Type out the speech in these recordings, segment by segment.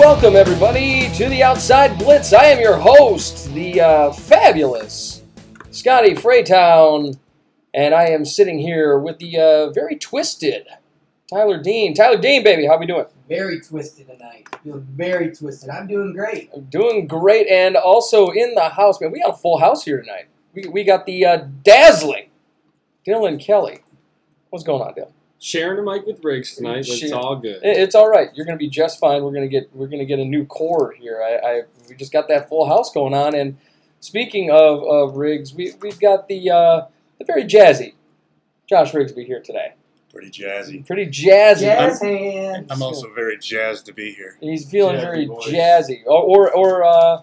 Welcome, everybody, to the Outside Blitz. I am your host, the uh, fabulous Scotty Freytown, and I am sitting here with the uh, very twisted Tyler Dean. Tyler Dean, baby, how we doing? Very twisted tonight. Feeling very twisted. I'm doing great. I'm doing great, and also in the house, man. We got a full house here tonight. We, we got the uh, dazzling Dylan Kelly. What's going on, Dylan? Sharing a mic with Briggs tonight, but it's all good. It- It's all right. You're going to be just fine. We're going to get we're going to get a new core here. I, I we just got that full house going on. And speaking of, of Riggs, we we've got the uh, the very jazzy Josh Rigsby here today. Pretty jazzy. Pretty jazzy. Jazz hands. I'm also very jazzed to be here. He's feeling Jazzy very voice. jazzy, or or, or uh,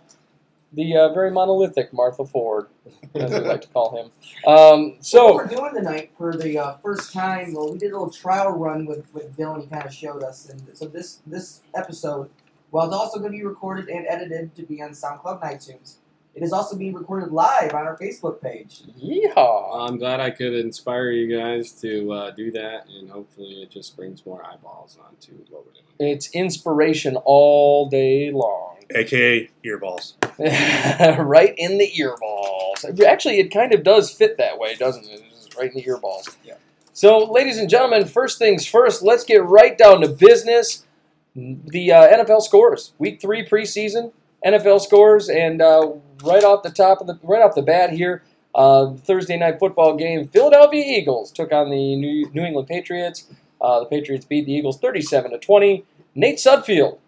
the uh, very monolithic Martha Ford, as we like to call him. Um, what so we're doing tonight for the uh, first time, well, we did a little trial run with, with Dylan. He kind of showed us, and so this this episode, while it's also going to be recorded and edited to be on SoundCloud and iTunes, it is also being recorded live on our Facebook page. yeehaw! I'm glad I could inspire you guys to uh, do that, and hopefully it just brings more eyeballs onto what we're doing. It's inspiration all day long. AKA earballs. right in the earballs. Actually, it kind of does fit that way, doesn't it? It's right in the earballs. Yeah. So, ladies and gentlemen, first things first, let's get right down to business. The uh, NFL scores, week three preseason NFL scores, and uh, right off the top of the right off the bat here, uh, Thursday night football game, Philadelphia Eagles took on the New, New England Patriots. Uh, the Patriots beat the Eagles 37 to 20. Nate Sudfeld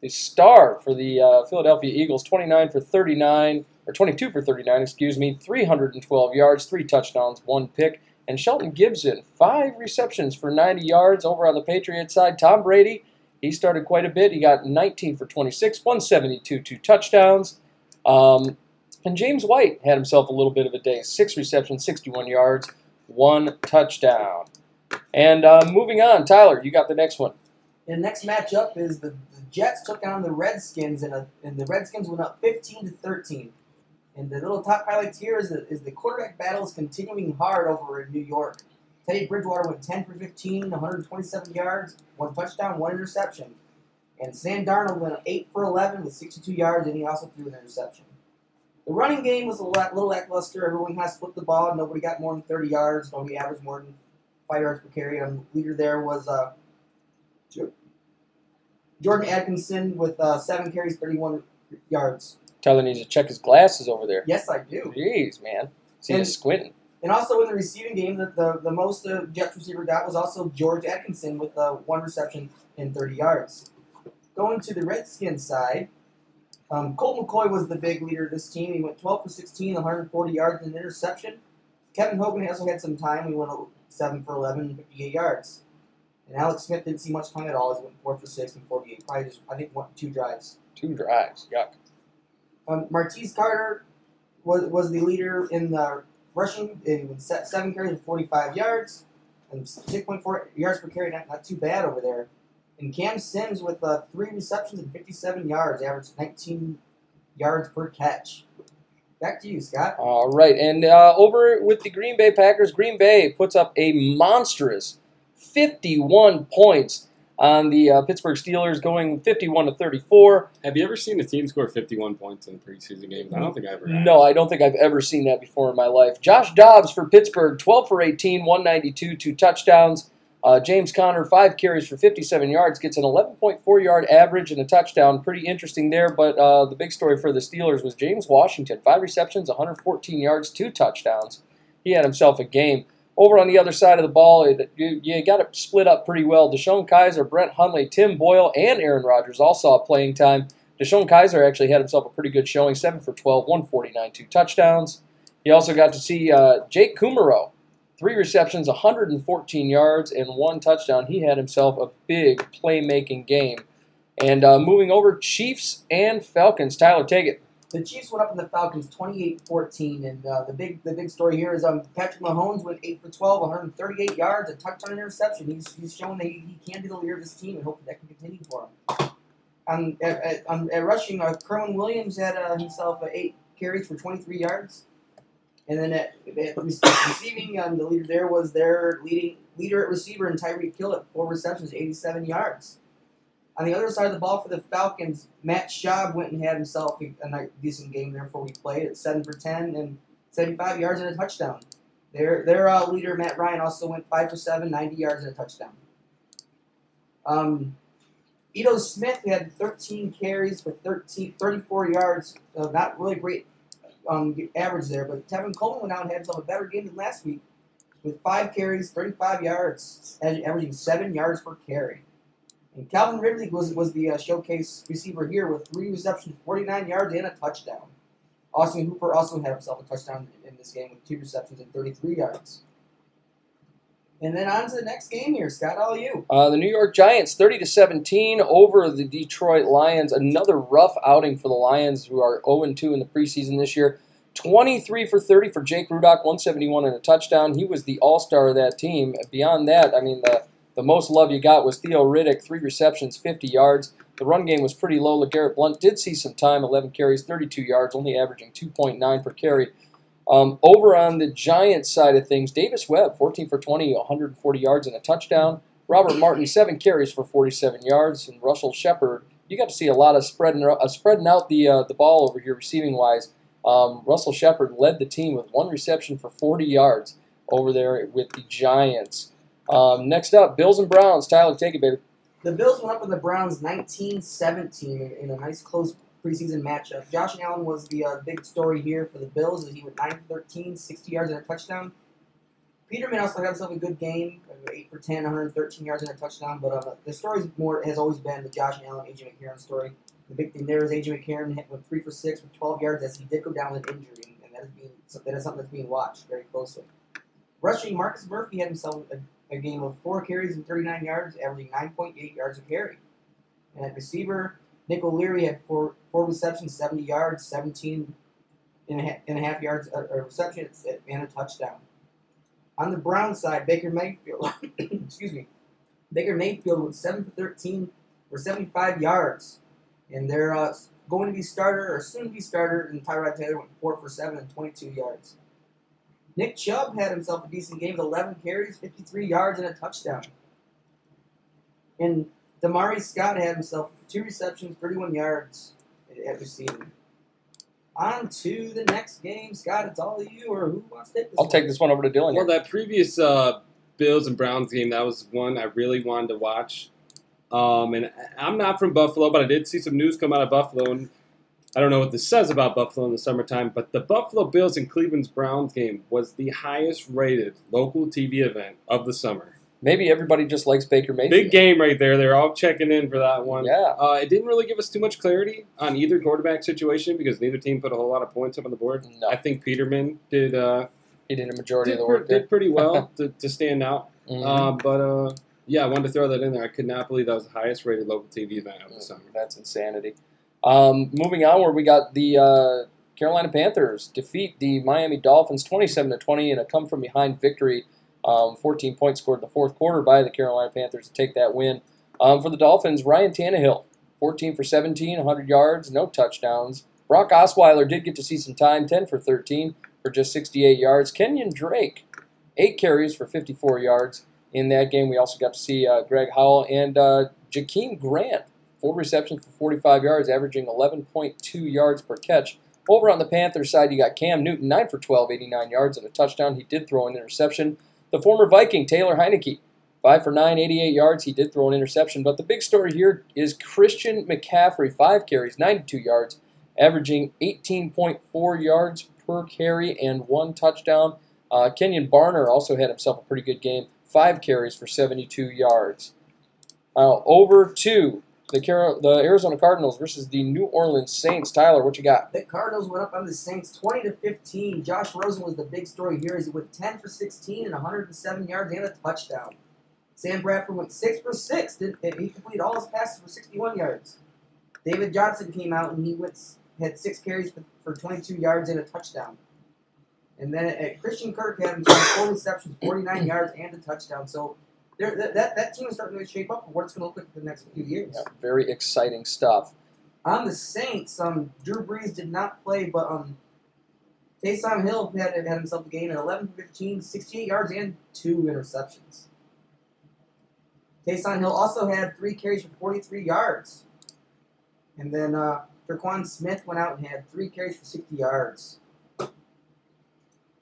the star for the uh, Philadelphia Eagles, 29 for 39, or 22 for 39, excuse me, 312 yards, three touchdowns, one pick. And Shelton Gibson, five receptions for 90 yards over on the Patriots side. Tom Brady, he started quite a bit. He got 19 for 26, 172, two touchdowns. Um, and James White had himself a little bit of a day, six receptions, 61 yards, one touchdown. And uh, moving on, Tyler, you got the next one. The next matchup is the, the Jets took on the Redskins, and, a, and the Redskins went up 15 to 13. And the little top highlights here is, the, is the quarterback battle is continuing hard over in New York. Teddy Bridgewater went 10 for 15, 127 yards, one touchdown, one interception. And Sam Darnold went 8 for 11 with 62 yards, and he also threw an interception. The running game was a little lackluster. Everyone has split the ball. Nobody got more than 30 yards. Nobody averaged more than 5 yards per carry. And the leader there was uh, Jordan Atkinson with uh, seven carries, 31 yards. Tyler needs to check his glasses over there. Yes, I do. Jeez, man. See And- you squinting. And also in the receiving game, the, the, the most uh, Jets receiver got was also George Atkinson with uh, one reception and 30 yards. Going to the Redskins side, um, Colt McCoy was the big leader of this team. He went 12 for 16, 140 yards and an interception. Kevin Hogan also had some time. He went 7 for 11, 58 yards. And Alex Smith didn't see much time at all. He went 4 for 6 and 48. Probably just, I think, one, two drives. Two drives. Yuck. Um, Martez Carter was, was the leader in the rushing. He went seven carries for 45 yards and 6.4 yards per carry. Not, not too bad over there. And Cam Sims with uh, three receptions and 57 yards, averaged 19 yards per catch. Back to you, Scott. All right. And uh, over with the Green Bay Packers, Green Bay puts up a monstrous 51 points on the uh, Pittsburgh Steelers, going 51 to 34. Have you ever seen a team score 51 points in a preseason game? I don't think I ever have. No, I don't think I've ever seen that before in my life. Josh Dobbs for Pittsburgh, 12 for 18, 192, two touchdowns. Uh, James Conner, five carries for 57 yards, gets an 11.4 yard average and a touchdown. Pretty interesting there, but uh, the big story for the Steelers was James Washington, five receptions, 114 yards, two touchdowns. He had himself a game. Over on the other side of the ball, it, you, you got it split up pretty well. DeShone Kizer, Brett Hundley, Tim Boyle, and Aaron Rodgers all saw playing time. DeShone Kizer actually had himself a pretty good showing, 7 for 12, 149, two touchdowns. He also got to see uh, Jake Kumerow, three receptions, 114 yards, and one touchdown. He had himself a big playmaking game. And uh, moving over, Chiefs and Falcons. Tyler, take it. The Chiefs went up in the Falcons 28-14, and uh, the big the big story here is um, Patrick Mahomes went 8 for 12, 138 yards, a touchdown interception. He's, he's shown that he, he can be the leader of this team, and hope that can continue for him. Um, at, at, um, at rushing, uh, Kerwynn Williams had uh, himself uh, eight carries for 23 yards. And then at, at receiving, um, the leader there was their leading leader at receiver, and Tyreek Hill at four receptions, 87 yards. On the other side of the ball for the Falcons, Matt Schaub went and had himself a, decent game there before we played at seven for ten and 75 yards and a touchdown. Their their uh, leader Matt Ryan also went five for seven, 90 yards and a touchdown. Um, Ito Smith had 13 carries for 13, 34 yards. Uh, not really great um, average there, but Tevin Coleman went out and had himself a better game than last week with five carries, 35 yards, averaging seven yards per carry. And Calvin Ridley was, was the uh, showcase receiver here with three receptions, 49 yards, and a touchdown. Austin Hooper also had himself a touchdown in this game with two receptions and 33 yards. And then on to the next game here, Scott. All you. Uh, the New York Giants, 30 to 17 over the Detroit Lions. Another rough outing for the Lions, who are 0 2 in the preseason this year. 23 for 30 for Jake Rudock, 171 and a touchdown. He was the all star of that team. Beyond that, I mean, the, the most love you got was Theo Riddick, three receptions, 50 yards. The run game was pretty low. LeGarrette Blount did see some time, 11 carries, 32 yards, only averaging 2.9 per carry. Um, over on the Giants side of things, Davis Webb, 14 for 20, 140 yards and a touchdown. Robert Martin, seven carries for 47 yards, and Russell Shepard. You got to see a lot of spreading uh, spreading out the uh, the ball over here receiving wise. Um, Russell Shepard led the team with one reception for 40 yards over there with the Giants. Um, next up, Bills and Browns. Tyler, take it, baby. The Bills went up with the Browns 19-17 in, in a nice close preseason matchup. Josh Allen was the uh, big story here for the Bills as he went 9 for 13, 60 yards and a touchdown. Peterman also had himself a good game, 8 for 10, 113 yards and a touchdown. But uh, the story more has always been the Josh Allen, AJ McCarron story. The big thing there is AJ McCarron went 3 for 6 with 12 yards as he did go down with an injury, and that is, being, that is something that's being watched very closely. Rushing, Marcus Murphy had himself a, a game of 4 carries and 39 yards, averaging 9.8 yards a carry. And at receiver, Nick O'Leary had four, four receptions, 70 yards, 17 and a half, and a half yards a, a reception, and a touchdown. On the Brown side, Baker Mayfield, excuse me, Baker Mayfield with 7 for 13 for 75 yards. And they're uh, going to be starter, or soon to be starter, and Tyrod Taylor went 4 for 7 and 22 yards. Nick Chubb had himself a decent game with 11 carries, 53 yards, and a touchdown. And Da'Mari Scott had himself two receptions, 31 yards at seen? On to the next game. Scott, it's all you, or who wants to take this I'll one? take this one over to Dylan. Well, that previous uh, Bills and Browns game, that was one I really wanted to watch. Um, and I'm not from Buffalo, but I did see some news come out of Buffalo, and I don't know what this says about Buffalo in the summertime, but the Buffalo Bills and Cleveland Browns game was the highest rated local TV event of the summer. Maybe everybody just likes Baker Mayfield. Big game right there. They're all checking in for that one. Yeah. Uh, it didn't really give us too much clarity on either quarterback situation because neither team put a whole lot of points up on the board. No. I think Peterman did uh, He did a majority did, of the work there. did pretty well to, to stand out. Mhm. Uh, but uh, yeah, I wanted to throw that in there. I could not believe that was the highest rated local TV event of the summer. That's insanity. Um, moving onward, we got the uh, Carolina Panthers defeat the Miami Dolphins 27 to 20 in a come from behind victory. Um, 14 points scored in the fourth quarter by the Carolina Panthers to take that win. Um, for the Dolphins, Ryan Tannehill, 14 for 17, 100 yards, no touchdowns. Brock Osweiler did get to see some time, 10 for 13 for just 68 yards. Kenyan Drake, eight carries for 54 yards in that game. We also got to see uh, Greg Howell and uh, Jakeem Grant, four receptions for 45 yards, averaging 11.2 yards per catch. Over on the Panthers side, you got Cam Newton, 9 for 12, 89 yards and a touchdown. He did throw an interception. The former Viking, Taylor Heinicke, 5 for 9, 88 yards. He did throw an interception. But the big story here is Christian McCaffrey, 5 carries, 92 yards, averaging 18.4 yards per carry and one touchdown. Uh, Kenjon Barner also had himself a pretty good game, 5 carries for 72 yards. Now, over to the, Car- the Arizona Cardinals versus the New Orleans Saints. Tyler, what you got? The Cardinals went up on the Saints 20 to 15. Josh Rosen was the big story here as he went 10 for 16 and 107 yards and a touchdown. Sam Bradford went 6 for 6. Did, he completed all his passes for 61 yards. David Johnson came out and he went, had 6 carries for, for 22 yards and a touchdown. And then at Christian Kirk had 4 receptions, 49 yards, and a touchdown. So there, that, that, that team is starting to shape up for what it's going to look like for the next few years. Yeah, very exciting stuff. On the Saints, um, Drew Brees did not play, but um, Taysom Hill had, had himself a game at 11 15, 68 yards, and two interceptions. Taysom Hill also had three carries for 43 yards. And then uh, Tre'Quan Smith went out and had three carries for 60 yards.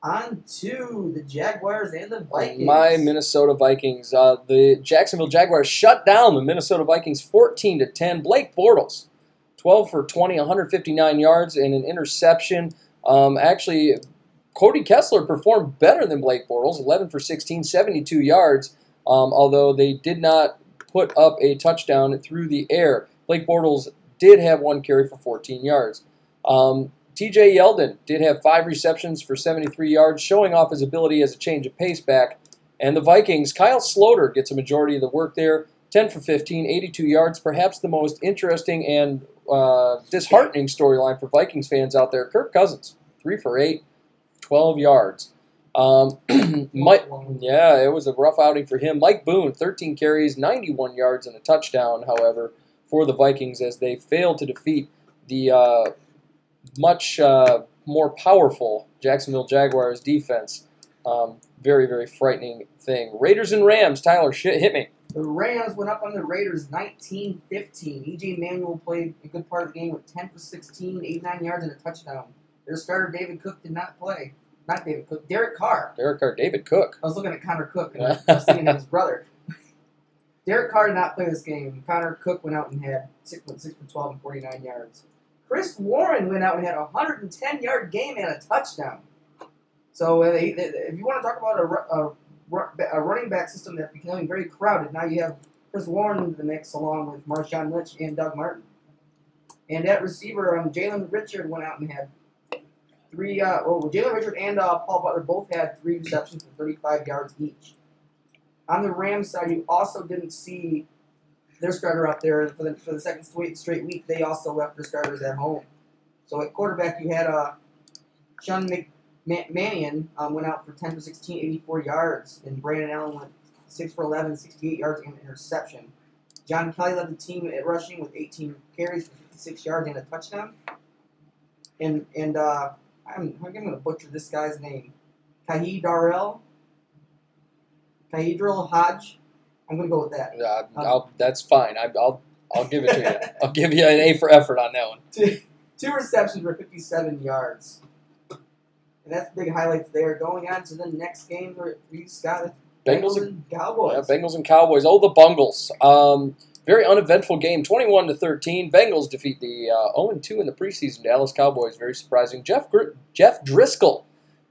On to the Jaguars and the Vikings. My Minnesota Vikings. Uh, the Jacksonville Jaguars shut down the Minnesota Vikings 14 to 10. Blake Bortles, 12 for 20, 159 yards and an interception. Um, actually, Cody Kessler performed better than Blake Bortles, 11 for 16, 72 yards. Um, although they did not put up a touchdown through the air. Blake Bortles did have one carry for 14 yards. Um, TJ Yeldon did have five receptions for 73 yards, showing off his ability as a change of pace back. And the Vikings, Kyle Sloter gets a majority of the work there, 10 for 15, 82 yards. Perhaps the most interesting and uh, disheartening storyline for Vikings fans out there. Kirk Cousins, 3 for 8, 12 yards. Um, Mike, yeah, it was a rough outing for him. Mike Boone, 13 carries, 91 yards, and a touchdown, however, for the Vikings as they failed to defeat the uh, much uh, more powerful Jacksonville Jaguars defense. Um, very, very frightening thing. Raiders and Rams. Tyler, shit, hit me. The Rams went up on the Raiders 19 15. EJ Manuel played a good part of the game with 10 for 16, 89 yards, and a touchdown. Their starter, David Cook, did not play. Not David Cook, Derek Carr. Derek Carr, David Cook. I was looking at Connor Cook and I was thinking of his brother. Derek Carr did not play this game. Connor Cook went out and had 6, 6 for 12 and 49 yards. Chris Warren went out and had a 110 yard game and a touchdown. So uh, they, they, if you want to talk about a, a, a running back system that's becoming very crowded, now you have Chris Warren in the mix along with Marshawn Lynch and Doug Martin. And at receiver, um, Jalen Richard went out and had three. Uh, well, Jalen Richard and uh, Paul Butler both had three receptions for 35 yards each. On the Rams side, you also didn't see their starter out there for the, for the second straight, straight week. They also left their starters at home. So at quarterback, you had uh, Sean McManion um, went out for 10 for 16, 84 yards, and Brandon Allen went 6 for 11, 68 yards and an interception. John Kelly led the team at rushing with 18 carries for 56 yards and a touchdown. And and uh, I'm, I'm going to butcher this guy's name. Kahi Darrell. Kahidril Hodge. I'm to go with that. Uh, I'll, that's fine. I, I'll I'll give it to you. I'll give you an A for effort on that one. Two, two receptions for 57 yards. And that's big highlights there. Going on to the next game for you, Scott. Bengals Bengals and Cowboys. Yeah, Bengals and Cowboys. Oh, the Bungles. Um, very uneventful game. 21 to 13. Bengals defeat the uh, 0 2 in the preseason Dallas Cowboys. Very surprising. Jeff Gr- Jeff Driskel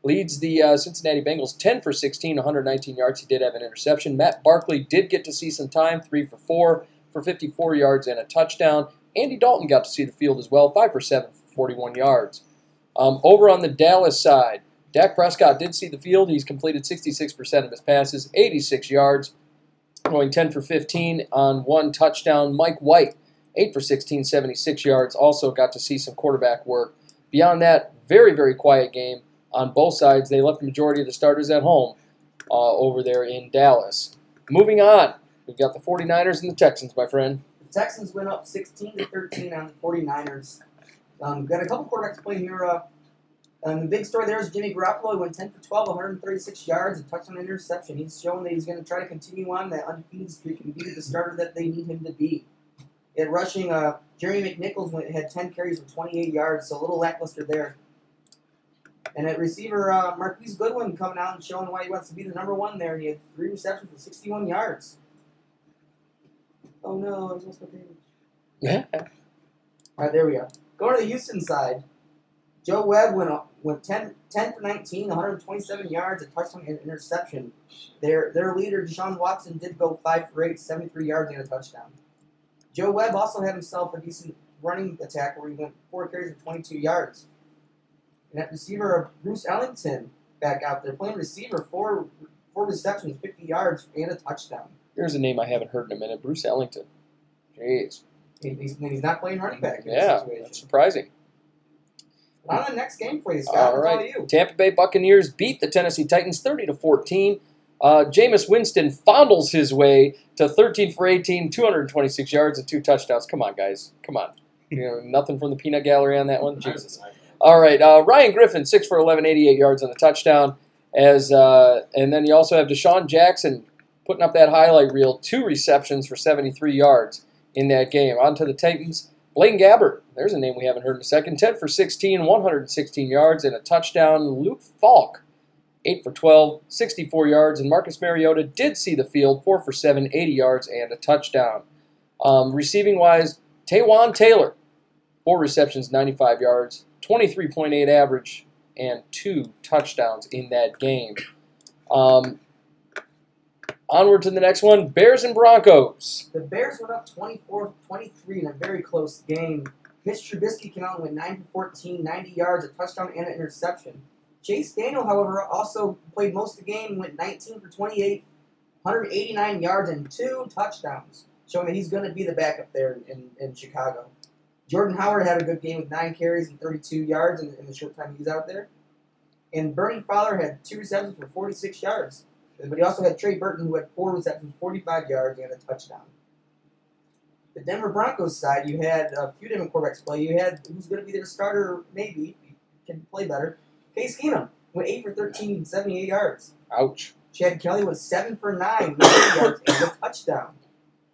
leads the uh, Cincinnati Bengals 10 for 16, 119 yards. He did have an interception. Matt Barkley did get to see some time, 3 for 4 for 54 yards and a touchdown. Andy Dalton got to see the field as well, 5 for 7 for 41 yards. Um, over on the Dallas side, Dak Prescott did see the field. He's completed 66% of his passes, 86 yards, going 10 for 15 on one touchdown. Mike White, 8 for 16, 76 yards, also got to see some quarterback work. Beyond that, very, very quiet game on both sides. They left the majority of the starters at home uh, over there in Dallas. Moving on, we've got the 49ers and the Texans, my friend. The Texans went up 16 to 13 on the 49ers. Um, got a couple quarterbacks playing here. Uh, the big story there is Jimmy Garoppolo. He went 10 for 12, 136 yards, a touchdown interception. He's shown that he's going to try to continue on that undefeated streak and be the starter that they need him to be. At rushing, uh, Jeremy McNichols went, had 10 carries for 28 yards, so a little lackluster there. And at receiver, uh, Marquise Goodwin coming out and showing why he wants to be the number one there, and he had three receptions for 61 yards. Oh no, I lost my page. Yeah. All right, there we go. Going to the Houston side, Joe Webb went went 10, 10 for 19, 127 yards, a touchdown and interception. Their their leader, Deshaun Watson, did go 5 for 8, 73 yards and a touchdown. Joe Webb also had himself a decent running attack where he went 4 carries for 22 yards. And at receiver, Bruce Ellington back out there playing receiver, four four receptions, 50 yards, and a touchdown. Here's a name I haven't heard in a minute Bruce Ellington. Jeez. He- He's, he's not playing running back in Yeah, this that's surprising. On the next game for you, Scott. All It's all right. you. Tampa Bay Buccaneers beat the Tennessee Titans 30 to 14. Uh, Jameis Winston fondles his way to 13 for 18, 226 yards and two touchdowns. Come on, guys. Come on. You know, nothing from the peanut gallery on that one. Jesus. All right, uh, Ryan Griffin, six for 11, 88 yards on the touchdown. As uh, and then you also have DeSean Jackson putting up that highlight reel. Two receptions for 73 yards in that game. On to the Titans. Blaine Gabbert, there's a name we haven't heard in a second. 10 for 16, 116 yards, and a touchdown. Luke Falk, 8 for 12, 64 yards. And Marcus Mariota did see the field, 4 for 7, 80 yards, and a touchdown. Um, receiving wise, Taywan Taylor, 4 receptions, 95 yards, 23.8 average, and 2 touchdowns in that game. Um, onward to the next one Bears and Broncos. The Bears went up 24-23 in a very close game. Mitch Trubisky came out and went 9 for 14, 90 yards, a touchdown, and an interception. Chase Daniel, however, also played most of the game, went 19 for 28, 189 yards, and two touchdowns, showing that he's going to be the backup there in, in Chicago. Jordan Howard had a good game with nine carries and 32 yards in, in the short time he was out there. And Bennie Fowler had two receptions for 46 yards. But he also had Trey Burton, who had four receptions, 45 yards, and a touchdown. The Denver Broncos side, you had a few different quarterbacks play. You had who's going to be their starter, maybe, can play better. Case Keenum went 8 for 13, 78 yards. Ouch. Chad Kelly was 7 for 9, 90 yards, and a touchdown.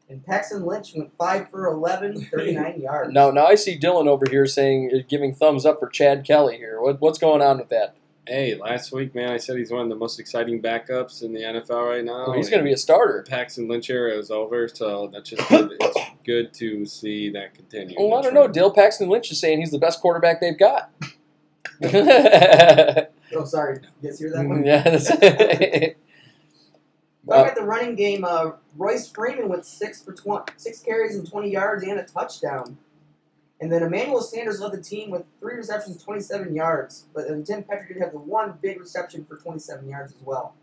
And Paxton Lynch went 5 for 11, 39 yards. Now, now I see Dylan over here saying, uh, giving thumbs up for Chad Kelly here. What, what's going on with that? Hey, last week, man, I said he's one of the most exciting backups in the NFL right now. Well, he's going to be a starter. Paxton Lynch era is over, so that's just good. it's good to see that continue. Well, I don't know. Dill Paxton Lynch is saying he's the best quarterback they've got. Oh, sorry. You guys hear that one? that's Talking Uh, about the running game, uh, Royce Freeman with six for 20, six carries and 20 yards and a touchdown. And then Emmanuel Sanders led the team with three receptions, 27 yards. But then Tim Patrick did have the one big reception for 27 yards as well.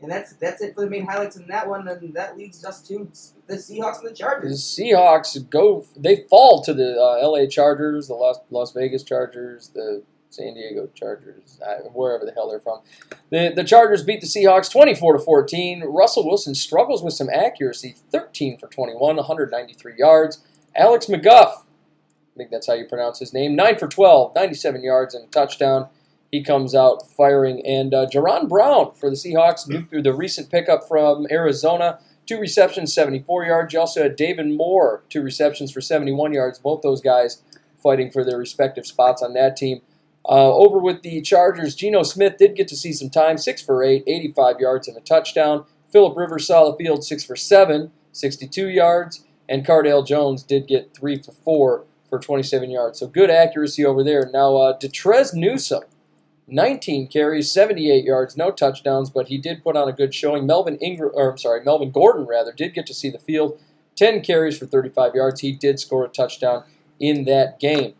And that's that's it for the main highlights in that one. And that leads us to the Seahawks and the Chargers. the Seahawks go. They fall to the uh, L.A. Chargers, the Las, Las Vegas Chargers, the San Diego Chargers, uh, wherever the hell they're from. The the Chargers beat the Seahawks 24 to 14. Russell Wilson struggles with some accuracy, 13 for 21, 193 yards. Alex McGough, I think that's how you pronounce his name, 9 for 12, 97 yards and a touchdown. He comes out firing. And uh, Jaron Brown for the Seahawks, new- the recent pickup from Arizona, two receptions, 74 yards. You also had David Moore, two receptions for 71 yards. Both those guys fighting for their respective spots on that team. Uh, over with the Chargers, Geno Smith did get to see some time, 6 for 8, 85 yards and a touchdown. Philip Rivers saw the field 6 for 7, 62 yards. And Cardale Jones did get 3 for 4 for 27 yards. So good accuracy over there. Now, uh, Detrez Newsome, 19 carries, 78 yards, no touchdowns, but he did put on a good showing. Melvin Ingram, or I'm sorry, Melvin Gordon rather, did get to see the field. 10 carries for 35 yards. He did score a touchdown in that game.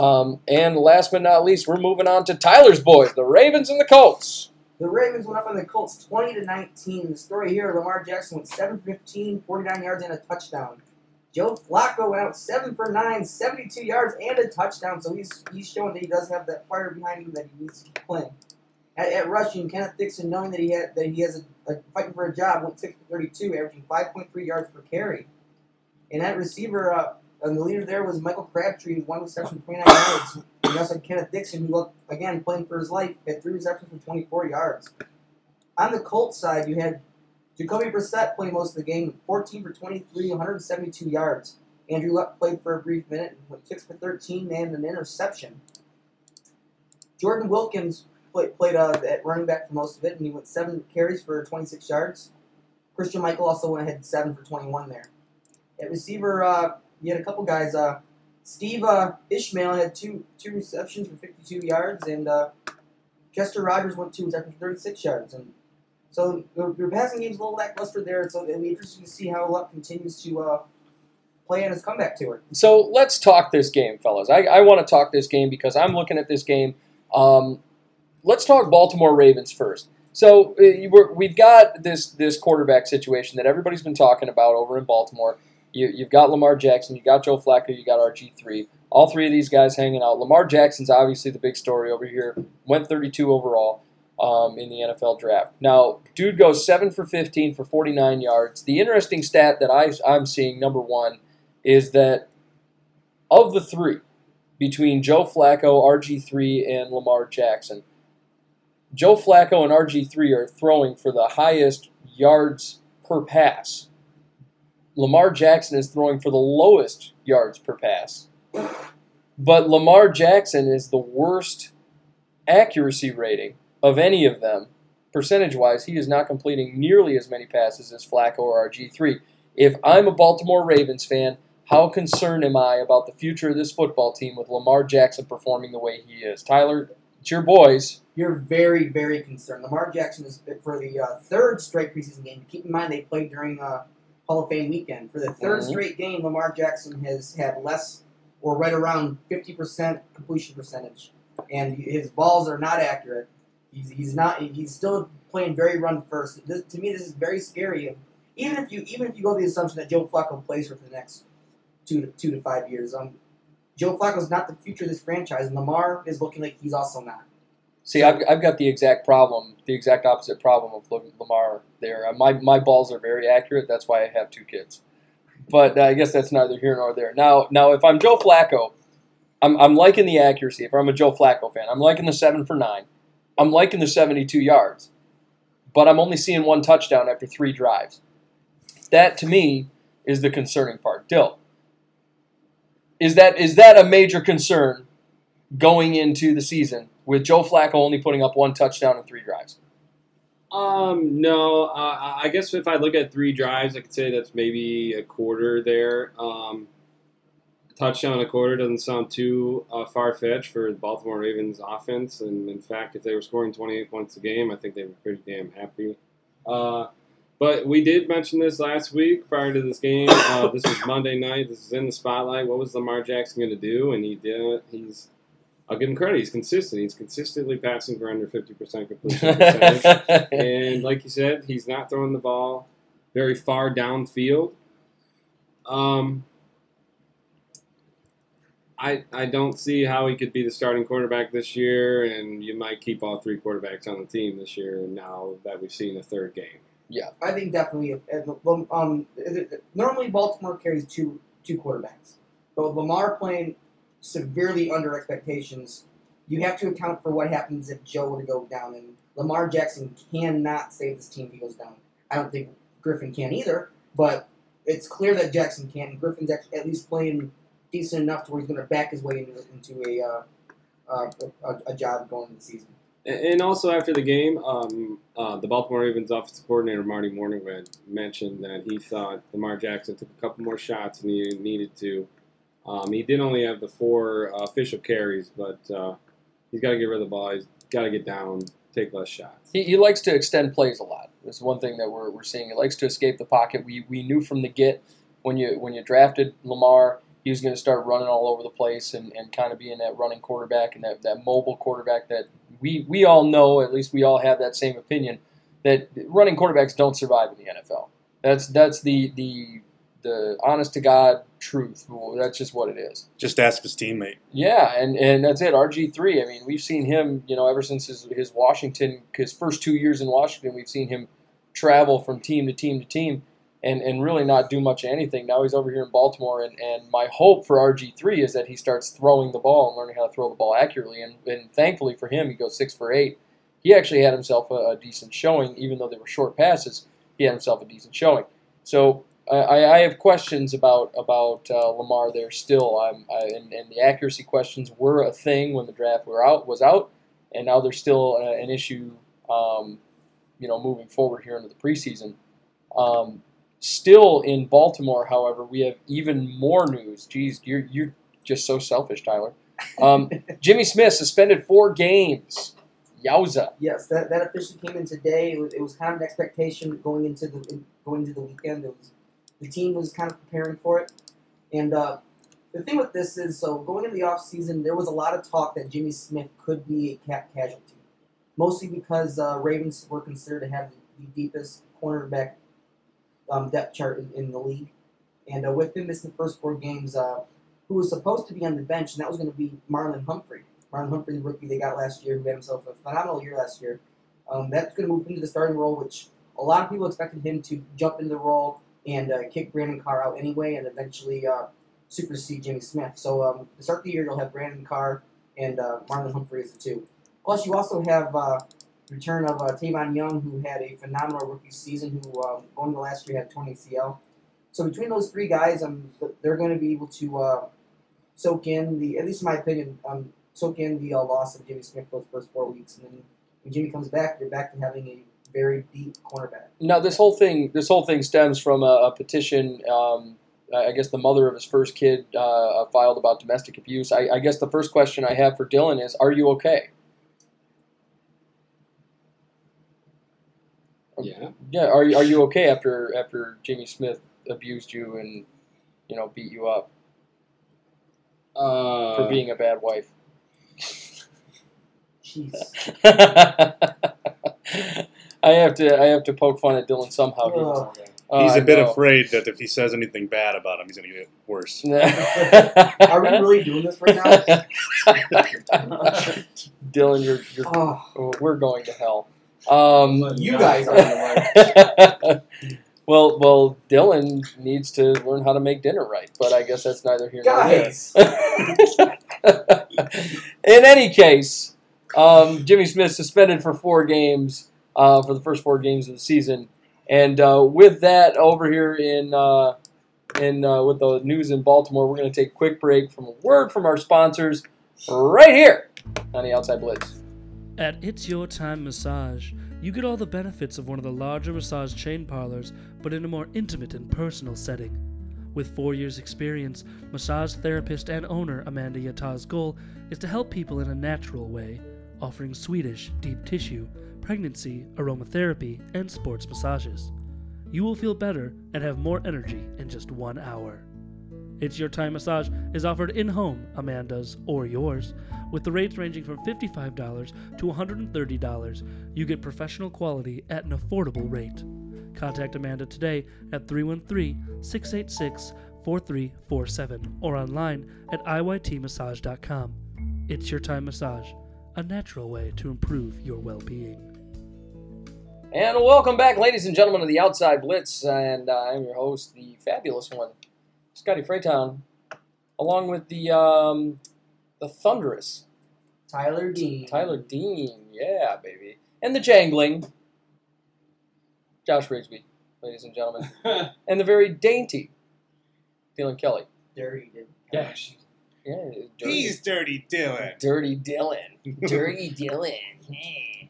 Um, and last but not least, we're moving on to Tyler's boys, the Ravens and the Colts. The Ravens went up on the Colts 20 to 19. The story here: Lamar Jackson went 7 for 15, 49 yards and a touchdown. Joe Flacco went out 7 for 9, 72 yards and a touchdown. So he's he's showing that he does have that fire behind him that he needs to playing. At, at rushing, Kenneth Dixon, knowing that he had that he has a, a fighting for a job, went 6 for 32, averaging 5.3 yards per carry. And that receiver, uh, and the leader there was Michael Crabtree, one reception, 29 yards. And also Kenneth Dixon, who again playing for his life, had three receptions for 24 yards. On the Colts side, you had Jacoby Brissett play most of the game, 14 for 23, 172 yards. Andrew Luck played for a brief minute, and went 6 for 13 and an interception. Jordan Wilkins played, played uh, at running back for most of it, and he went 7 carries for 26 yards. Christine Michael also went ahead 7 for 21 there. At receiver, uh, you had a couple guys. Uh, Steve uh, Ishmael had two two receptions for 52 yards, and uh, Chester Rogers went two receptions for 36 yards. And so the passing game's a little lackluster there, so it'll be interesting to see how Luck continues to uh, play on his comeback tour. So let's talk this game, fellas. I, I want to talk this game because I'm looking at this game. Um, let's talk Baltimore Ravens first. So uh, we're, we've got this this quarterback situation that everybody's been talking about over in Baltimore. You, you've got Lamar Jackson, you got Joe Flacco, you got RG three. All three of these guys hanging out. Lamar Jackson's obviously the big story over here. Went 32 overall um, in the NFL draft. Now, dude goes seven for 15 for 49 yards. The interesting stat that I, I'm seeing, number one, is that of the three, between Joe Flacco, RG3, and Lamar Jackson, Joe Flacco and RG3 are throwing for the highest yards per pass. Lamar Jackson is throwing for the lowest yards per pass. But Lamar Jackson is the worst accuracy rating of any of them. Percentage wise, he is not completing nearly as many passes as Flacco or RG3. If I'm a Baltimore Ravens fan, how concerned am I about the future of this football team with Lamar Jackson performing the way he is? Tyler, it's your boys. You're very, very concerned. Lamar Jackson is for the uh, third straight preseason game. Keep in mind they played during uh, Hall of Fame weekend. For the 3rd Mhm. straight game, Lamar Jackson has had less or right around 50% completion percentage, and his balls are not accurate. He's, he's not. He's still playing very run first. This, to me, this is very scary. Even if you even if you go to the assumption that Joe Flacco plays for the next two to two to five years, um, Joe Flacco's not the future of this franchise, and Lamar is looking like he's also not. See, I've, I've got the exact problem, the exact opposite problem of Lamar there. Uh, My, my balls are very accurate. That's why I have two kids. But uh, I guess that's neither here nor there. Now, now if I'm Joe Flacco, I'm, I'm liking the accuracy. If I'm a Joe Flacco fan, I'm liking the 7 for 9. I'm liking the 72 yards. But I'm only seeing one touchdown after three drives. That, to me, is the concerning part. Dill, is that is that a major concern going into the season with Joe Flacco only putting up one touchdown in three drives. Um, no, uh, I guess if I look at three drives, I could say that's maybe a quarter there. Um, touchdown a quarter doesn't sound too uh, far fetched for the Baltimore Ravens offense, and in fact, if they were scoring 28 points a game, I think they were pretty damn happy. Uh, but we did mention this last week prior to this game. Uh, this was Monday night. This is in the spotlight. What was Lamar Jackson going to do? And he did. He's I'll give him credit. He's consistent. He's consistently passing for under 50% completion percentage. and like you said, he's not throwing the ball very far downfield. Um, I I don't see how he could be the starting quarterback this year, and you might keep all three quarterbacks on the team this year. Now that we've seen a third game, Yeah, I think definitely. Um, normally Baltimore carries two two quarterbacks, but Lamar playing severely under expectations, you have to account for what happens if Joe were to go down, and Lamar Jackson cannot save this team if he goes down. I don't think Griffin can either, but it's clear that Jackson can. and Griffin's at least playing decent enough to where he's going to back his way into, into a, uh, uh, a a job going into the season. And and also after the game, um, uh, the Baltimore Ravens offensive coordinator Marty Mornhinweg mentioned that he thought Lamar Jackson took a couple more shots than he needed to. Um, he did only have the four uh, official carries, but uh, he's got to get rid of the ball. He's got to get down, take less shots. he, he likes to extend plays a lot. That's one thing that we're, we're seeing. He likes to escape the pocket. We, we knew from the get when you when you drafted Lamar, he was going to start running all over the place and, and kind of being that running quarterback and that, that mobile quarterback that we, we all know, at least we all have that same opinion, that running quarterbacks don't survive in the NFL. That's that's the the the honest to God truth. That's just what it is. Just ask his teammate. Yeah, and, and that's it. RG three. I mean, we've seen him. You know, ever since his his Washington, his first two years in Washington, we've seen him travel from team to team to team, and, and really not do much of anything. Now he's over here in Baltimore, and, and my hope for RG three is that he starts throwing the ball and learning how to throw the ball accurately. And, and thankfully for him, he goes six for eight. He actually had himself a, a decent showing, even though they were short passes. He had himself a decent showing. So I, I have questions about about uh, Lamar there still, um, I, and, and the accuracy questions were a thing when the draft were out was out, and now they're still uh, an issue. Um, you know, moving forward here into the preseason. Um, still in Baltimore, however, we have even more news. Geez, you're you're just so selfish, Tyler. Um, Jimmy Smith suspended four games. Yowza. Yes, that, that officially came in today. It was, it was kind of an expectation going into the going into the weekend. It was the team was kind of preparing for it, and uh, the thing with this is, so going into the off season, there was a lot of talk that Jimmy Smith could be a cap casualty, mostly because uh, Ravens were considered to have the deepest cornerback um, depth chart in, in the league, and uh, with him missing the first four games, uh, who was supposed to be on the bench, and that was going to be Marlon Humphrey. Marlon Humphrey, the rookie they got last year, who had himself a phenomenal year last year. Um, that's going to move into the starting role, which a lot of people expected him to jump into the role and uh, kick Brandon Carr out anyway, and eventually uh, supersede Jimmy Smith. So um, to start the year, you'll have Brandon Carr and uh, Marlon Humphrey as the two. Plus, you also have uh, return of uh, Tavon Young, who had a phenomenal rookie season, who um, going to last year had 20 CL. So between those three guys, um, they're going to be able to uh, soak in the, at least in my opinion, um, soak in the uh, loss of Jimmy Smith those first four weeks, and then when Jimmy comes back, you're back to having a very deep cornerback. Now this whole thing, this whole thing stems from a, a petition. Um, I guess the mother of his first kid uh, filed about domestic abuse. I, I guess the first question I have for Dylan is, are you okay? Yeah. Yeah, are you, are you okay after after Jimmy Smith abused you and you know beat you up Uh, for being a bad wife? Jeez. I have to I have to poke fun at Dylan somehow. here. Ugh. Oh, He's a bit know. afraid that if he says anything bad about him, he's going to get worse. Are we really doing this right now? Dylan, you're, you're oh, we're going to hell. Um, you guys are the well, well, Dylan needs to learn how to make dinner right, but I guess that's neither here nor there. guys. In any case, um, Jimmy Smith suspended for four games uh, for the first four games of the season, and uh, with that, over here in uh, in uh, with the news in Baltimore, we're going to take a quick break from a word from our sponsors right here on the Outside Blitz. At It's Your Time Massage, you get all the benefits of one of the larger massage chain parlors, but in a more intimate and personal setting. With four years' experience, massage therapist and owner Amanda Yata's goal is to help people in a natural way, offering Swedish, deep tissue, pregnancy, aromatherapy, and sports massages. You will feel better and have more energy in just one hour. It's Your Time Massage is offered in home, Amanda's or yours, with the rates ranging from $55 to $130. You get professional quality at an affordable rate. Contact Amanda today at 313 686 4347 or online at iytmassage.com. It's Your Time Massage, a natural way to improve your well being. And welcome back, ladies and gentlemen, to the Outside Blitz. And uh, I'm your host, the fabulous one, Scotty Freytown, along with the um, the thunderous Tyler Dean. Tyler Dean. Yeah, baby. And the jangling Josh Rigsby, ladies and gentlemen. and the very dainty Dylan Kelly. Dirty. Dude. Yeah, she- yeah, dirty, He's Dirty Dylan. dirty Dylan. Dirty Dylan. Yeah.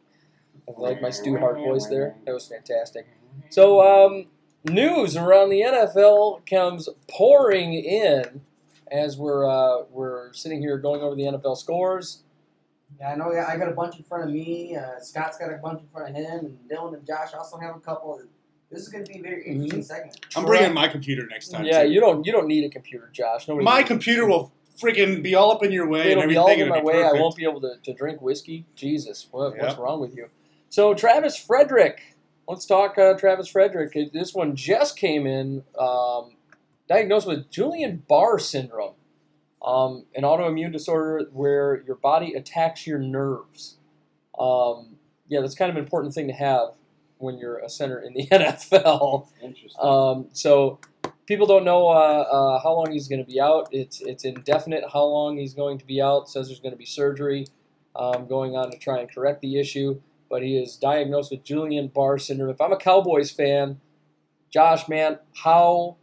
I like my Stu Hart voice there. That was fantastic. So, um, news around the NFL comes pouring in as we're uh, we're sitting here going over the NFL scores. Yeah, I know. Yeah, I got a bunch in front of me. Uh, Scott's got a bunch in front of him, and Dylan and Josh also have a couple. This is going to be a very interesting segment. I'm bringing my computer next time. Yeah, too. you don't you don't need a computer, Josh. Nobody My computer will freaking be all up in your way It'll and be everything. all in my It'll be way. I won't be able to, to drink whiskey. Jesus, what, what's wrong with you? So Travis Frederick. Let's talk uh, Travis Frederick. Uh, This one just came in, um, diagnosed with Guillain-Barré syndrome, um, an autoimmune disorder where your body attacks your nerves. Um, yeah, that's kind of an important thing to have when you're a center in the NFL. Interesting. Um, so people don't know uh, uh, how long he's going to be out. It's it's indefinite how long he's going to be out. Says there's going to be surgery um, going on to try and correct the issue. But he is diagnosed with Guillain-Barré syndrome. If I'm a Cowboys fan, Josh, man, how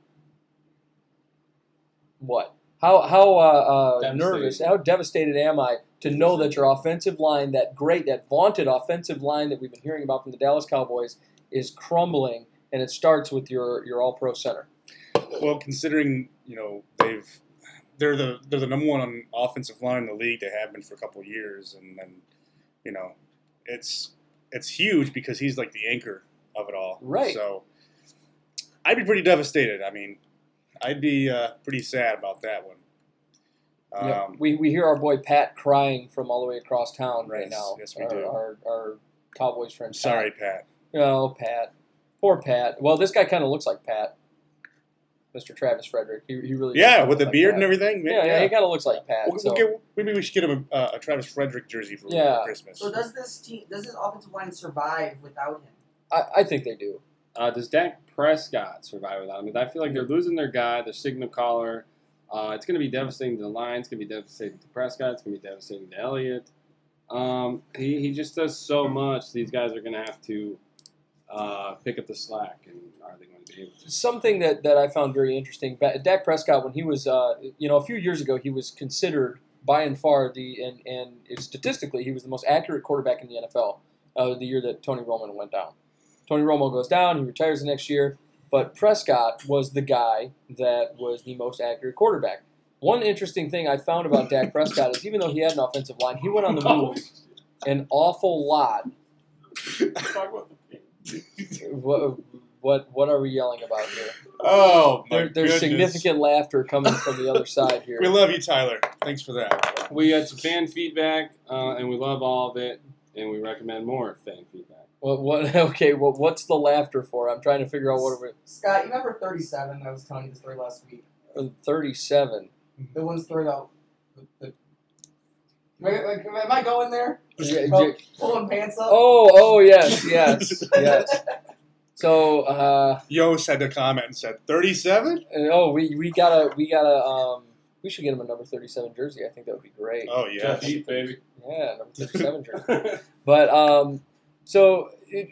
what? How how uh, uh, nervous? How devastated am I to know that your offensive line, that great, that vaunted offensive line that we've been hearing about from the Dallas Cowboys, is crumbling, and it starts with your your All Pro center. Well, considering you know they've they're the they're the number one offensive line in the league. They have been for a couple of years, and then you know it's it's huge because he's like the anchor of it all. Right. So I'd be pretty devastated. I mean, I'd be uh, pretty sad about that one. Um, Yep. We, we hear our boy Pat crying from all the way across town right Yes, now. yes, we our, do. Our, our Cowboys friend. Pat. Sorry, Pat. Oh, Pat. Poor Pat. Well, this guy kind of looks like Pat. Mr. Travis Frederick. He, he really. Yeah, with the like beard Pat. and everything. Yeah, yeah, he kind of looks like Pat. We'll, so. we'll get, maybe we should get him a, a Travis Frederick jersey for Yeah. Christmas. So does this team, does this offensive line survive without him? I, I think they do. Uh, does Dak Prescott survive without him? I feel like they're losing their guy, their signal caller. Uh, it's going to be devastating to the Lions. It's going to be devastating to Prescott. It's going to be devastating to Elliott. Um, he, he just does so much. These guys are going to have to uh, pick up the slack, and are they going to be able to? something that, that I found very interesting. Dak Prescott, when he was, uh, you know, a few years ago, he was considered by and far the and and statistically he was the most accurate quarterback in the NFL. Uh, the year that Tony Romo went down, Tony Romo goes down, he retires the next year. But Prescott was the guy that was the most accurate quarterback. One interesting thing I found about Dak Prescott is even though he had an offensive line, he went on the move an awful lot. What what what are we yelling about here? Oh, my There, there's goodness. significant laughter coming from the other side here. We love you, Tyler. Thanks for that. We got some fan feedback, uh, and we love all of it, and we recommend more fan feedback. What, what? Okay. Well, what's the laughter for? I'm trying to figure out what. We. Scott, you remember 37? I was telling you the story last week. 37. The one story about. The, the, am, I, am I going there? Yeah, About yeah. pulling pants up? Oh, oh yes, yes, yes. So, uh, Yo said a comment and said 37. oh, we we gotta we gotta um, we should get him a number 37 jersey. I think that would be great. Oh yeah. Jeff Heath, baby. Yeah, number 37 jersey. But um, so it,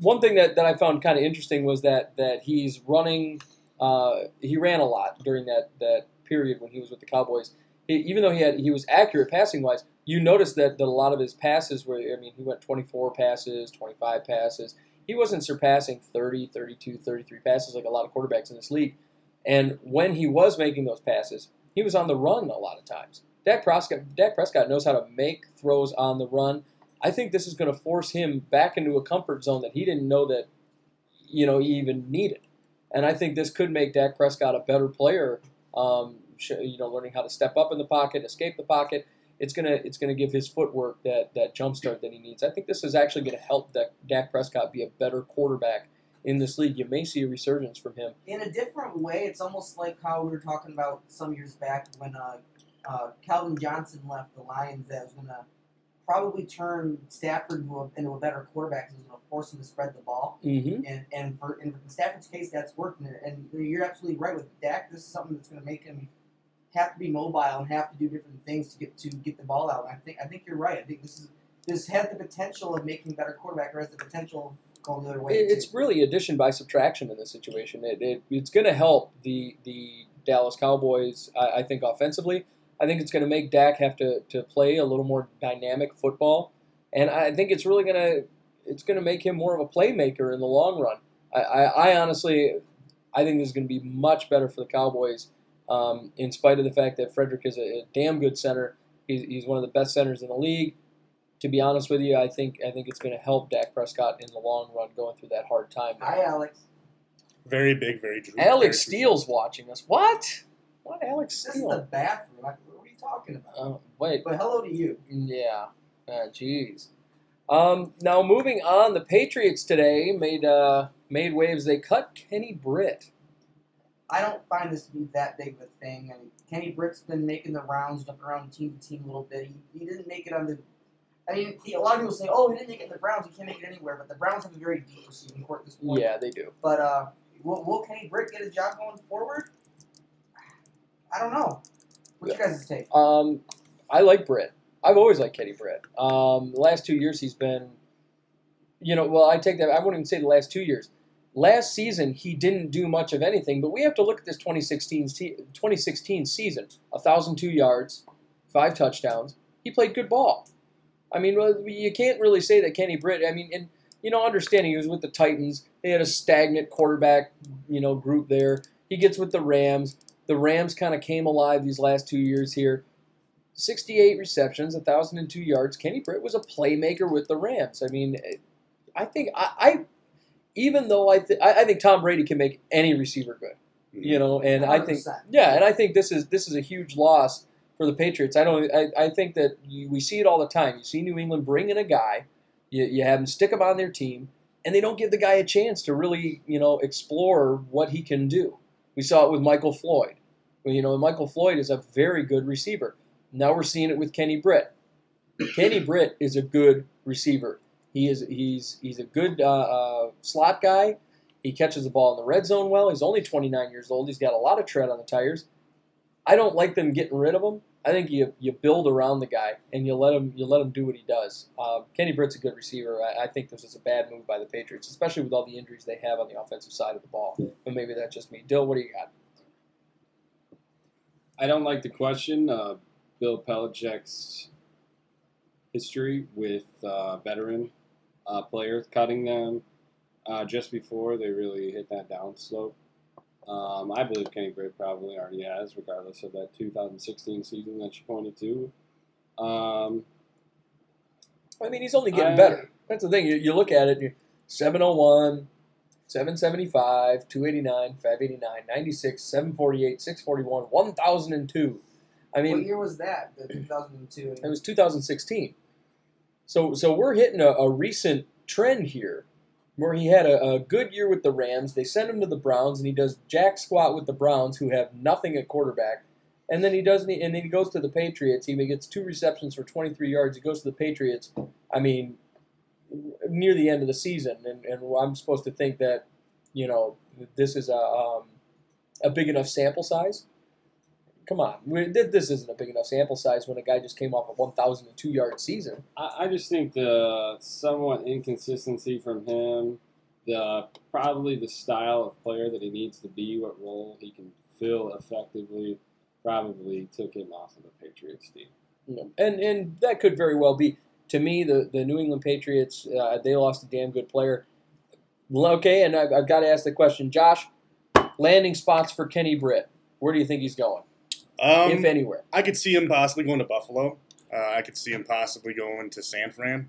one thing that, that I found kind of interesting was that that he's running. Uh, he ran a lot during that that period when he was with the Cowboys. He, even though he had he was accurate passing wise, you noticed that, that a lot of his passes were. I mean, he went 24 passes, 25 passes. He wasn't surpassing 30, 32, 33 passes like a lot of quarterbacks in this league. And when he was making those passes, he was on the run a lot of times. Dak Prescott, Dak Prescott knows how to make throws on the run. I think this is going to force him back into a comfort zone that he didn't know that, you know, he even needed. And I think this could make Dak Prescott a better player. Um, you know, learning how to step up in the pocket, escape the pocket. It's gonna it's gonna give his footwork that that jump start that he needs. I think this is actually going to help Dak, Dak Prescott be a better quarterback in this league. You may see a resurgence from him. In a different way, it's almost like how we were talking about some years back when uh, uh, Calvin Johnson left the Lions. That was going to probably turn Stafford into a, into a better quarterback. It was going to force him to spread the ball. Mm-hmm. And and for in Stafford's case, that's working. And you're absolutely right with Dak. This is something that's going to make him have to be mobile and have to do different things to get to get the ball out. And I think I think you're right. I think this is this has the potential of making better quarterback, or has the potential of going the other way. It- It's really addition by subtraction in this situation. It, it, it's going to help the the Dallas Cowboys, I, I think, offensively. I think it's going to make Dak have to, to play a little more dynamic football, and I think it's really going to it's going to make him more of a playmaker in the long run. I, I, I honestly, I think this is going to be much better for the Cowboys, um, in spite of the fact that Frederick is a, a damn good center. He's, he's one of the best centers in the league to be honest with you, I think I think it's going to help Dak Prescott in the long run going through that hard time. Hi, Alex. Very big, very true. Alex very true. Watching us. What? What Alex This is the Steele? bathroom. What are you talking about? Oh, wait. But hello to you. Yeah. Ah, Jeez. Um, now moving on, the Patriots today made uh, made waves. They cut Kenny Britt. I don't find this to be that big of a thing. I mean, Kenny Britt's been making the rounds, jumping around team to team a little bit. He, he didn't make it on the. I mean, he, a lot of people say, "Oh, he didn't make it in the Browns. He can't make it anywhere." But the Browns have a very deep receiving court at this point. Yeah, they do. But uh, will, will Kenny Britt get his job going forward? I don't know. What's your guys' take? Um, I like Britt. I've always liked Kenny Britt. Um, the last two years he's been, you know, well I take that. I wouldn't even say the last two years. Last season he didn't do much of anything, but we have to look at this 2016 2016 season. A thousand two yards, five touchdowns. He played good ball. I mean, you can't really say that Kenny Britt. I mean, and you know, understanding he was with the Titans, they had a stagnant quarterback, you know, group there. He gets with the Rams. The Rams kind of came alive these last two years here. 68 receptions, 1,002 yards. Kenny Britt was a playmaker with the Rams. I mean, I think I even though I, th- I I think Tom Brady can make any receiver good, you mm. know, and I think yeah, and I think this is this is a huge loss for the Patriots. I don't. I, I think that you, we see it all the time. You see New England bring in a guy, you, you have him stick him on their team, and they don't give the guy a chance to really you know explore what he can do. We saw it with Michael Floyd. You know, Michael Floyd is a very good receiver. Now we're seeing it with Kenny Britt. Kenny Britt is a good receiver. He is he's he's a good uh, uh, slot guy. He catches the ball in the red zone well. He's only 29 years old. He's got a lot of tread on the tires. I don't like them getting rid of him. I think you you build around the guy and you let him you let him do what he does. Um, Kenny Britt's a good receiver. I, I think this is a bad move by the Patriots, especially with all the injuries they have on the offensive side of the ball. But maybe that's just me. Dill, what do you got? I don't like the question uh, Bill Belichick's history with uh, veteran uh, players cutting them uh, just before they really hit that down slope. Um, I believe Kenny Britt probably already has, regardless of that 2016 season that you pointed to. Um, I mean, he's only getting I- better. That's the thing. You, you look at it, you're 701, 775, 289, 589, 96, 748, 641, 1002. I mean, what mean, year was that? The 2002. it was 2016. So, so we're hitting a, a recent trend here where he had a, a good year with the Rams. They send him to the Browns, and he does jack squat with the Browns, who have nothing at quarterback. And then he does, and then he goes to the Patriots. He gets two receptions for 23 yards. He goes to the Patriots. I mean, near the end of the season, and, and I'm supposed to think that, you know, this is a um, a big enough sample size. Come on, this isn't a big enough sample size when a guy just came off a 1,002 yard season. I, I just think the somewhat inconsistency from him, the probably the style of player that he needs to be, what role he can fill effectively, probably took him off of the Patriots team. You know, and and that could very well be. To me, the, the New England Patriots, uh, they lost a damn good player. Okay, and I've, I've got to ask the question, Josh. Landing spots for Kenny Britt. Where do you think he's going, Um, if anywhere? I could see him possibly going to Buffalo. Uh, I could see him possibly going to San Fran.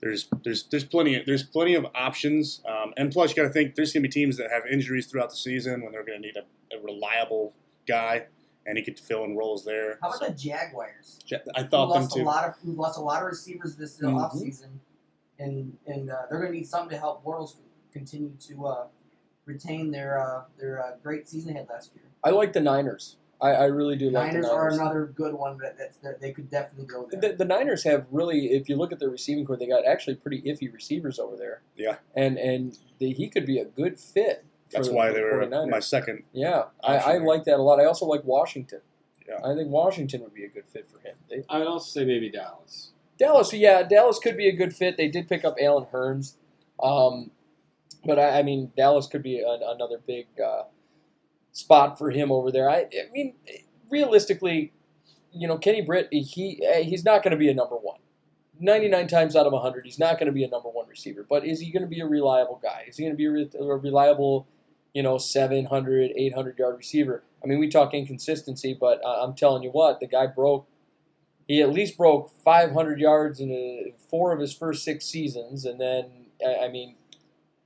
There's there's there's plenty of, there's plenty of options, um, and plus you got to think there's going to be teams that have injuries throughout the season when they're going to need a, a reliable guy, and he could fill in roles there. How about the Jaguars? I thought them lost a lot of who lost a lot of receivers this uh, Mhm. offseason, and and uh, they're going to need something to help Bortles continue to uh, retain their uh, their uh, great season they had last year. I like the Niners. I, I really do like Niners the Niners. are another good one that, that's that they could definitely go there. The, the Niners have really, if you look at their receiving core, they got actually pretty iffy receivers over there. Yeah. and and the, he could be a good fit. That's the- why for they the were 49ers. my second. Yeah, I, I like that a lot. I also like Washington. Yeah. I think Washington would be a good fit for him. They, I would also say maybe Dallas. Dallas, yeah, Dallas could be a good fit. They did pick up Allen Hurns, um, but I, I mean Dallas could be an, another big uh, spot for him over there. I, I mean, realistically, you know, Kenny Britt, he eh, he's not going to be a number one. 99 times out of 100, he's not going to be a number one receiver. But is he going to be a reliable guy? Is he going to be a, re- a reliable, you know, 700, 800 yard receiver? I mean, we talk inconsistency, but uh, I'm telling you what, the guy broke he at least broke 500 yards in a, four of his first six seasons, and then I I mean,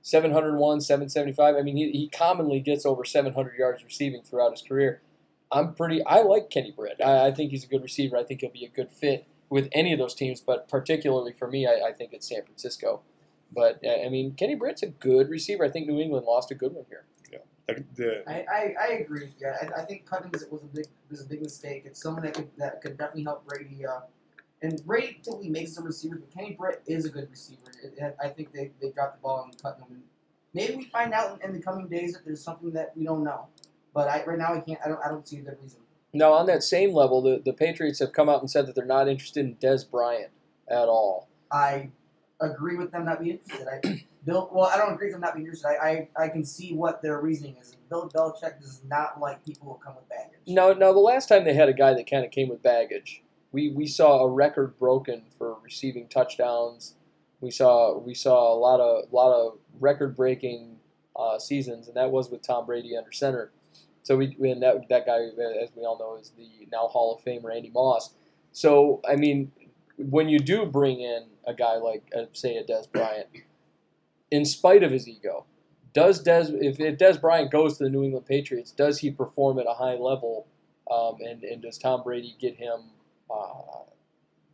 701, 775. I mean, he, he commonly gets over 700 yards receiving throughout his career. I'm pretty. I like Kenny Britt. I, I think he's a good receiver. I think he'll be a good fit with any of those teams, but particularly for me, I, I think it's San Francisco. But uh, I mean, Kenny Britt's a good receiver. I think New England lost a good one here. The, the, I, I, I agree. Yeah, I, I think cutting it was a big was a big mistake. It's someone that could that could definitely help Brady. Uh, and Brady typically makes some receivers, but Kenny Britt is a good receiver. It, it- I think they, they dropped the ball and cut him. And maybe we find out in, in the coming days that there's something that we don't know. But I, right now, I can't. I don't. I don't see the reason. Now, on that same level, the, the Patriots have come out and said that they're not interested in Dez Bryant at all. I agree with them not being interested. I Bill. Well, I don't agree with them not being interested. I, I, I can see what their reasoning is. Bill Belichick does not like people who come with baggage. No, no. the last time they had a guy that kind of came with baggage, we, we saw a record broken for receiving touchdowns. We saw we saw a lot of lot of record breaking uh, seasons, and that was with Tom Brady under center. So we and that that guy, as we all know, is the now Hall of Fame Randy Moss. So I mean, when you do bring in a guy like uh, say a Dez Bryant, in spite of his ego, does Dez if, if Dez Bryant goes to the New England Patriots, does he perform at a high level? Um, and and does Tom Brady get him, uh,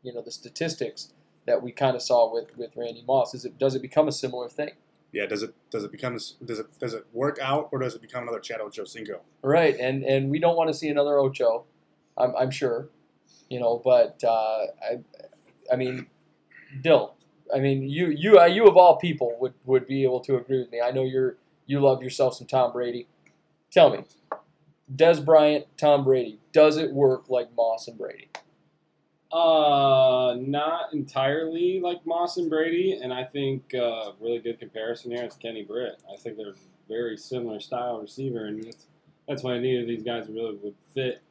you know, the statistics that we kind of saw with with Randy Moss? Is it does it become a similar thing? yeah, does it does it become does it does it work out or does it become another Chad Ochocinco? Right, and and we don't want to see another Ocho, I'm, I'm sure, you know. But uh, I, I mean, Dill, I mean, you you uh, you of all people would, would be able to agree with me. I know you're you love yourself some Tom Brady. Tell me, Dez Bryant, Tom Brady. Does it work like Moss and Brady? Uh, not entirely like Moss and Brady, and I think uh, really good comparison here is Kenny Britt. I think they're very similar style receiver, and that's, that's why neither of these guys really would fit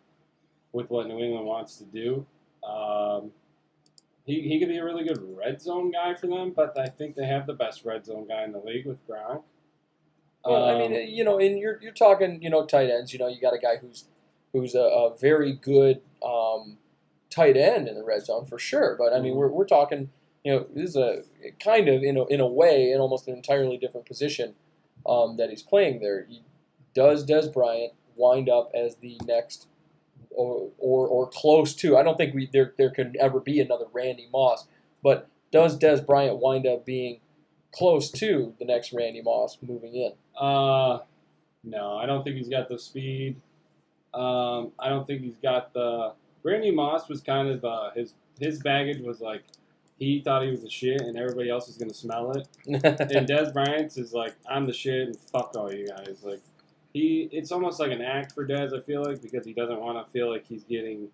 with what New England wants to do. Um, he, he could be a really good red zone guy for them, but I think they have the best red zone guy in the league with Gronk. Well, I Um, mean, you know, and you're you're talking, you know, tight ends. You know, you got a guy who's who's a, a very good um, tight end in the red zone for sure. But I mean, Mhm. we're, we're talking, you know, this is a kind of in a, in a way, in almost an entirely different position um, that he's playing there. He- Does Dez Bryant wind up as the next, or or, or close to? I don't think we there there could ever be another Randy Moss, but does Dez Bryant wind up being close to the next Randy Moss moving in? Uh, no, I don't think he's got the speed. Um, I don't think he's got the. Randy Moss was kind of uh, his his baggage was like he thought he was the shit and everybody else was gonna smell it. And Dez Bryant's is like I'm the shit and fuck all you guys. Like he, it's almost like an act for Dez. I feel like because he doesn't want to feel like he's getting.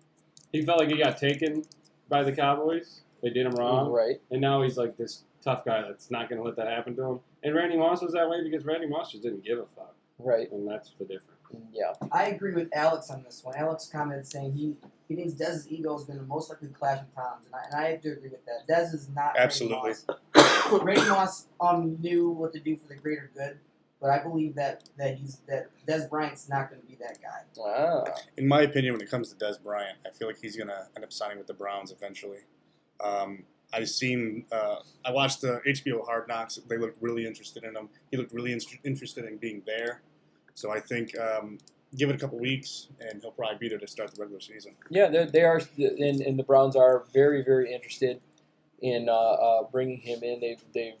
He felt like he got taken by the Cowboys. They did him wrong. right. And now he's like this tough guy that's not going to let that happen to him. And Randy Moss was that way because Randy Moss just didn't give a fuck. Right. And that's the difference. Yeah. I agree with Alex on this one. Alex commented saying he, he thinks Dez's ego is going to most likely clash with Tom's, and I, and I have to agree with that. Dez is not Absolutely. Randy Moss. Randy Moss um, knew what to do for the greater good, but I believe that that he's that Dez Bryant's not going to be that guy. Ah. In my opinion, when it comes to Dez Bryant, I feel like he's going to end up signing with the Browns eventually. Um, I've seen, uh, I watched the HBO Hard Knocks. They looked really interested in him. He looked really in- interested in being there. So I think um, give it a couple weeks, and he'll probably be there to start the regular season. Yeah, they are, and, and the Browns are very, very interested in uh, uh, bringing him in. They've, they've,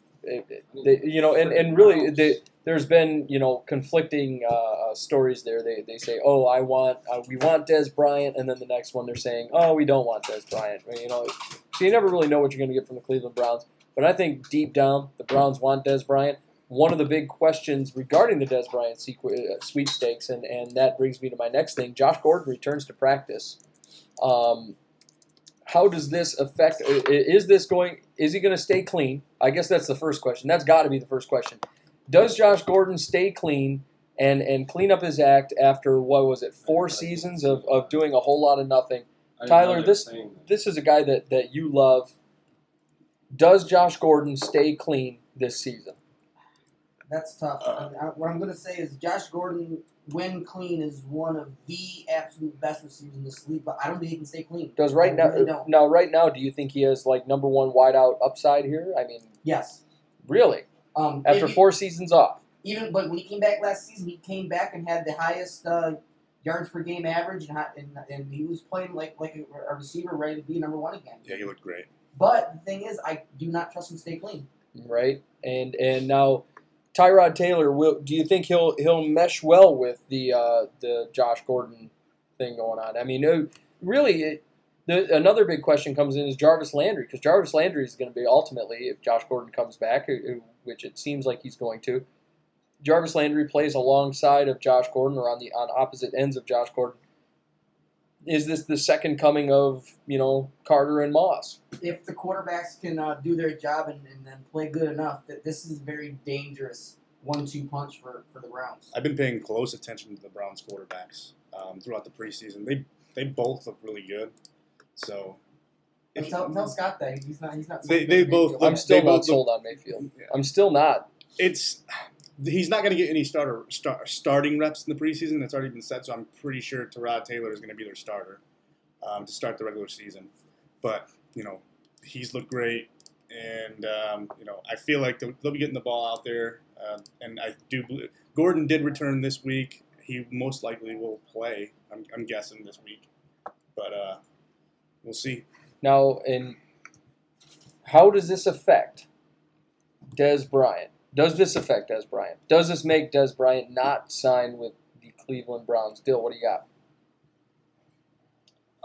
they, you know, and, and really, they, there's been, you know, conflicting uh, uh, stories there. They, they say, oh, I want, uh, we want Dez Bryant, and then the next one they're saying, oh, we don't want Dez Bryant. You know, so you never really know what you're going to get from the Cleveland Browns. But I think deep down, the Browns want Dez Bryant. One of the big questions regarding the Dez Bryant sequ- uh, sweepstakes, and, and that brings me to my next thing. Josh Gordon returns to practice. Um, how does this affect? Is this going? Is he going to stay clean? I guess that's the first question. That's got to be the first question. Does Josh Gordon stay clean and and clean up his act after what was it? Four seasons of, of doing a whole lot of nothing. Tyler, know they were this- This is a guy that that you love. Does Josh Gordon stay clean this season? That's tough. And I- what I'm going to say is Josh Gordon, when clean, is one of the absolute best receivers in this league, but I don't think he can stay clean. Does right I now? really. Now, right now, do you think he has like number one wideout upside here? I mean, Yes. really? Um, After if he- four seasons off, even but when he came back last season, he came back and had the highest uh, yards per game average, and, and and he was playing like like a, a receiver ready to be number one again. Yeah, he looked great. But the thing is, I do not trust him to stay clean. right? And and now, Tyrod Taylor will. Do you think he'll he'll mesh well with the uh, the Josh Gordon thing going on? I mean, uh, really, it, the, another big question comes in is Jarvis Landry because Jarvis Landry is going to be ultimately if Josh Gordon comes back, which it seems like he's going to. Jarvis Landry plays alongside of Josh Gordon or on the on opposite ends of Josh Gordon. Is this the second coming of you know Carter and Moss? If the quarterbacks can uh, do their job and, and then play good enough, that this is a very dangerous one-two punch for, for the Browns. I've been paying close attention to the Browns quarterbacks um, throughout the preseason. They they both look really good. So if- tell, tell Scott that he's not he's not. They- they both- I'm still not both- sold on Mayfield. Yeah. I'm still not. it's he's not going to get any starter star, starting reps in the preseason. That's already been said. So I'm pretty sure Tyrod Taylor is going to be their starter um, to start the regular season. But you know he's looked great, and um, you know I feel like they'll, they'll be getting the ball out there. Uh, and I do. believe Gordon did return this week. He most likely will play. I'm, I'm guessing this week, but uh, we'll see. Now, and how does this affect Dez Bryant? Does this affect Dez Bryant? Does this make Dez Bryant not sign with the Cleveland Browns? Dill, what do you got?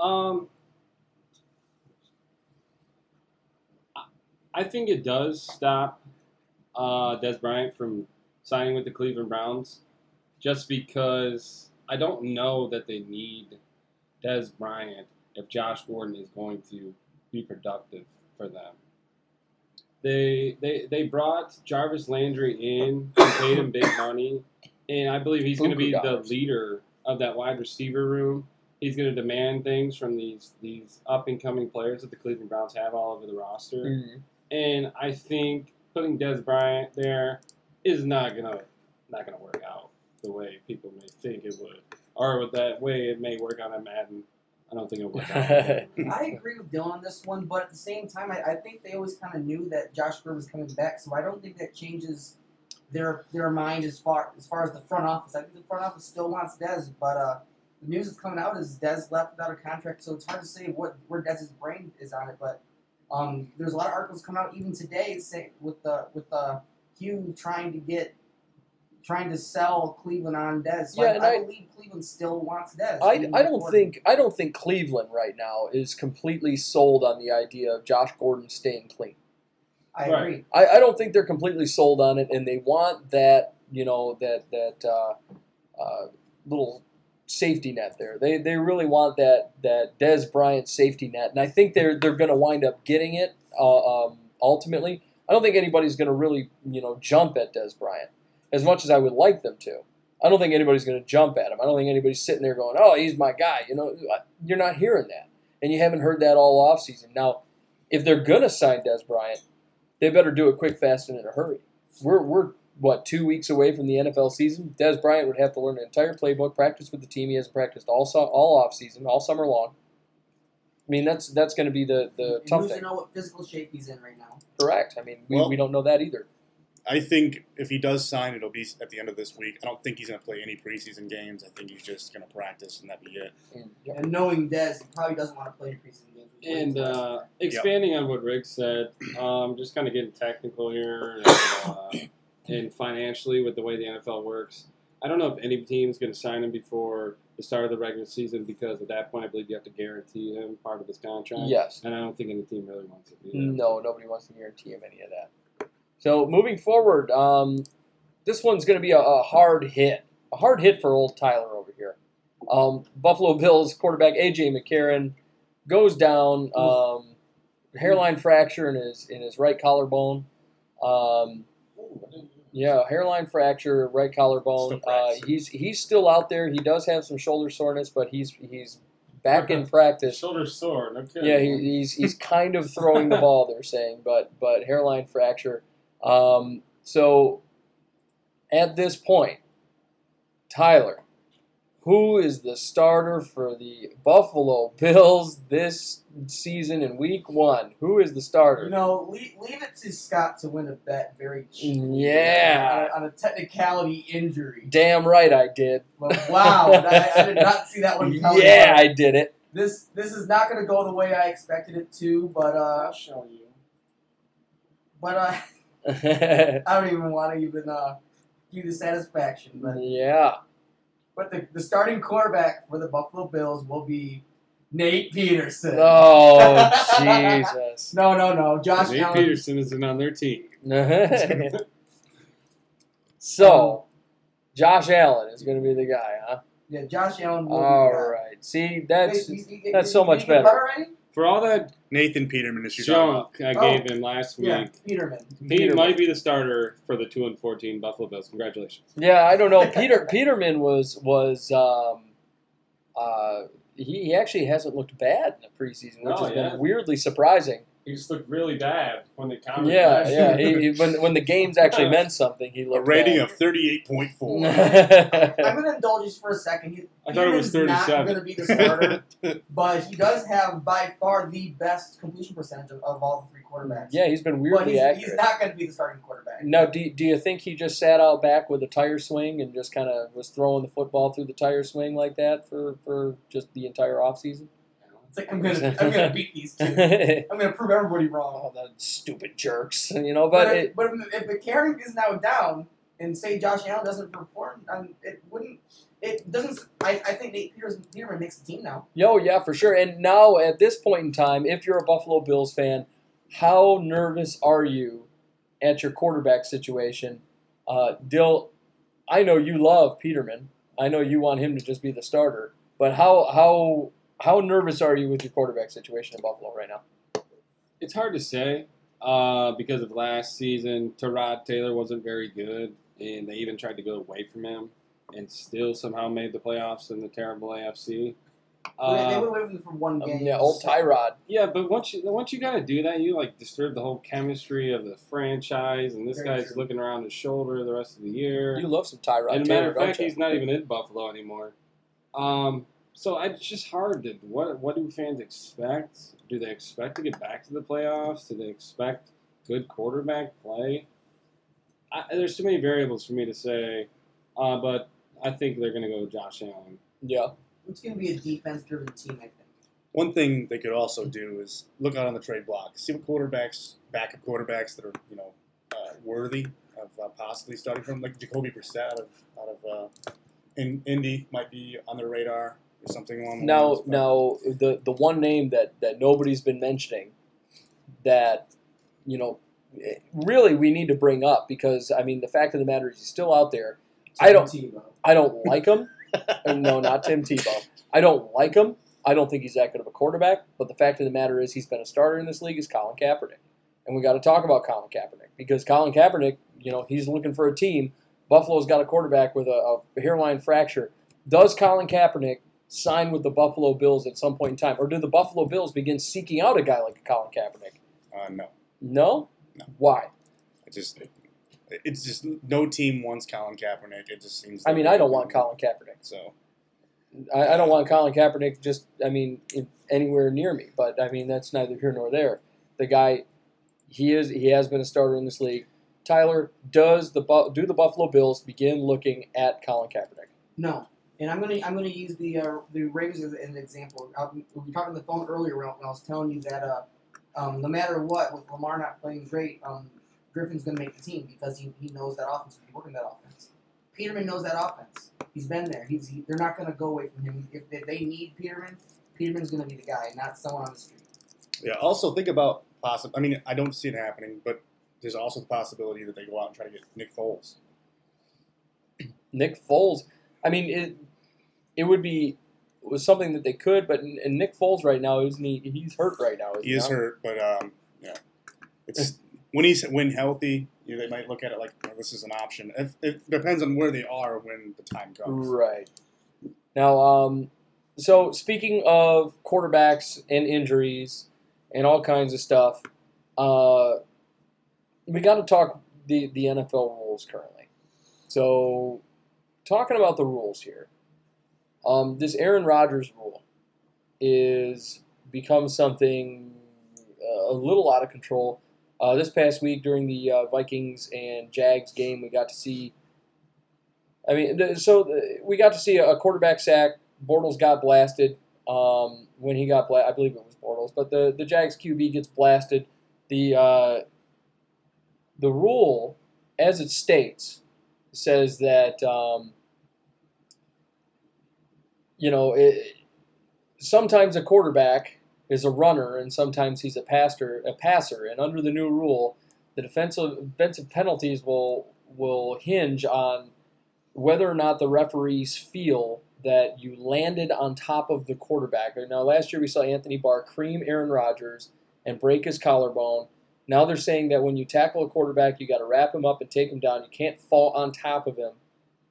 Um, I- think it does stop uh, Dez Bryant from signing with the Cleveland Browns, just because I don't know that they need Dez Bryant if Josh Gordon is going to be productive for them. They they they brought Jarvis Landry in, and paid him big money, and I believe he's going to be the leader of that wide receiver room. He's going to demand things from these these up and coming players that the Cleveland Browns have all over the roster. Mhm. And I think putting Dez Bryant there is not gonna not gonna work out the way people may think it would, or with that way it may work out at Madden. I don't think it'll work out. I agree with Dylan on this one, but at the same time, I, I think they always kind of knew that Josh Gordon was coming back, so I don't think that changes their their mind as far as far as the front office. I think the front office still wants Dez, but uh, the news that's coming out is Dez left without a contract, so it's hard to say what where Dez's brain is on it. But um, there's a lot of articles coming out even today say, with the with uh, Hue trying to get trying to sell Cleveland on Dez. So Yeah, I, and I, I- believe Cleveland still wants Dez. I, even I don't before- think I don't think Cleveland right now is completely sold on the idea of Josh Gordon staying clean. I Right. agree. I, I don't think they're completely sold on it, and they want that you know that that uh, uh, little safety net there. They they really want that that Dez Bryant safety net, and I think they're they're going to wind up getting it uh, um, ultimately. I don't think anybody's going to really you know jump at Dez Bryant as much as I would like them to. I don't think anybody's going to jump at him. I don't think anybody's sitting there going, "Oh, he's my guy." You know, you're not hearing that, and you haven't heard that all offseason. Now, if they're going to sign Dez Bryant, they better do it quick, fast, and in a hurry. We're we're what two weeks away from the NFL season. Dez Bryant would have to learn an entire playbook, practice with the team. He hasn't practiced all all off season, all summer long. I mean, that's that's going to be the the And tough who's thing. to know what physical shape he's in right now? Correct. I mean, we, Well- we don't know that either. I think if he does sign, it'll be at the end of this week. I don't think he's going to play any preseason games. I think he's just going to practice, and that'd be it. And, yep. And knowing Dez, he probably doesn't want to play in preseason games. And uh, expanding on what Rick said, um, just kind of getting technical here, and, uh, and financially with the way the NFL works. I don't know if any team is going to sign him before the start of the regular season because at that point, I believe you have to guarantee him part of his contract. Yes. And I don't think any team really wants to do that. No, nobody wants to guarantee him any of that. So moving forward, um, this one's going to be a, a hard hit, a hard hit for old Tyler over here. Um, Buffalo Bills quarterback AJ McCarron goes down, um, hairline fracture in his in his right collarbone. Um, yeah, hairline fracture, right collarbone. Uh, he's he's still out there. He does have some shoulder soreness, but he's he's back in practice. Shoulder sore. No kidding. Yeah, he, he's he's kind of throwing the ball. They're saying, but but hairline fracture. Um, so at this point, Tyler, who is the starter for the Buffalo Bills this season in Week One? Who is the starter? you know, leave, leave it to Scott to win a bet very cheap. Yeah. On a, on a technicality injury. Damn right I did. But wow, I, I did not see that one coming. Yeah, I did it. This this is not going to go the way I expected it to, but uh, I'll show you. but uh, I don't even want to even uh, give you the satisfaction. But yeah. but the, the starting quarterback for the Buffalo Bills will be Nate Peterson. Oh Jesus. No, no, no. Josh Nate Allen. Peterson isn't on their team. so, Josh Allen is going to be the guy, huh? Yeah, Josh Allen will All be the guy. right. See, that's Wait, you- you- that's you- so you much get better. Already? For all that Nathan Peterman is your talking junk I Oh. gave him last week, Yeah, Peterman. he Peterman. might be the starter for the two and fourteen Buffalo Bills. Congratulations. yeah. I don't know. Peter Peterman was was um, uh, he, he actually hasn't looked bad in the preseason, which Oh, has yeah. been weirdly surprising. He just looked really bad when they counted. Yeah, last yeah. He, he- when when the games actually meant something, he looked. A rating bad. of 38.4. I'm going to indulge you for a second. He, I thought it was Peterman's not 37. going to be the starter, but he does have by far the best completion percentage of, of all the three quarterbacks. yeah, he's been but weirdly he's, accurate. he's not going to be the starting quarterback. No, do, do you think he just sat out back with a tire swing and just kind of was throwing the football through the tire swing like that for, for just the entire offseason? It's like I'm gonna I'm gonna beat these two. oh, I'm gonna prove everybody wrong. All the stupid jerks, you know. But But, it, if, but if, if McCarron is now down and say Josh Allen doesn't perform, um, it wouldn't. It doesn't. I, I think Nate Peters, Peterman makes the team now. yo, yeah, for sure. And now at this point in time, if you're a Buffalo Bills fan, how nervous are you at your quarterback situation? Uh, Dill, I know you love Peterman. I know you want him to just be the starter, but how how how nervous are you with your quarterback situation in Buffalo right now? It's hard to say uh, because of last season. Tyrod Taylor wasn't very good, and they even tried to go away from him, and still somehow made the playoffs in the terrible AFC. they, they Uh, went away from him for one Um, game. yeah, old Tyrod. yeah, but once you once you gotta do that, you like disturb the whole chemistry of the franchise, and this Very guy's true. looking around his shoulder the rest of the year. You love some Tyrod. Taylor. And a matter of fact, he's not even in Buffalo anymore. Um, so it's just hard to what what do fans expect? Do they expect to get back to the playoffs? Do they expect good quarterback play? I, there's too many variables for me to say, uh, but I think they're going to go with Josh Allen. Yeah. It's going to be a defense-driven team, I think. One thing they could also do is look out on the trade block, see what quarterbacks, backup quarterbacks that are you know uh, worthy of uh, possibly starting from, like Jacoby Brissett out of out of uh, in Indy might be on their radar or something along those Now, lines. now the the one name that that nobody's been mentioning that you know eh, really we need to bring up because I mean the fact of the matter is he's still out there. I don't Tebow. I don't like him. Uh, no, not Tim Tebow. I don't like him. I don't think he's that good of a quarterback. But the fact of the matter is, he's been a starter in this league. Is Colin Kaepernick, and we got to talk about Colin Kaepernick because Colin Kaepernick, you know, he's looking for a team. Buffalo's got a quarterback with a, a hairline fracture. Does Colin Kaepernick sign with the Buffalo Bills at some point in time, or do the Buffalo Bills begin seeking out a guy like Colin Kaepernick? uh, no, No. No. Why? it just it's just no team wants Colin Kaepernick. It just seems. I mean, I don't want Colin Kaepernick. So I, I don't want Colin Kaepernick just, I mean, in, anywhere near me. But I mean, that's neither here nor there. The guy, he is, he has been a starter in this league. Tyler, does the do the Buffalo Bills begin looking at Colin Kaepernick? No, and I'm gonna I'm gonna use the uh, the Ravens as an example. I, we were talking on the phone earlier when I when I was telling you that uh, um, no matter what, with Lamar not playing great, um, Griffin's gonna make the team because he, he knows that offense. He's working that offense. Peterman knows that offense. He's been there. He's he, they're not gonna go away from him. If, if they need Peterman, Peterman's gonna be the guy, not someone on the street. yeah. Also think about possible. I mean, I don't see it happening, but there's also the possibility that they go out and try to get Nick Foles. Nick Foles, I mean, it it would be it was something that they could, but and Nick Foles right now isn't he? He's hurt right now. He is not? hurt, but um, yeah, it's when he's when healthy. You know, they might look at it like well, this is an option. It, it depends on where they are when the time comes. Right. Now, um, so speaking of quarterbacks and injuries and all kinds of stuff, uh, we got to talk the, the NFL rules currently. So, talking about the rules here, um, this Aaron Rodgers rule is become something uh, a little out of control. Uh, this past week during the uh, Vikings and Jags game, we got to see I mean, so th- we got to see a quarterback sack. Bortles got blasted um, when he got bla- I believe it was Bortles, but the the Jags QB gets blasted. The uh, the rule, as it states, says that um, you know it, sometimes a quarterback is a runner and sometimes he's a passer a passer and under the new rule the defensive defensive penalties will will hinge on whether or not the referees feel that you landed on top of the quarterback. Now, last year we saw Anthony Barr cream Aaron Rodgers and break his collarbone. Now they're saying that when you tackle a quarterback, you got to wrap him up and take him down. You can't fall on top of him.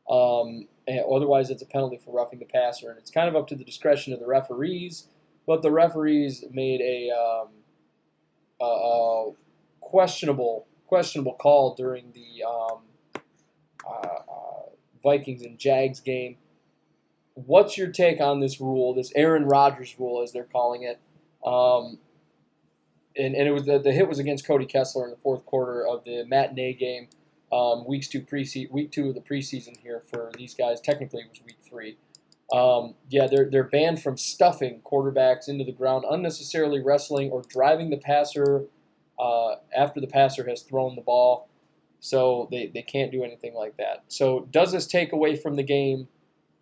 Um, otherwise, it's a penalty for roughing the passer. And it's kind of up to the discretion of the referees. But the referees made a, um, a, a questionable questionable call during the um, uh, uh, Vikings and Jags game. What's your take on this rule, this Aaron Rodgers rule, as they're calling it? Um, and, and it was the, the hit was against Cody Kessler in the fourth quarter of the matinee game, um, weeks two prese- week two of the preseason here for these guys. Technically, it was week three. Um, yeah, they're they're banned from stuffing quarterbacks into the ground, unnecessarily wrestling or driving the passer uh, after the passer has thrown the ball. So they, they can't do anything like that. So does this take away from the game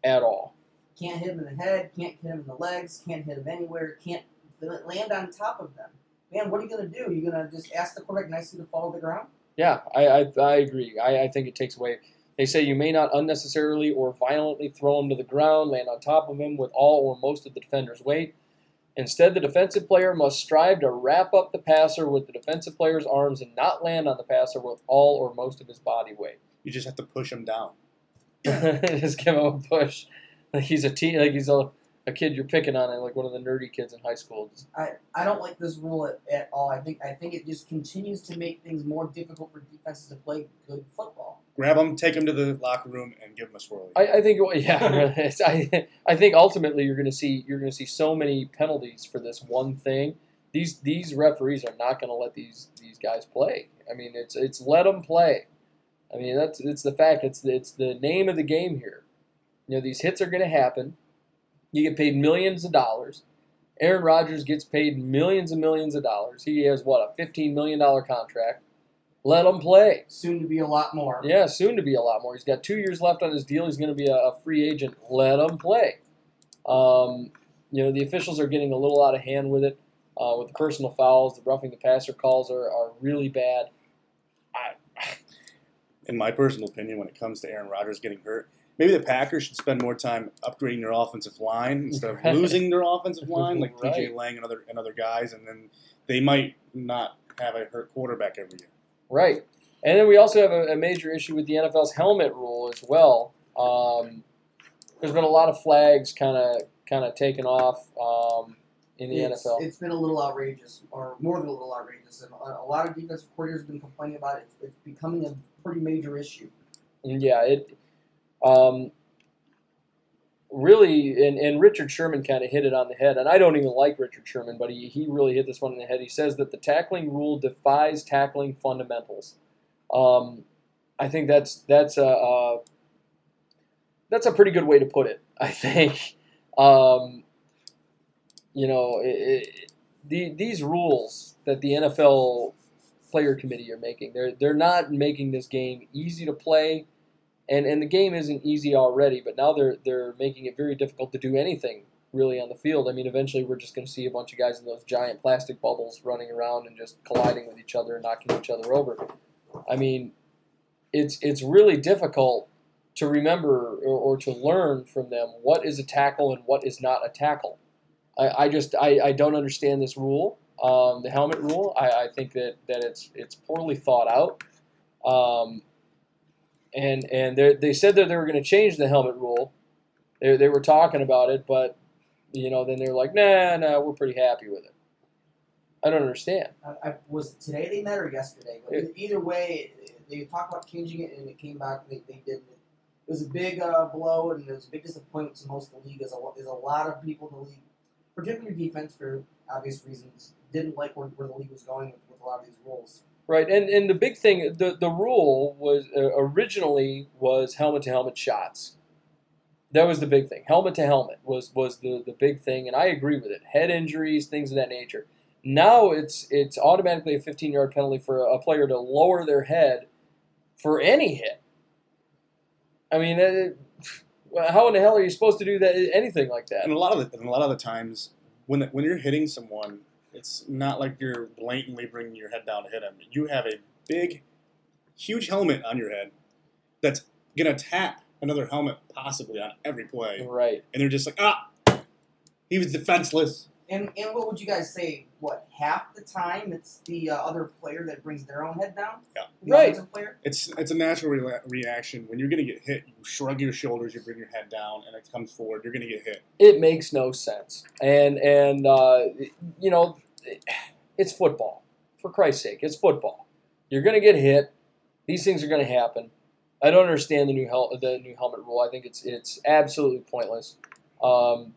at all? Can't hit him in the head. Can't hit him in the legs. Can't hit him anywhere. Can't land on top of them. Man, what are you gonna do? Are You gonna just ask the quarterback nicely to fall to the ground? Yeah, I, I, I agree. I, I think it takes away. They say you may not unnecessarily or violently throw him to the ground, land on top of him with all or most of the defender's weight. Instead, the defensive player must strive to wrap up the passer with the defensive player's arms and not land on the passer with all or most of his body weight. You just have to push him down. Just give him a push, like he's a like he's a, a kid you're picking on, and like one of the nerdy kids in high school. I, I don't like this rule at, at all. I think I think it just continues to make things more difficult for defenses to play good football. Grab them, take them to the locker room, and give them a swirly. I, I think, yeah, I, I think ultimately you're going to see you're going to see so many penalties for this one thing. These these referees are not going to let these these guys play. I mean, it's it's let them play. I mean, that's it's the fact. It's the, it's the name of the game here. You know, these hits are going to happen. You get paid millions of dollars. Aaron Rodgers gets paid millions and millions of dollars. He has what a fifteen million dollar contract. Let him play. Soon to be a lot more. Yeah, soon to be a lot more. He's got two years left on his deal. He's going to be a, a free agent. Let him play. Um, you know, the officials are getting a little out of hand with it, uh, with the personal fouls. The roughing the passer calls are, are really bad. in my personal opinion, when it comes to Aaron Rodgers getting hurt, maybe the Packers should spend more time upgrading their offensive line instead of losing their offensive line, like Right. TJ Lang and other and other guys, and then they might not have a hurt quarterback every year. Right. And then we also have a, a major issue with the NFL's helmet rule as well. Um, there's been a lot of flags kind of kind of taken off um, in the it's, NFL. It's been a little outrageous, or more than a little outrageous, and a, a lot of defensive coordinators have been complaining about it. It's, it's becoming a pretty major issue. Yeah, it um, really, and, and Richard Sherman kind of hit it on the head. And I don't even like Richard Sherman, but he, he really hit this one in the head. He says that the tackling rule defies tackling fundamentals. Um, I think that's that's a, that's a pretty good way to put it. I think. Um, you know, it, it, the, these rules that the NFL player committee are making, they're they're not making this game easy to play and and the game isn't easy already, but now they're they're making it very difficult to do anything really on the field. I mean, eventually we're just going to see a bunch of guys in those giant plastic bubbles running around and just colliding with each other and knocking each other over. I mean, it's it's really difficult to remember or, or to learn from them what is a tackle and what is not a tackle. I, I just I, I don't understand this rule, um, the helmet rule. I, I think that, that it's it's poorly thought out. Um, and and they they said that they were going to change the helmet rule. They, they were talking about it, but you know, then they were like, nah, nah, we're pretty happy with it. I don't understand. I, I, was it today they met or yesterday? But It- either way, they talked about changing it, and it came back. and They, they didn't. It was a big uh, blow, and it was a big disappointment to most of the league. As as a lot of people in the league, particularly defense for obvious reasons, didn't like where, where the league was going with, with a lot of these rules. Right, and and the big thing, the the rule was uh, originally was helmet to helmet shots. That was the big thing. Helmet to helmet was was the the big thing, and I agree with it. Head injuries, things of that nature. Now it's it's automatically a 15 yard penalty for a player to lower their head for any hit. I mean, uh, well, how in the hell are you supposed to do that? Anything like that? And a lot of the a lot of the times when when you're hitting someone, it's not like you're blatantly bringing your head down to hit him. You have a big, huge helmet on your head that's gonna tap another helmet possibly on every play, Right. and they're just like, ah, he was defenseless. And and what would you guys say? What half the time it's the uh, other player that brings their own head down? Yeah. The Right. player. It's it's a natural re- reaction when you're gonna get hit. You shrug your shoulders, you bring your head down, and it comes forward. You're gonna get hit. it makes no sense. And and uh, you know, it's football. For Christ's sake, it's football. You're going to get hit. These things are going to happen. I don't understand the new hel- the new helmet rule. I think it's it's absolutely pointless. Um,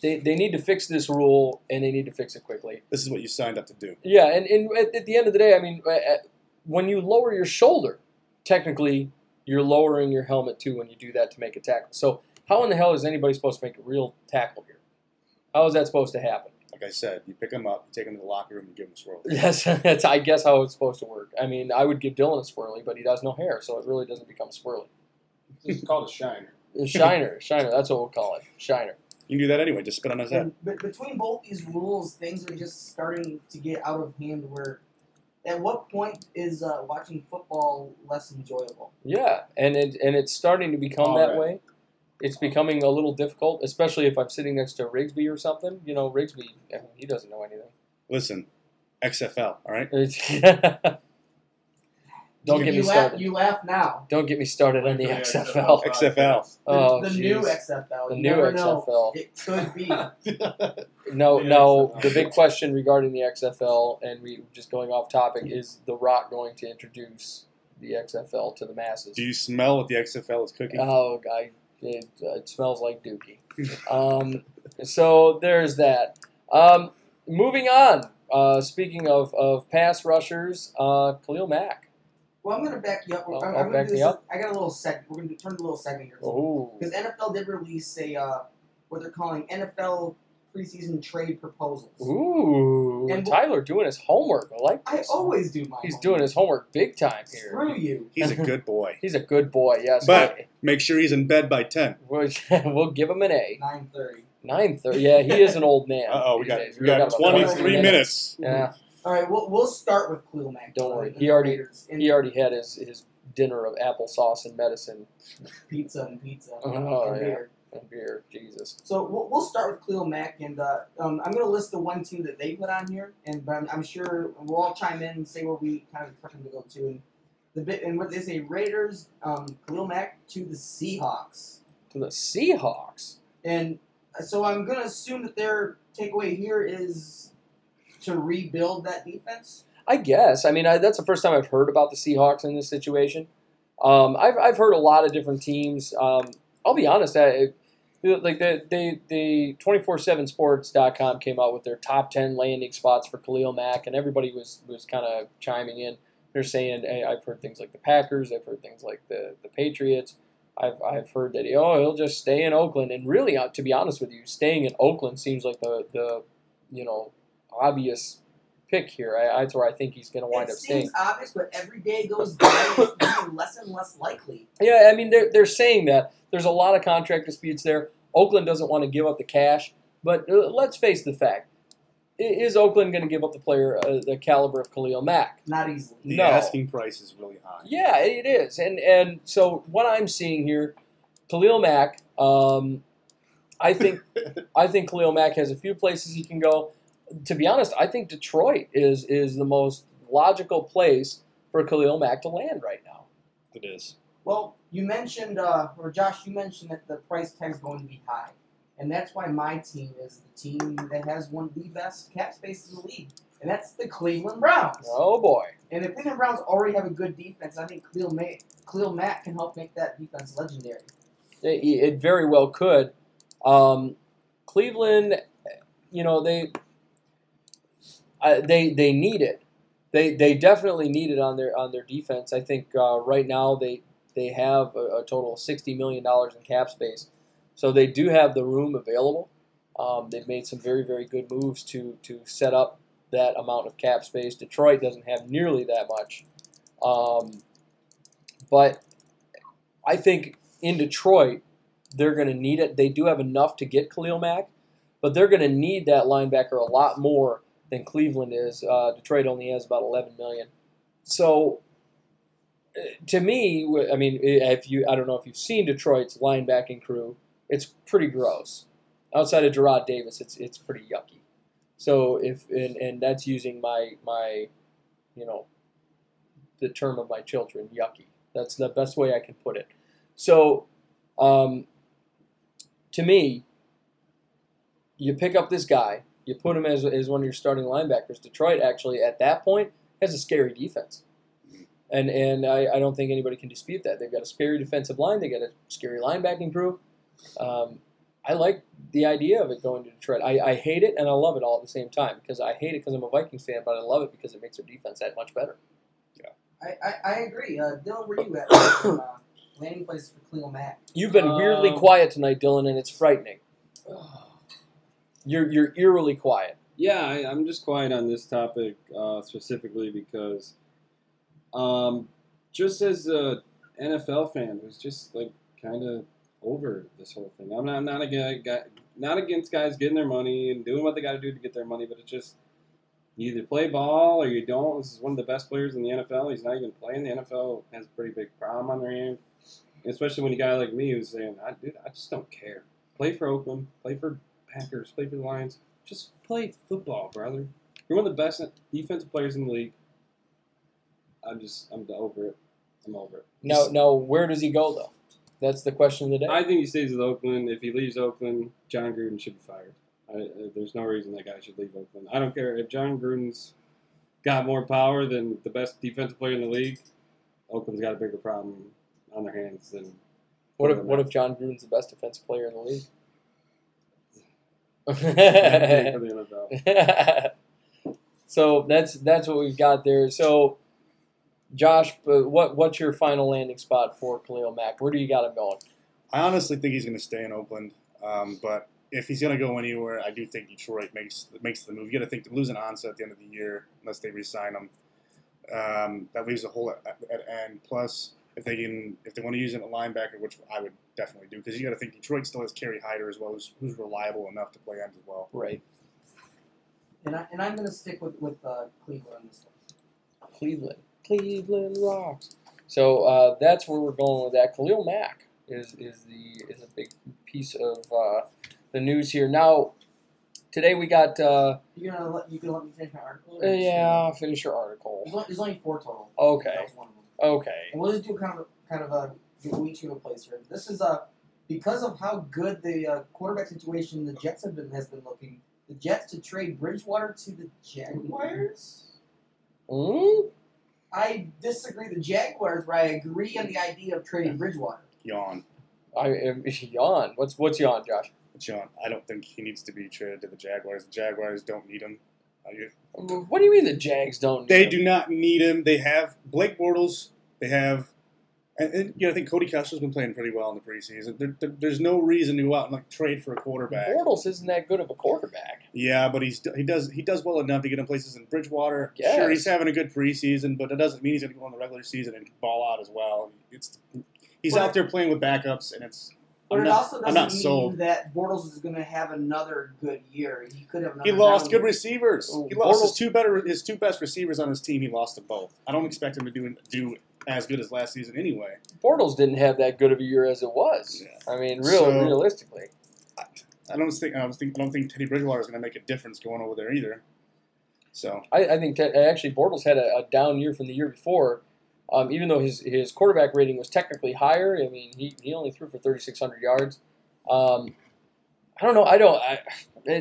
they, they need to fix this rule and they need to fix it quickly. This is what you signed up to do. Yeah, and, and at, at the end of the day, I mean, when you lower your shoulder, technically you're lowering your helmet too when you do that to make a tackle. So how in the hell is anybody supposed to make a real tackle here? How is that supposed to happen? Like I said, you pick him up, you take him to the locker room, and give him a swirl. Yes, that's I guess how it's supposed to work. I mean, I would give Dylan a swirly, but he has no hair, so it really doesn't become swirly. It's called a shiner. A shiner, shiner. That's what we'll call it, shiner. You can do that anyway. Just spit on his head. And, but between both these rules, things are just starting to get out of hand. Where at what point is uh, watching football less enjoyable? Yeah, and it and it's starting to become All that right. way. It's becoming a little difficult, especially if I'm sitting next to Rigsby or something. You know, Rigsby, I mean, he doesn't know anything. Listen, XFL, all right? Don't you, get me you laugh, started. You laugh now. Don't get me started on the Wait XFL. XFL. The, Oh, the new. XFL. The you new never know. XFL. It could be. No, The no. XFL. The big question regarding the XFL, and we just going off topic, is The Rock going to introduce the XFL to the masses? Do you smell what the XFL is cooking? Oh, I, it, uh, it smells like Dookie. um, so there's that. Um, moving on. Uh, speaking of, of pass rushers, uh, Khalil Mack. Well, I'm going to back you up. Oh, I'm, oh, I'm back gonna do this. up? I got a little seg. We're going to turn to a little segment here. Oh, Because NFL did release a uh, what they're calling NFL preseason trade proposals. ooh, And- Tyler doing his homework. I like I always do my. He's homework. doing his homework big time here. Screw you. He's a good boy. He's a good boy. Yes, But- Make sure he's in bed by 10. we'll, we'll give him an A. Nine thirty. Nine thirty. Yeah, he is an old man. Uh oh, we got, days. we got about 23 minutes. Yeah, All right, we'll, we'll start with Khalil Mack. Don't uh, worry. He already- Raiders he already had his, his dinner of applesauce and medicine pizza and pizza Oh, and yeah. beer. And beer. Jesus. So we'll, we'll start with Khalil Mack, and uh, um, I'm going to list the one team that they put on here, and but I'm, I'm sure we'll all chime in and say where we kind of expect them to go to. And the bit and what they say, Raiders, um, Khalil Mack to the Seahawks, To the Seahawks. and uh, so I'm going to assume that their takeaway here is to rebuild that defense. I guess. I mean, I, that's the first time I've heard about the Seahawks in this situation. Um, I've, I've heard a lot of different teams. Um, I'll be honest. I, like the they the 247sports.com came out with their top 10 landing spots for Khalil Mack and everybody was was kind of chiming in. They're saying hey, I've heard things like the Packers I've heard things like the the Patriots. I've, I've heard that oh he'll just stay in Oakland. And really uh, to be honest with you staying in Oakland seems like the the you know obvious pick here I, that's where I think he's going to wind it up staying seems obvious, but every day goes by, it's becoming less and less likely. Yeah, I mean they're they're saying that there's a lot of contract disputes there. Oakland doesn't want to give up the cash, but uh, let's face the fact: I- is Oakland going to give up the player uh, the caliber of Khalil Mack? Not easily. The No. asking price is really high. Yeah, it is, and and so what I'm seeing here, Khalil Mack. Um, I think I think Khalil Mack has a few places he can go. To be honest, I think Detroit is is the most logical place for Khalil Mack to land right now. It is. Well, you mentioned, uh, or Josh, you mentioned that the price tag is going to be high, and that's why my team is the team that has one of the best cap spaces in the league, and that's the Cleveland Browns. Oh boy. And the Cleveland Browns already have a good defense. I think Khalil, May, Khalil Mack can help make that defense legendary. It, it very well could. Um, Cleveland, you know, they they they need it. They they definitely need it on their on their defense. I think uh, right now they they have a, a total of sixty million dollars in cap space, so they do have the room available. Um, they've made some very very good moves to to set up that amount of cap space. Detroit doesn't have nearly that much, um, but I think in Detroit they're going to need it. They do have enough to get Khalil Mack, but they're going to need that linebacker a lot more than Cleveland is. Uh, Detroit only has about 11 million. So uh, to me, I mean, if you, I don't know if you've seen Detroit's linebacking crew, it's pretty gross. Outside of Jarrad Davis, it's it's pretty yucky. So if and, and that's using my my, you know, the term of my children, yucky. That's the best way I can put it. So, um, to me, you pick up this guy, you put him as, as one of your starting linebackers. Detroit actually at that point has a scary defense. And and I, I don't think anybody can dispute that. They've got a scary defensive line, they got a scary linebacking crew. Um, I like the idea of it going to Detroit. I, I hate it and I love it all at the same time because I hate it because I'm a Vikings fan, but I love it because it makes their defense that much better. I, I, I agree. Uh, Dylan, where you at? uh, landing places for Khalil Mack. You've been weirdly Um, quiet tonight, Dylan, and it's frightening. You're you're eerily quiet. Yeah, I, I'm just quiet on this topic uh, specifically because, um, just as a NFL fan who's just like kind of over this whole thing. I'm not not against not against guys getting their money and doing what they got to do to get their money, but it's just You either play ball or you don't. This is one of the best players in the NFL. He's not even playing. The NFL has a pretty big problem on their hands, especially when a guy like me who's saying, "I dude, I just don't care. Play for Oakland, play for Packers, play for the Lions. Just play football, brother. You're one of the best defensive players in the league. I'm just, I'm over it. I'm over it. No, no. Where does he go though? That's the question of the day. I think he stays with Oakland. If he leaves Oakland, Jon Gruden should be fired. I, uh, there's no reason that guy should leave Oakland. I don't care if Jon Gruden's got more power than the best defensive player in the league. Oakland's got a bigger problem on their hands than. what if what if Jon Gruden's the best defensive player in the league? so that's that's what we've got there. So, Josh, uh, what what's your final landing spot for Khalil Mack? Where do you got him going? I honestly think he's going to stay in Oakland, um, but if he's going to go anywhere, I do think Detroit makes makes the move. You got to think to lose Ansah at the end of the year unless they re-sign him. Um, that leaves a hole at, at end. Plus, if they can, if they want to use it at linebacker, which I would definitely do, because you got to think Detroit still has Kerry Hyder as well, who's, who's reliable enough to play end as well. Right, And I and I'm gonna stick with with uh, Cleveland this one. Cleveland. Cleveland rocks. So uh, that's where we're going with that. Khalil Mack is is the is a big piece of uh, the news here. Now, today we got. Uh, You gonna let you gonna let me finish my article? uh, yeah, finish your article. There's only, there's only four total. Okay. That was one of them. Okay. And we'll just do kind of kind of a give each of a place here. This is uh because of how good the uh, quarterback situation the Jets have been has been looking. The Jets to trade Bridgewater to the Jaguars. Mm? I disagree. The Jaguars, but I agree on the idea of trading Bridgewater. Yawn. I am yawn. What's what's yawn, Josh? It's yawn. I don't think he needs to be traded to the Jaguars. The Jaguars don't need him. You- What do you mean the Jags don't? Need him? They do not need him. They have Blake Bortles. They have, and, and you know, I think Cody Kessler's been playing pretty well in the preseason. There, there- there's no reason to go out and like trade for a quarterback. Bortles isn't that good of a quarterback. Yeah, but he's he does he does well enough to get in places in Bridgewater. Yes. Sure, he's having a good preseason, but that doesn't mean he's going to go in the regular season and ball out as well. It's he's But- out there playing with backups, and it's But I'm it not- also I'm doesn't mean sold. that Bortles is going to have another good year. He could have. Another he lost good year. receivers. Oh, He lost his two better his two best receivers on his team. He lost to both. I don't expect him to do do as good as last season anyway. Bortles didn't have that good of a year as it was. Yeah. I mean, real So- realistically. I don't think I don't think I don't think Teddy Bridgewater is going to make a difference going over there either. So I, I think that actually Bortles had a, a down year from the year before. Um, even though his, his quarterback rating was technically higher, I mean he, he only threw for 3,600 yards. Um, I don't know. I don't. I,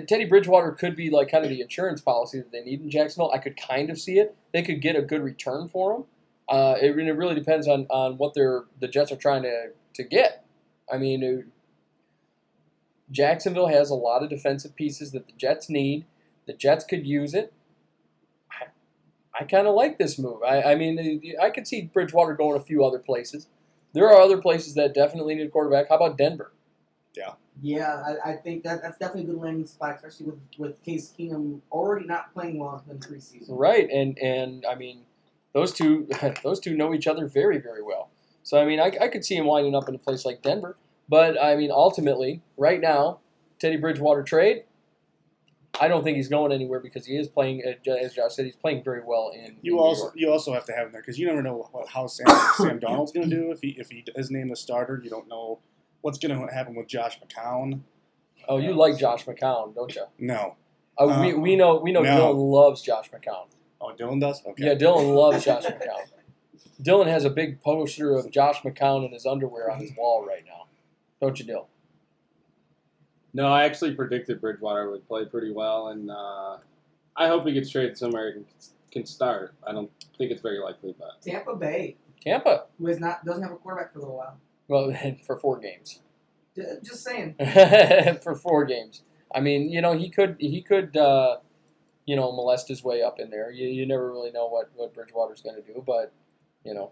Teddy Bridgewater could be like kind of the insurance policy that they need in Jacksonville. I could kind of see it. They could get a good return for him. Uh, it, really- it really depends on, on what they're the Jets are trying to, to get. I mean, it- Jacksonville has a lot of defensive pieces that the Jets need. The Jets could use it. I, I kind of like this move. I, I mean, I could see Bridgewater going a few other places. There are other places that definitely need a quarterback. How about Denver? Yeah, I, I think that that's definitely a good landing spot, especially with with Case Keenum already not playing well in the preseason. Right, and and I mean, those two those two know each other very very well. So I mean, I, I could see him winding up in a place like Denver. But I mean, ultimately, right now, Teddy Bridgewater trade. I don't think he's going anywhere because he is playing, uh, as Josh said, he's playing very well in. in you New also you also have to have him there because you never know what, how Sam Sam Darnold's going to do if he if he is named the starter. You don't know what's going to happen with Josh McCown. Oh, you like Josh McCown, don't you? No. Uh, we, Uh, we know we know no. Dylan loves Josh McCown. Oh, Dylan does. Okay. Yeah, Dylan loves Josh McCown. Dylan has a big poster of Josh McCown in his underwear on his wall right now. Don't you, Dylan? No, I actually predicted Bridgewater would play pretty well, and uh, I hope he gets traded somewhere and can start. I don't think it's very likely, but Tampa Bay, Tampa. who is not doesn't have a quarterback for a little while. Well, for four games. Just saying. for four games. I mean, you know, he could he could uh, you know molest his way up in there. You, you never really know what what Bridgewater's going to do, but you know,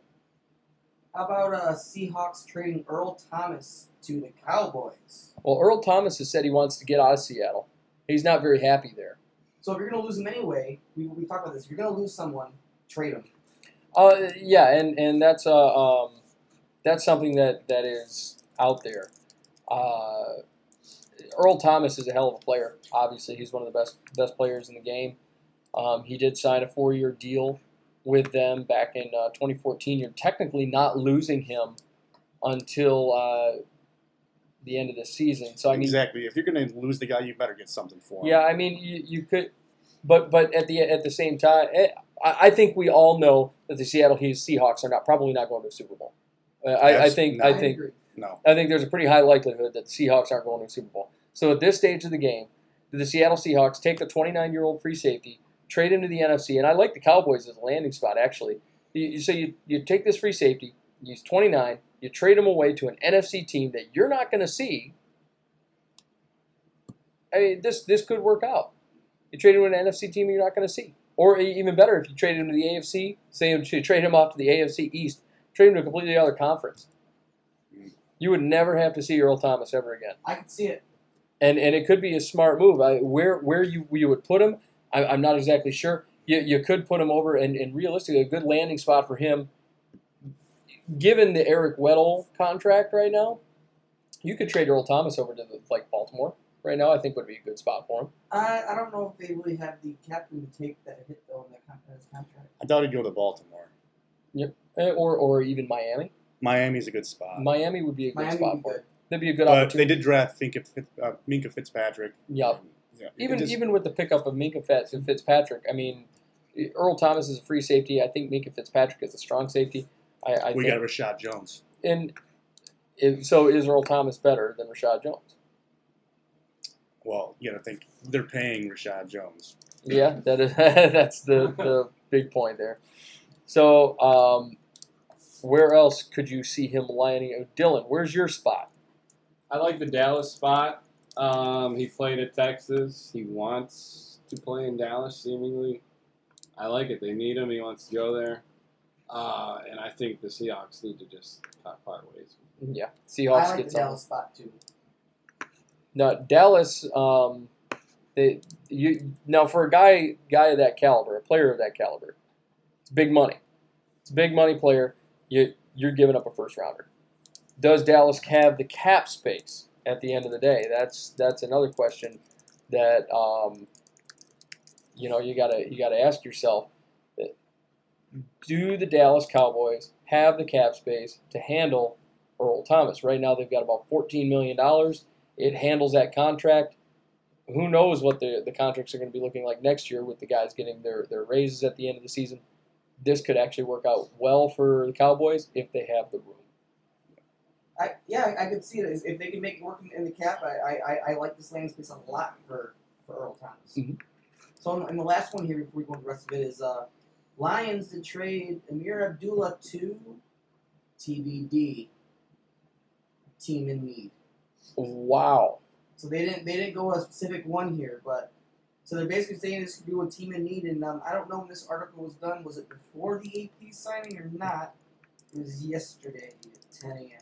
How about uh, Seahawks trading Earl Thomas to the Cowboys? well, Earl Thomas has said he wants to get out of Seattle. He's not very happy there. So if you're going to lose him anyway, we, we talked about this. If you're going to lose someone, trade him. Uh, yeah, and and that's uh, um, that's something that that is out there. Uh, Earl Thomas is a hell of a player. Obviously, he's one of the best best players in the game. Um, he did sign a four-year deal with them back in uh, 2014. You're technically not losing him until uh, the end of the season. So I mean, exactly. If you're going to lose the guy, you better get something for him. yeah, I mean, you, you could, but but at the at the same time, eh, I, I think we all know that the Seattle Seahawks are not probably not going to a Super Bowl. Uh, I, I think no. I think agree. No. I think there's a pretty high likelihood that the Seahawks aren't going to a Super Bowl. So at this stage of the game, do the Seattle Seahawks take the 29 year old free safety, trade him to the NFC, and I like the Cowboys as a landing spot actually. You, you, so you, you take this free safety, he's 29, you trade him away to an NFC team that you're not going to see. I mean, this this could work out. You trade him to an NFC team you're not going to see, or even better, if you trade him to the AFC, say you trade him off to the AFC East, trade him to a completely other conference. Mm. You would never have to see Earl Thomas ever again, I can see it. And and it could be a smart move. I, where where you you would put him, I, I'm not exactly sure. You, you could put him over, and, and realistically, a good landing spot for him, given the Eric Weddle contract right now, you could trade Earl Thomas over to the, like Baltimore right now. I think would be a good spot for him. I, I don't know if they really have the captain to take that hit though in that con- in his contract. I thought he'd go to Baltimore. Eh, Or or even Miami. Miami's a good spot. Miami would be a good Miami spot for good. That'd be a good but they did draft Minkah, uh, Minkah Fitzpatrick. Yeah. Yeah. Even just- even with the pickup of Minkah Fitz, Fitzpatrick, I mean, Earl Thomas is a free safety. I think Minkah Fitzpatrick is a strong safety. I, I we think, got Reshad Jones. and if, so is Earl Thomas better than Reshad Jones? Well, you got to think they're paying Reshad Jones. Yeah, that is that's the the big point there. So, um, where else could you see him lining? Dylan, where's your spot? I like the Dallas spot. Um, he played at Texas. He wants to play in Dallas, seemingly. I like it. They need him. He wants to go there. Uh, and I think the Seahawks need to just part part ways. Yeah, I Seahawks like get the some. Dallas spot too. Now Dallas, um, they you now for a guy guy of that caliber, a player of that caliber, it's big money. It's a big money player. You you're giving up a first rounder. Does Dallas have the cap space at the end of the day? That's that's another question that um, you know you gotta you gotta ask yourself. Do the Dallas Cowboys have the cap space to handle Earl Thomas? Right now, they've got about fourteen million dollars it handles that contract. Who knows what the, the contracts are going to be looking like next year with the guys getting their, their raises at the end of the season. This could actually work out well for the Cowboys if they have the room. I yeah, I could see it as if they can make it work in, in the cap. I, I, I, like this landing space a lot for, for Earl Thomas. Mhm. So in, in the last one here before we go into the rest of it is uh, Lions to trade Ameer Abdullah to TBD team in need. Wow. So they didn't they didn't go a specific one here, but so they're basically saying this could be a team in need. And um, I don't know when this article was done. Was it before the AP signing or not? It was yesterday at 10 a.m.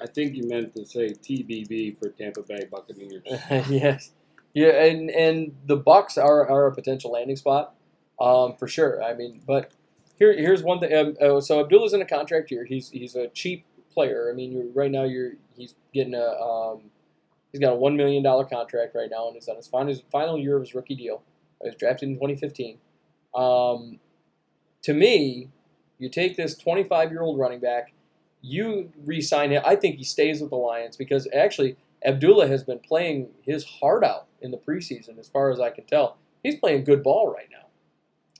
I think you meant to say TBB for Tampa Bay Buccaneers. yes. Yeah, and, and the Bucks are, are a potential landing spot um, for sure. I mean, but here here's one thing. Um, uh, so Abdullah's in a contract here. He's he's a cheap player. I mean, right now you're he's getting a um, he's got a one million dollar contract right now, and he's on his final his final year of his rookie deal. He was drafted in 2015. Um, to me, you take this 25 year old running back, you re-sign him. I think he stays with the Lions because actually Abdullah has been playing his heart out in the preseason, as far as I can tell. He's playing good ball right now.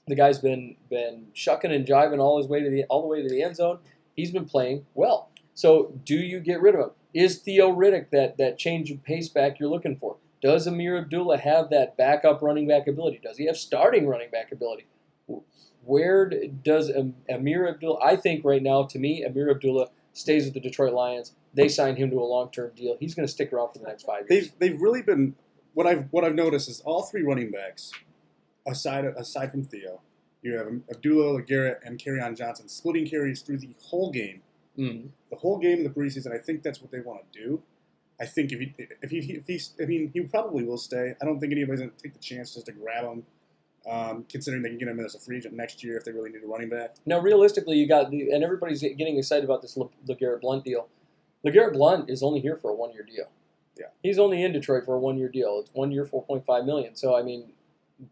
The guy's been been shucking and jiving all his way to the all the way to the end zone. He's been playing well. So do you get rid of him? Is Theo Riddick that that change of pace back you're looking for? Does Ameer Abdullah have that backup running back ability? Does he have starting running back ability? Where does Ameer Abdullah? I think right now, to me, Ameer Abdullah stays with the Detroit Lions. They signed him to a long term deal. He's going to stick around for the next five years. They've they've really been what I've what I've noticed is all three running backs, aside aside from Theo, you have Abdullah Garrett and on Johnson splitting carries through the whole game, Mm. the whole game of the preseason. I think that's what they want to do. I think if he if he if he's I mean he probably will stay. I don't think anybody's gonna take the chance just to grab him, um, considering they can get him as a free agent next year if they really need a running back. Now, realistically, you got the, and everybody's getting excited about this Le- LeGarrette Blount deal. LeGarrette Blount is only here for a one year deal. Yeah. He's only in Detroit for a one year deal. It's one year, four point five million. So I mean,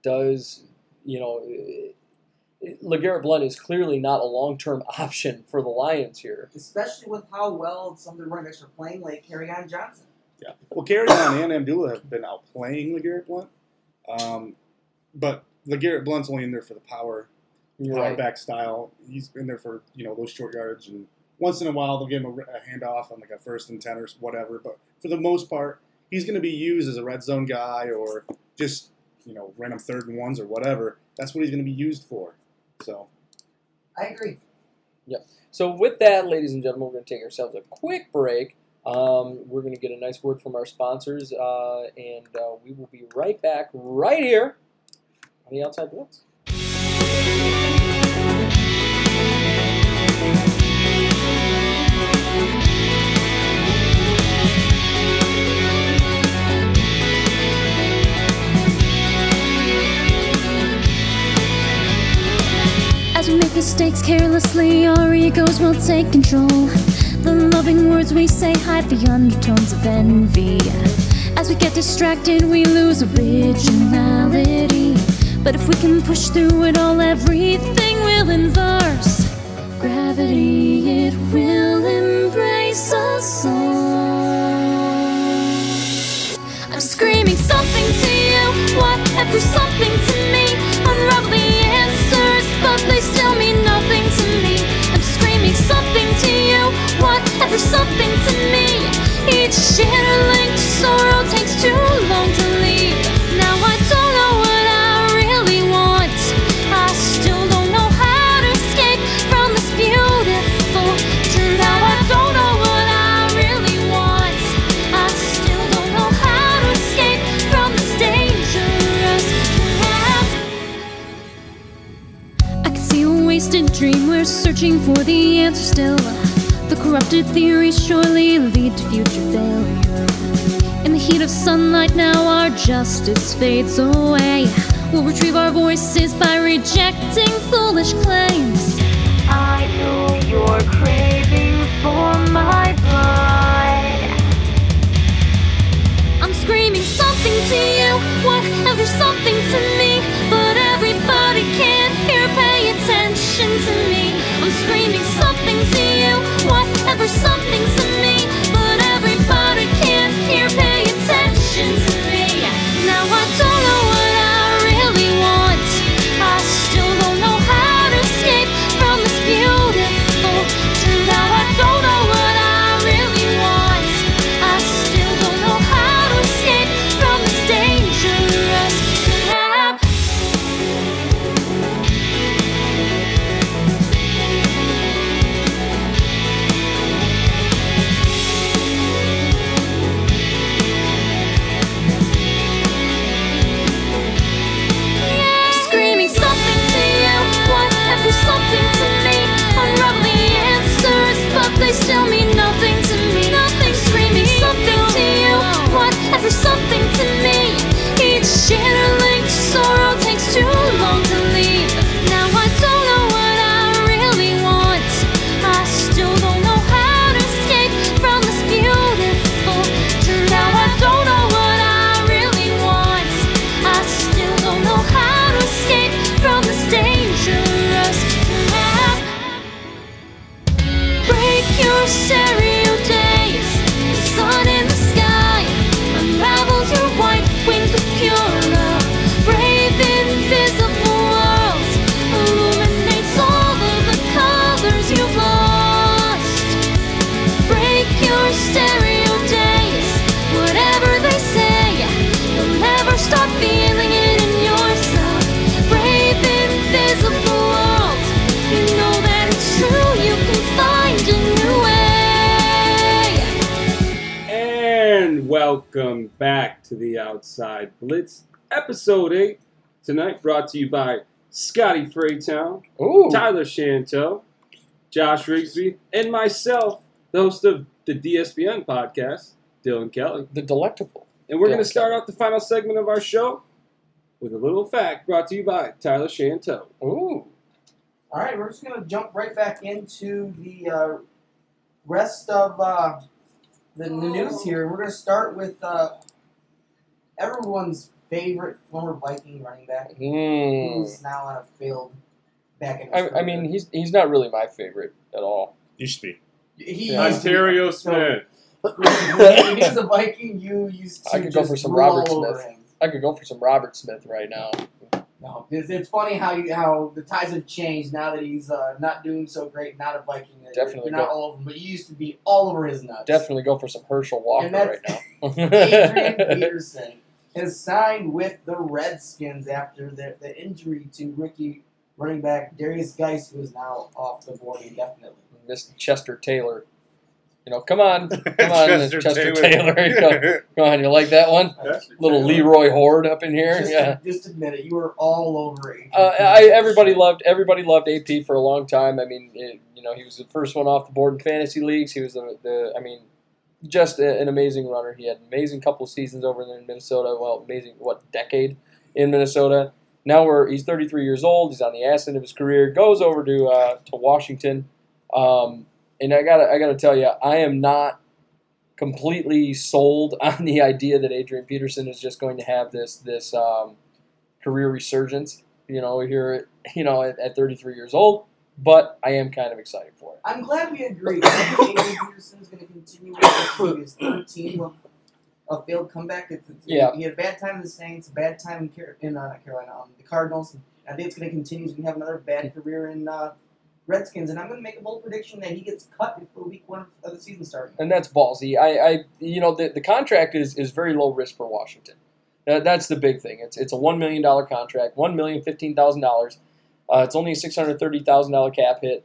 does you know, uh, LeGarrette Blount is clearly not a long term option for the Lions here. Especially with how well some of the running backs are playing, like Kerryon Johnson. Yeah. Well, Kerryon and Abdullah have been out outplaying LeGarrette Blount. Um, but LeGarrette Blount's only in there for the power, You're power right. back style. He's in there for, you know, those short yards. And once in a while, they'll give him a, a handoff on like a first and 10 or whatever. But for the most part, he's going to be used as a red zone guy or just, you know, random third and ones or whatever. That's what he's going to be used for. So, I agree. Yep. So, with that, ladies and gentlemen, we're going to take ourselves a quick break. Um, we're going to get a nice word from our sponsors, uh, and uh, we will be right back right here on the Outside. As we make mistakes carelessly, our egos will take control. The loving words we say hide the undertones of envy. As we get distracted, we lose originality. But if we can push through it all, everything will inverse. Gravity, it will embrace us all. I'm screaming something to you, what whatever something to me. Unravel the answers, but they still mean nothing to me. I'm screaming something to you, whatever something to me. Each link to sorrow takes too long to leave. Searching for the answer still. The corrupted theories surely lead to future failure. In the heat of sunlight, now our justice fades away. We'll retrieve our voices by rejecting foolish claims. I know you're craving for my blood. I'm screaming something to you, whatever something to me. But everybody can't hear, pay attention to me. Something Tonight brought to you by Scotty Freytown, Ooh, Tyler Shanto, Josh Rigsby, and myself, the host of the DSPN podcast, Dylan Kelly. the delectable. And we're going to start off the final segment of our show with a little fact brought to you by Tyler Shanto. Ooh, All right, we're just gonna jump right back into the uh, rest of uh, the, the news here. We're gonna start with uh, everyone's favorite former Viking running back, Hmm. who's now on a field back in. his I, I mean, he's he's not really my favorite at all. Used to be. he Yeah. used to- Ontario so- Smith. when he a Viking, you used to I could go for some Robert Smith. him. I could go for some Robert Smith right now. No, it's, it's funny how you, how the ties have changed now that he's uh, not doing so great, not a Viking. You're- Definitely not go- all over him, but he used to be all over his nuts. Definitely go for some Herschel Walker And right now. Adrian Peterson has signed with the Redskins after the, the injury to rookie running back Derrius Guice, who is now off the board indefinitely. Miss Chester Taylor. You know, come on, come on, Chester, Chester Taylor. Come, come on, you like that one? Little Leroy Hoard up in here. Just, Yeah. just admit it, you were all over it. Uh, I everybody loved everybody loved AP for a long time. I mean, it, you know, he was the first one off the board in fantasy leagues. He was the, the I mean, just a, an amazing runner. He had an amazing couple seasons over there in Minnesota. Well, amazing what decade in Minnesota. Now we're he's 33 years old. He's on the ass end of his career. Goes over to uh, to Washington, um, and I gotta I gotta tell you, I am not completely sold on the idea that Adrian Peterson is just going to have this this um, career resurgence. You know, here you know at, at 33 years old, but I am kind of excited for it. I'm glad we agree. Adrian Peterson's going to continue with. His third team of a failed comeback. It's, it's, Yeah. He had a bad time in the Saints, a bad time in, Car- in uh, Carolina, um, the Cardinals. I think it's going to continue. He's going to have another bad career in uh, Redskins, and I'm going to make a bold prediction that he gets cut before week one of the season starts. and that's ballsy. I, I you know, the, the contract is, is very low risk for Washington. That, that's the big thing. It's it's a one million dollar contract, one million fifteen thousand dollars. Uh, it's only a six hundred thirty thousand dollar cap hit.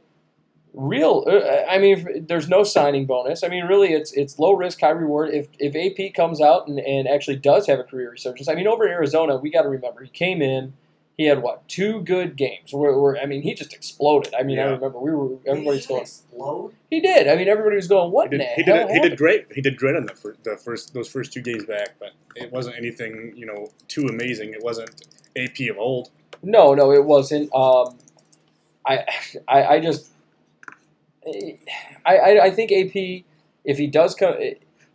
Real, uh, I mean, there's no signing bonus. I mean, really, it's it's low risk, high reward. If if AP comes out and, and actually does have a career resurgence, I mean, over in Arizona, we got to remember he came in, he had what two good games. Where, where I mean, he just exploded. I mean, I Yeah. remember we were everybody's going. explode. He did. I mean, everybody was going, "What He did, the he hell did, he did great. He did great on the first, the first those first two games back, but it wasn't anything you know too amazing. It wasn't AP of old. No, no, it wasn't. Um, I, I, I just, I, I, I think AP, if he does come,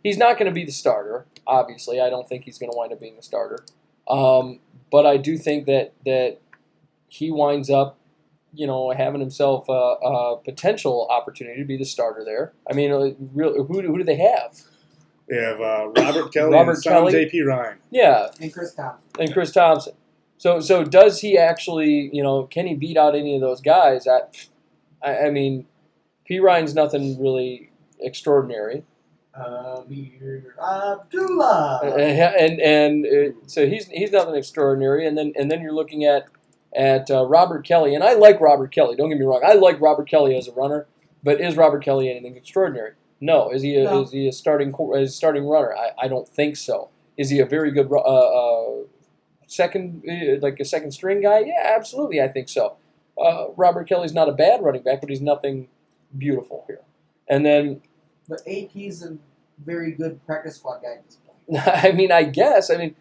he's not going to be the starter. Obviously, I don't think he's going to wind up being the starter. Um, but I do think that that he winds up, you know, having himself a, a potential opportunity to be the starter there. I mean, uh, real, who, who do they have? They have uh, Robert Kelley Robert and Kelley. AP Ryan. Yeah, And Chris Thompson. and Chris Thompson. So so does he actually you know can he beat out any of those guys? I I, I mean, Perine's nothing really extraordinary, Ameer Abdullah. and and uh, so he's he's nothing extraordinary. And then and then you're looking at at uh, Robert Kelley, and I like Robert Kelley. Don't get me wrong, I like Robert Kelley as a runner, but is Robert Kelley anything extraordinary? No. Is he a, No. is he a starting a starting runner? I, I don't think so. Is he a very good uh, uh, second uh, like a second string guy? Yeah, absolutely. I think so. Uh, Robert Kelley's not a bad running back, but he's nothing beautiful here. And then But AP's a very good practice squad guy at this point. I mean, I guess. I mean,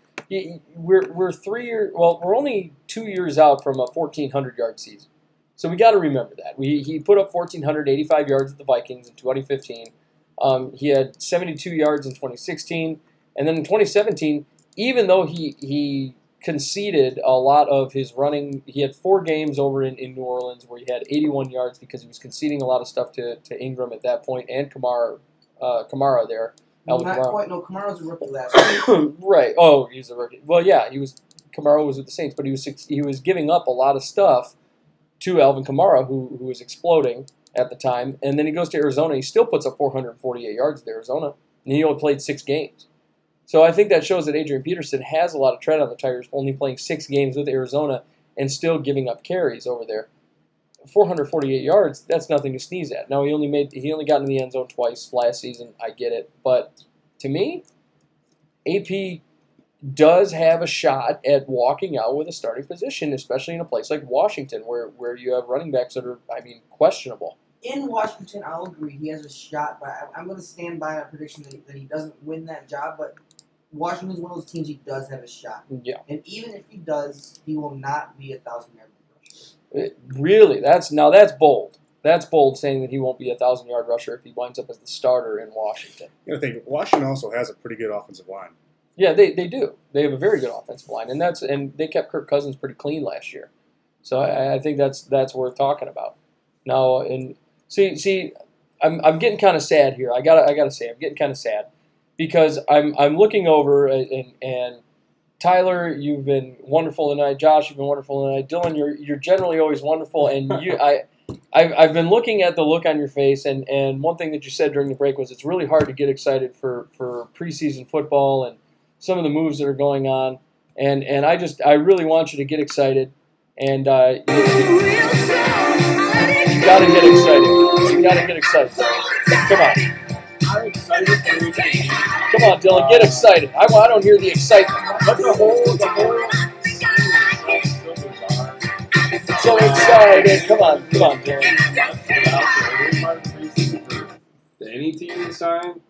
we're we're three year. Well, we're only two years out from a fourteen hundred yard season, so we got to remember that. We he put up fourteen hundred eighty five yards with the Vikings in twenty fifteen. Um, he had seventy two yards in twenty sixteen, and then in twenty seventeen, even though he he conceded a lot of his running, he had four games over in, in New Orleans where he had eighty one yards because he was conceding a lot of stuff to, to Ingram at that point and Kamara uh, Kamara there. Alvin not Kamara. quite. No, Kamara's a rookie last year. right. Oh, he's a rookie. Well, yeah, he was. Kamara was with the Saints, but he was he was giving up a lot of stuff to Alvin Kamara, who who was exploding at the time. And then he goes to Arizona. He still puts up 448 yards at Arizona, and he only played six games. So I think that shows that Adrian Peterson has a lot of tread on the tires, only playing six games with Arizona and still giving up carries over there. 448 yards, that's nothing to sneeze at. Now he only made he only got in the end zone twice last season. I get it, but to me, AP does have a shot at walking out with a starting position, especially in a place like Washington, where where you have running backs that are, I mean, questionable. In Washington, I'll agree he has a shot, but I, I'm going to stand by a prediction that he, that he doesn't win that job. But Washington's one of those teams he does have a shot, Yeah, and even if he does, he will not be a thousand yard rusher. It- really, that's now that's bold. That's bold saying that he won't be a thousand yard rusher if he winds up as the starter in Washington. You know, think Washington also has a pretty good offensive line. Yeah, they, they do. They have a very good offensive line, and that's and they kept Kirk Cousins pretty clean last year. So I, I think that's that's worth talking about. Now, and see see, I'm, I'm getting kind of sad here. I gotta I gotta say I'm getting kind of sad because I'm I'm looking over and and Tyler, you've been wonderful tonight. Josh, you've been wonderful tonight. Dylan, you're you're generally always wonderful, and you I. I've, I've been looking at the look on your face, and, and one thing that you said during the break was it's really hard to get excited for, for preseason football and some of the moves that are going on. And, and I just I really want you to get excited, and uh, you, you got to get excited. You got to get excited. Come on, I'm excited for you. Come on, Dylan, get excited. I, I don't hear the excitement. But the whole, the whole So excited. Come on, come on, Dylan. Any team to sign,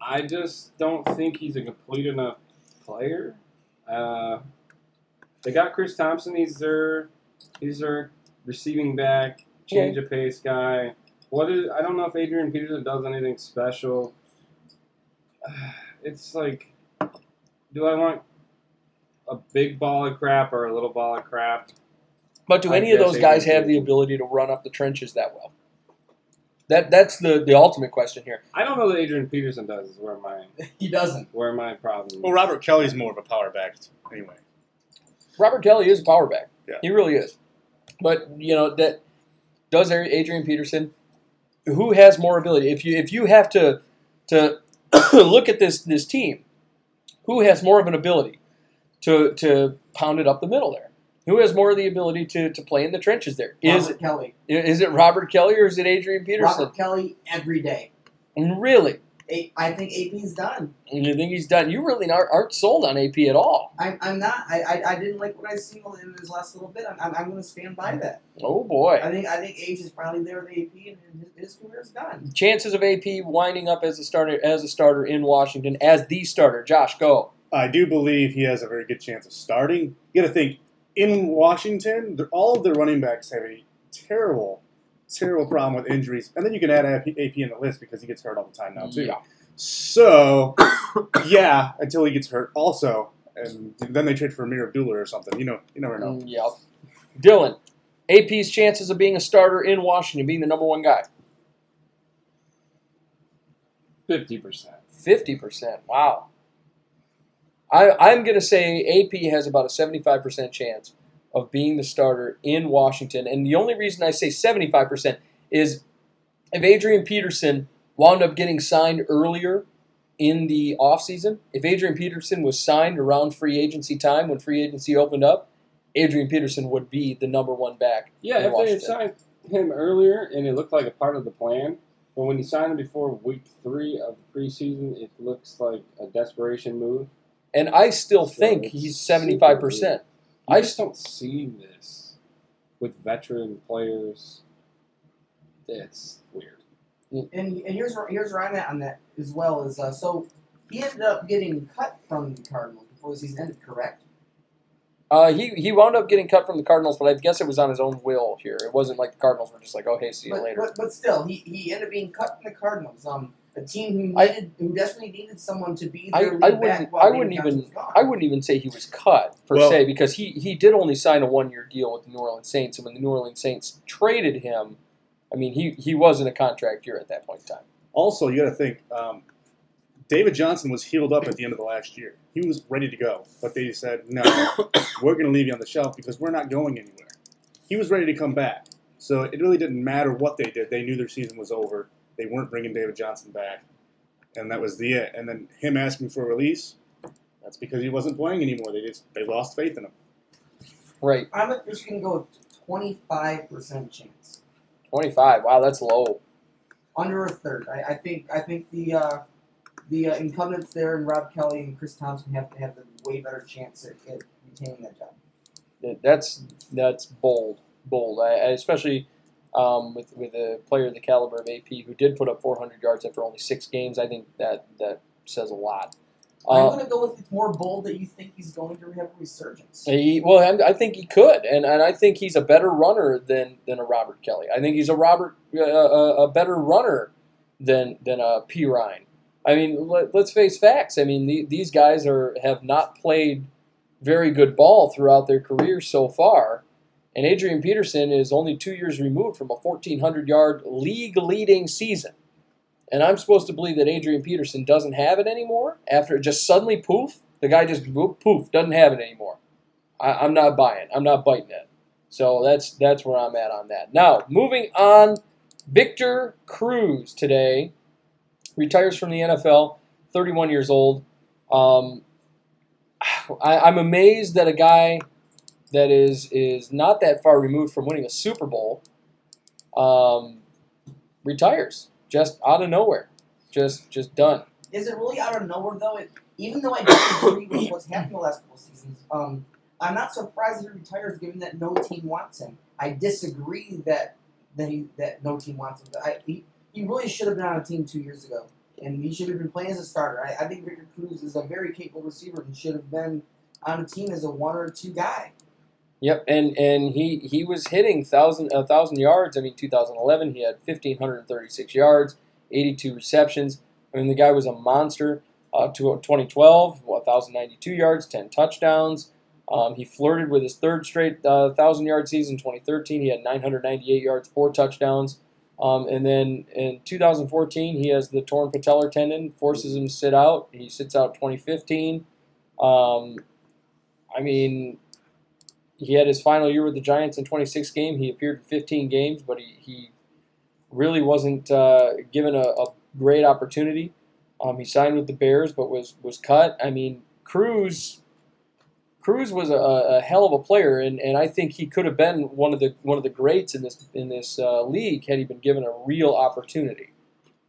I just don't think he's a complete enough player. Uh, they got Chris Thompson. He's their he's their receiving back, change of pace guy. What is I don't know if Adrian Peterson does anything special. It's like, do I want a big ball of crap or a little ball of crap? But do I any of those guys have the ability to run up the trenches that well? That that's the, the ultimate question here. I don't know that Adrian Peterson does. Is where my He doesn't. where my problem. Well, Robert Kelley's more of a power back anyway. Robert Kelley is a power back. Yeah. He really is. But you know that does Adrian Peterson, who has more ability? If you if you have to to look at this this team, who has more of an ability to to pound it up the middle there? Who has more of the ability to, to play in the trenches there? Is Robert Kelley. Is it Robert Kelley or is it Adrian Peterson? Robert Kelley every day. Really? A- I think AP's done. And you think he's done? You really aren't, aren't sold on AP at all. I'm, I'm not. I, I, I didn't like what I seen in his last little bit. I'm, I'm, I'm going to stand by that. Oh boy. I think I think age is finally there with AP, and his, his career's done. Chances of AP winding up as a starter as a starter in Washington as the starter. Josh, go. I do believe he has a very good chance of starting. You got to think in Washington, all of their running backs have a terrible, terrible problem with injuries, and then you can add AP in the list because he gets hurt all the time now too. Yeah. So, yeah, until he gets hurt, also, and then they trade for Ameer Abdullah or something. You know, you never know. Mm, Yep. Dylan, AP's chances of being a starter in Washington, being the number one guy, Fifty percent. fifty percent. Wow. I, I'm going to say AP has about a seventy-five percent chance of being the starter in Washington, and the only reason I say seventy-five percent is if Adrian Peterson wound up getting signed earlier in the offseason, if Adrian Peterson was signed around free agency time when free agency opened up, Adrian Peterson would be the number one back. Yeah, if they had signed him earlier and it looked like a part of the plan, but when you sign him before week three of the preseason, it looks like a desperation move. And I still So think he's 75%. I I just don't see this with veteran players. It's weird. And, and here's where here's where I'm at on that as well. Is uh, so he ended up getting cut from the Cardinals before the season ended. Correct? Uh, he, he wound up getting cut from the Cardinals, but I guess it was on his own will here. It wasn't like the Cardinals were just like, oh, hey, see you But, later. but, but still, he, he ended up being cut from the Cardinals. Um, a team who I- needed who desperately needed someone to be I, their lead I back wouldn't while I wouldn't even gone. I wouldn't even say he was cut per Well- se because he, he did only sign a one year deal with the New Orleans Saints and when the New Orleans Saints traded him, I mean he, he wasn't a contract year at that point in time. Also, you got to think um, David Johnson was healed up at the end of the last year. He was ready to go, but they said, no, we're going to leave you on the shelf because we're not going anywhere. He was ready to come back. So it really didn't matter what they did. They knew their season was over. They weren't bringing David Johnson back. And that was the it. And then him asking for a release, that's because he wasn't playing anymore. They just they lost faith in him. Right. I'm officially going to go twenty five percent chance, Twenty five. Wow, that's low. under a third. I, I think I think the uh, the uh, incumbents there and Rob Kelley and Chris Thompson have to have the way better chance at, at retaining that job. That's that's bold, bold. I, I especially um, with with a player of the caliber of AP who did put up 400 yards after only six games. I think that that says a lot. I'm Uh, going to go with it's more bold that you think he's going to have a resurgence. he, well, I, I think he could, and, and I think he's a better runner than, than a Robert Kelley. I think he's a Robert uh, a, a better runner than than a Perine. I mean, let, let's face facts. I mean, the, these guys are have not played very good ball throughout their careers so far. And Adrian Peterson is only two years removed from a 1,400 yard league leading season. And I'm supposed to believe that Adrian Peterson doesn't have it anymore after it just suddenly poof. The guy just poof doesn't have it anymore. I, I'm not buying. I'm not biting it. So that's that's where I'm at on that. Now moving on, Victor Cruz today retires from the NFL, 31 years old. Um, I, I'm amazed that a guy that is is not that far removed from winning a Super Bowl um, retires just out of nowhere, just just done. Is it really out of nowhere though? It, even though I disagree with what's happened the last couple seasons, um, I'm not surprised that he retires given that no team wants him. I disagree that that he, that no team wants him. I, he, he really should have been on a team two years ago, and he should have been playing as a starter. I, I think Victor Cruz is a very capable receiver and should have been on a team as a one or two guy. Yep, and and he he was hitting thousand a thousand yards. I mean, 2011 he had 1536 yards, 82 receptions. I mean, the guy was a monster. Uh, to 2012, 1,092 yards, 10 touchdowns. Um, he flirted with his third straight uh, thousand yard season. 2013, he had 998 yards, four touchdowns. Um, and then in 2014, he has the torn patellar tendon, forces him to sit out. He sits out 2015. Um, I mean, he had his final year with the Giants in 26 games. He appeared in 15 games, but he, he really wasn't uh, given a, a, great opportunity. Um, he signed with the Bears, but was was cut. I mean, Cruz. Cruz was a, a hell of a player, and, and I think he could have been one of the one of the greats in this in this uh, league had he been given a real opportunity.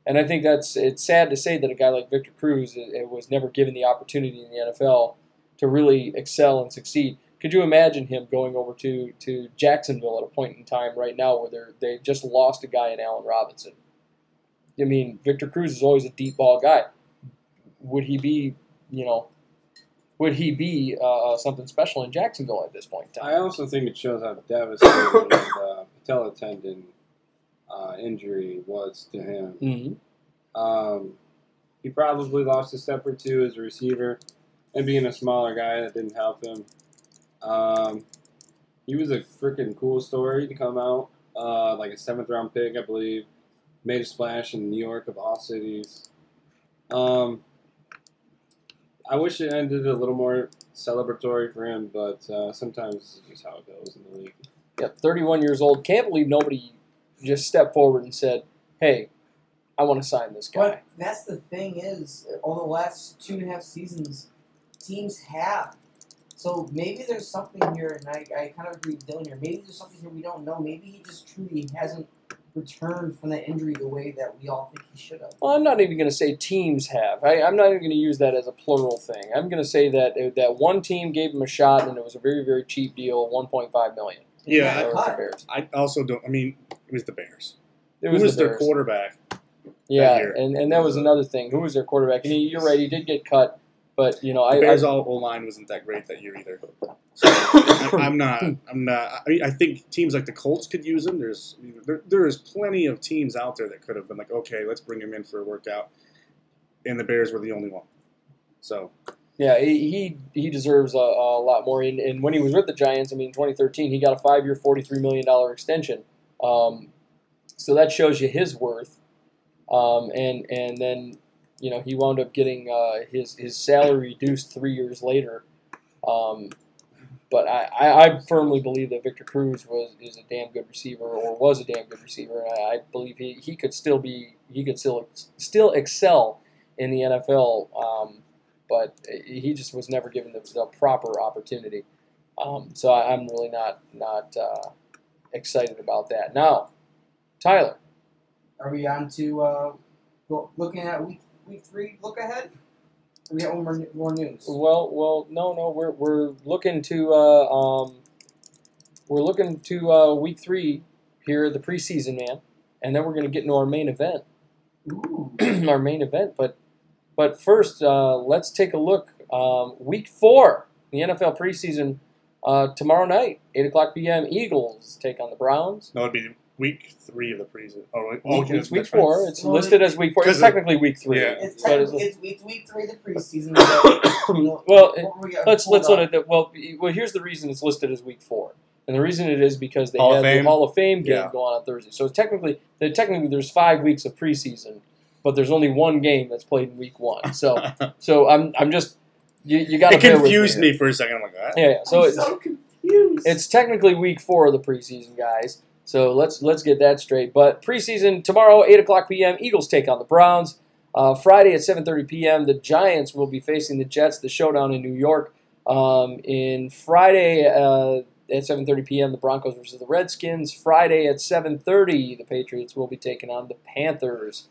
And I think that's it's sad to say that a guy like Victor Cruz it, it was never given the opportunity in the NFL to really excel and succeed. Could you imagine him going over to, to Jacksonville at a point in time right now where they're, they just lost a guy in Allen Robinson? I mean, Victor Cruz is always a deep ball guy. Would he be, you know, would he be uh, something special in Jacksonville at this point in time? I also think it shows how devastating the patella tendon uh, injury was to him. Mm-hmm. Um, he probably lost a step or two as a receiver, and being a smaller guy, that didn't help him. Um, he was a freaking cool story to come out, uh, like a seventh round pick, I believe. Made a splash in New York of all cities. Um, I wish it ended a little more celebratory for him, but uh, sometimes it's just how it goes in the league. Yep, 31 years old. Can't believe nobody just stepped forward and said, "Hey, I want to sign this guy." But that's the thing is, over the last two and a half seasons, teams have. So maybe there's something here, and I, I kind of agree with Dylan here. Maybe there's something here we don't know. Maybe he just truly hasn't returned from that injury the way that we all think he should have. Well, I'm not even going to say teams have. I, I'm not even going to use that as a plural thing. I'm going to say that uh, that one team gave him a shot, and it was a very, very cheap deal, 1.5 million. Yeah, That was the. Bears. I also don't. I mean, it was the Bears. It was, Who was, was the their quarterback? Yeah, year? and, and that was another thing. Who was their quarterback? And he, you're right, he did get cut, but you know, The I, Bears' I all O line wasn't that great that year either. So I'm not. I'm not. I, mean, I think teams like the Colts could use him. There's there, there is plenty of teams out there that could have been like, okay, let's bring him in for a workout, and the Bears were the only one. So yeah, he he, he deserves a, a lot more. And, and when he was with the Giants, I mean, 2013, he got a five-year, 43 million dollar extension. Um, so that shows you his worth. Um, and and then you know he wound up getting uh, his his salary reduced three years later. Um, but I, I, I firmly believe that Victor Cruz was is a damn good receiver or was a damn good receiver. I, I believe he, he could still be he could still still excel in the NFL. Um, but he just was never given the, the proper opportunity. Um, so I, I'm really not not uh, excited about that. Now, Tyler, Are we on to uh, looking at week week three? Look ahead. Or we got one more, more news. well, well, no, no, we're we're looking to uh, um, we're looking to uh, week three here, the preseason, man, and then we're going to get into our main event. Ooh. our main event. But but first, uh, let's take a look. Um, week four, the NFL preseason, uh, tomorrow night, eight o'clock p.m. Eagles take on the Browns. no, it'd be week three of the preseason. Oh, wait, Week- okay, it's week four. It's Well, listed as week four. It's because of- technically week three. Yeah. It's, but it's- technically, it's, it's week three of the preseason. but, you know, well, it- we let's let's look up. at that. Well, well, here's the reason it's listed as week four, and the reason it is because they Hall of have the Hall of Fame game Yeah. going on Thursday. So technically, they- technically, there's five weeks of preseason, but there's only one game that's played in week one. So, so I'm I'm just you, you got it confused me for a second. I'm like, ah. Yeah, yeah. So I'm it's, so confused. it's technically week four of the preseason, guys. So let's let's get that straight. But preseason tomorrow, eight o'clock p.m. Eagles take on the Browns. Uh, Friday at seven thirty p.m. The Giants will be facing the Jets. The showdown in New York. Um, in Friday uh, at seven thirty p.m. The Broncos versus the Redskins. Friday at seven thirty, the Patriots will be taking on the Panthers.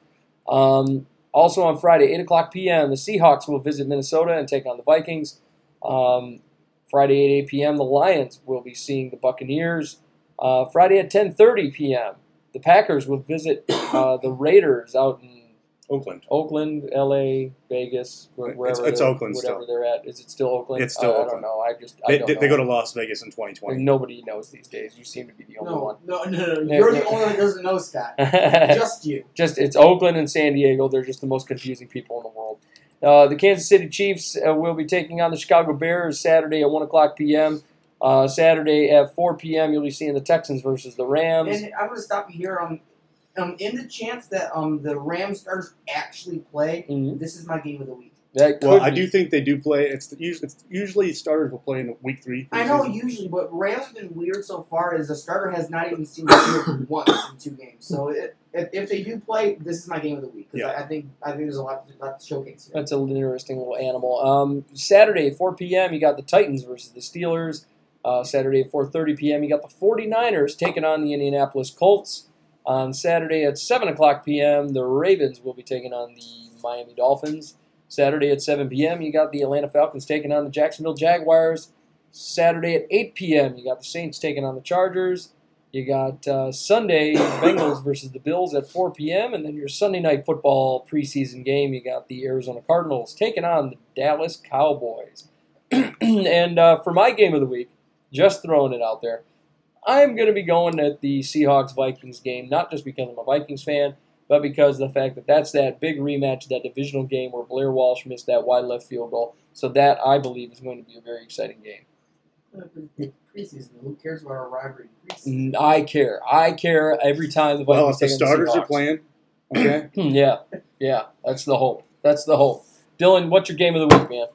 Um, also on Friday, eight o'clock p.m. The Seahawks will visit Minnesota and take on the Vikings. Um, Friday at 8 p.m. The Lions will be seeing the Buccaneers. Uh, Friday at 10:30 p.m. The Packers will visit uh, the Raiders out in Oakland. Oakland, L.A., Vegas, where- It's- it's Oakland whatever still. they're at. Is it still Oakland? It's still I, I don't Oakland. know. I just I They, don't they, know. they go to Las Vegas in 2020. Nobody knows these days. You seem to be the only no, one. no, no, no. You're the only one that doesn't know, Scott. Just you. just it's Oakland and San Diego. They're just the most confusing people in the world. Uh, the Kansas City Chiefs uh, will be taking on the Chicago Bears Saturday at one o'clock p.m. Uh, Saturday at four p.m. You'll be seeing the Texans versus the Rams. And I'm going to stop you here. Um, um, in the chance that um the Rams stars actually play, Mhm. this is my game of the week. That could Well, I do think they do play. It's, the, usually, it's usually starters will play in week three. I know preseason. usually, but Rams have been weird so far. Is a starter has not even seen the field once in two games. So it, if, if they do play, this is my game of the week because Yeah. I, I think I think there's a lot, to- lot to showcase here. That's an interesting little animal. Um, Saturday, 4 p.m., you got the Titans versus the Steelers. Uh, Saturday at 4.30 p.m., you got the 49ers taking on the Indianapolis Colts. On Saturday at 7 o'clock p.m., the Ravens will be taking on the Miami Dolphins. Saturday at 7 p.m., you got the Atlanta Falcons taking on the Jacksonville Jaguars. Saturday at 8 p.m., you got the Saints taking on the Chargers. You got uh, Sunday Bengals versus the Bills at 4 p.m. and then your Sunday night football preseason game. You got the Arizona Cardinals taking on the Dallas Cowboys. and uh, for my game of the week, just throwing it out there, I'm going to be going at the Seahawks Vikings game, not just because I'm a Vikings fan, but because of the fact that that's that big rematch, that divisional game where Blair Walsh missed that wide left field goal. So that I believe is going to be a very exciting game. Preseason. Who cares about our rivalry? Preseason. Mm, I care. I care every time the Vikings Well, if the take on starters are playing, okay. yeah, yeah, that's the hope. That's the hope. Dylan, what's your game of the week, man?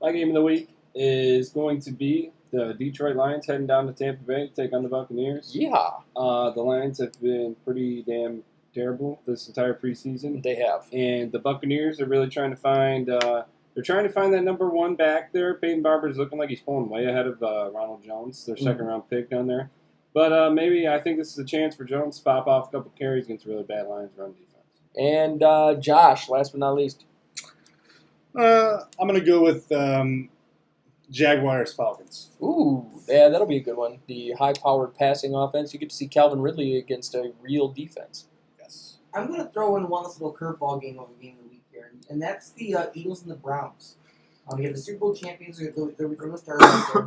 My game of the week is going to be the Detroit Lions heading down to Tampa Bay to take on the Buccaneers. Yeah, Uh, the Lions have been pretty damn terrible this entire preseason, they have. and the Buccaneers are really trying to find. Uh, they're trying to find that number one back there. Peyton Barber's looking like he's pulling way ahead of uh, Ronald Jones, their second round pick down there. But uh, maybe I think this is a chance for Jones to pop off a couple carries against a really bad Lions run defense. And uh, Josh, last but not least. Uh, I'm gonna go with um, Jaguars Falcons. Ooh, yeah, that'll be a good one. The high-powered passing offense. You get to see Calvin Ridley against a real defense. Yes. I'm gonna throw in one little curveball game of a game of the week here, and that's the uh, Eagles and the Browns. Um, you have the Super Bowl champions. They're, they're, they're going to start.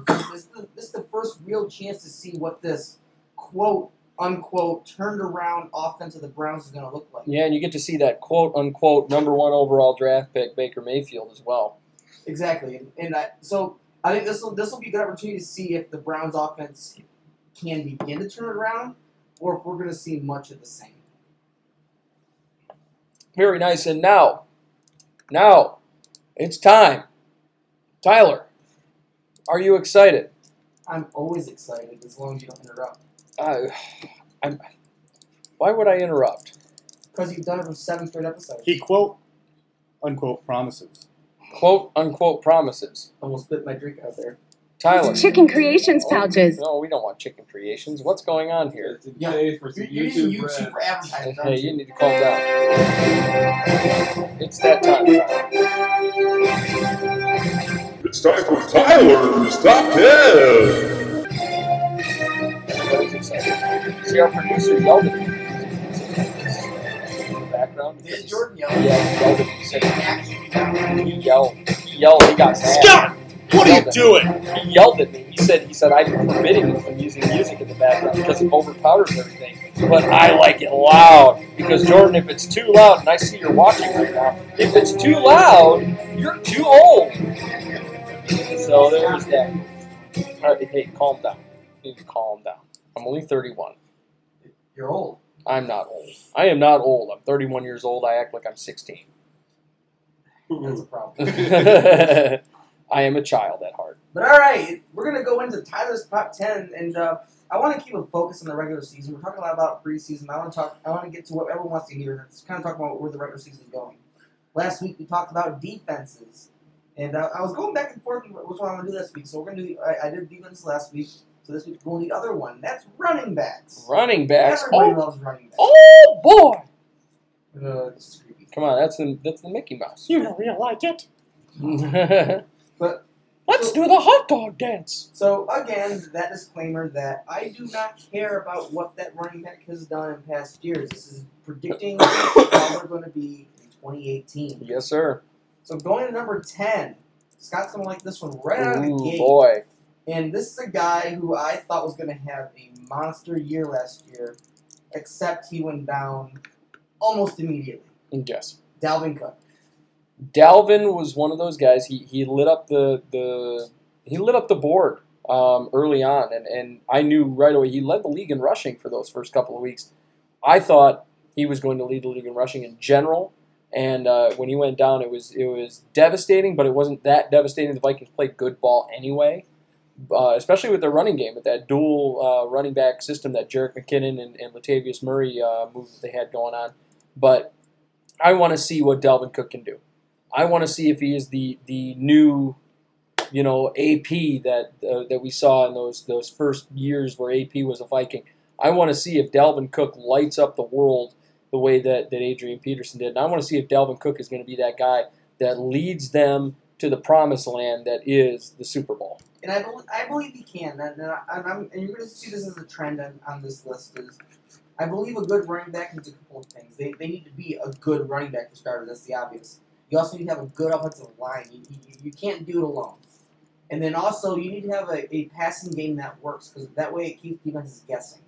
This, is the, this is the first real chance to see what this quote unquote turned around offense of the Browns is going to look like. Yeah, and you get to see that quote-unquote number one overall draft pick Baker Mayfield as well. Exactly, and, and I, so I think this will this will be a good opportunity to see if the Browns offense can begin to turn it around, or if we're going to see much of the same. Very nice. And now, now, it's time. Tyler, are you excited? I'm always excited as long as you don't interrupt, Uh, I'm. Why would I interrupt? because you've done it for seven straight episodes. He quote unquote promises. Quote unquote promises. Almost spit my drink out there. Tyler. Chicken Creations pouches. No, we don't want chicken creations. What's going on here? Yeah. for You're, you're using YouTube for advertising. Hey, you need to calm down. It's that time, Tyler. It's time for Tyler's Top 10. See, our producer yelled at me. In background. Did because Jordan yell? Yeah, he yelled at me. He said he yelled. He yelled. He got mad. Scott, what are you Yelled me. doing? He yelled at me. He he said he said I've been forbidding him from using music in the background because it overpowers everything. But I like it loud because Jordan, if it's too loud, and I see you're watching right now, if it's too loud, you're too old. So there's that. All right, hey, calm down. You need to calm down. I'm only 31. You're old. I'm not old. I am not old. I'm 31 years old. I act like I'm 16. That's a problem. I am a child at heart. But all right, we're gonna go into Tyler's top ten, and uh, I want to keep a focus on the regular season. We're talking a lot about preseason. I want to talk. I want to get to what everyone wants to hear. Let's kind of talk about where the regular season is going. Last week we talked about defenses, and uh, I was going back and forth. on Which one I'm gonna do this week? So we're gonna do. I, I did defense last week, so this week we're going to the other one. That's running backs. Running backs. Everybody Oh, loves running backs. oh boy! Uh, this is creepy. Come on, that's the that's the Mickey Mouse. You know you like it. But Let's do the hot dog dance. So again, that disclaimer that I do not care about what that running back has done in past years. This is predicting how they're going to be in 2018. Yes, sir. So going to number 10, Scott's going to like this one right out of the Ooh gate. boy. And this is a guy who I thought was going to have a monster year last year, except he went down almost immediately. And Yes. Dalvin Cook. Dalvin was one of those guys. He he lit up the the he lit up the board um, early on, and, and I knew right away he led the league in rushing for those first couple of weeks. I thought he was going to lead the league in rushing in general, and uh, when he went down, it was it was devastating, but it wasn't that devastating. The Vikings played good ball anyway, uh, especially with their running game, with that dual uh, running back system that Jerick McKinnon and, and Latavius Murray uh, move that they had going on. But I want to see what Dalvin Cook can do. I want to see if he is the the new, you know, AP that uh, that we saw in those those first years where AP was a Viking. I want to see if Dalvin Cook lights up the world the way that, that Adrian Peterson did, and I want to see if Dalvin Cook is going to be that guy that leads them to the promised land that is the Super Bowl. And I, bel I believe he can. And, and, I, and, and you're going to see this as a trend on, on this list. Is I believe a good running back needs a couple of things. They, they need to be a good running back for starters. That's the obvious. You also need to have a good offensive line. You, you, you can't do it alone. And then also, you need to have a, a passing game that works because that way it keeps defenses guessing.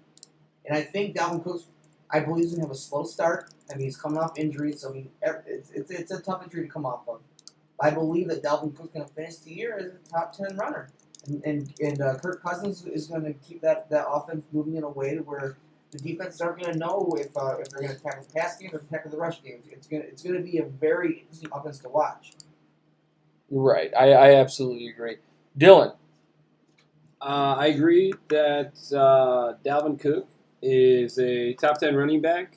And I think Dalvin Cook, I believe, is going to have a slow start. I mean, he's coming off injuries, so I mean, it's, it's, it's a tough injury to come off of. I believe that Dalvin Cook's going to finish the year as a top 10 runner. And, and, and uh, Kirk Cousins is going to keep that, that offense moving in a way where the defenses aren't going to know if uh, if they're going to tackle the pass game or tackle the rush game. It's going to it's going to be a very interesting offense to watch. Right. I, I absolutely agree. Dylan. Uh, I agree that uh, Dalvin Cook is a top 10 running back.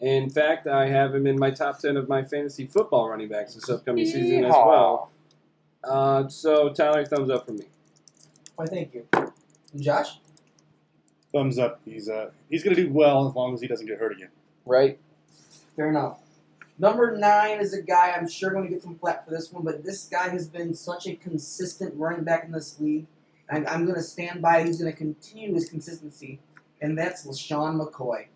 In fact, I have him in my top 10 of my fantasy football running backs this upcoming season as well. Uh, so, Tyler, thumbs up for me. Why, thank you. And Josh? Thumbs up. He's uh he's gonna do well as long as he doesn't get hurt again. Right. Fair enough. Number nine is a guy I'm sure going to get some flack for this one, but this guy has been such a consistent running back in this league. And I'm going to stand by. He's going to continue his consistency, and that's LeSean McCoy.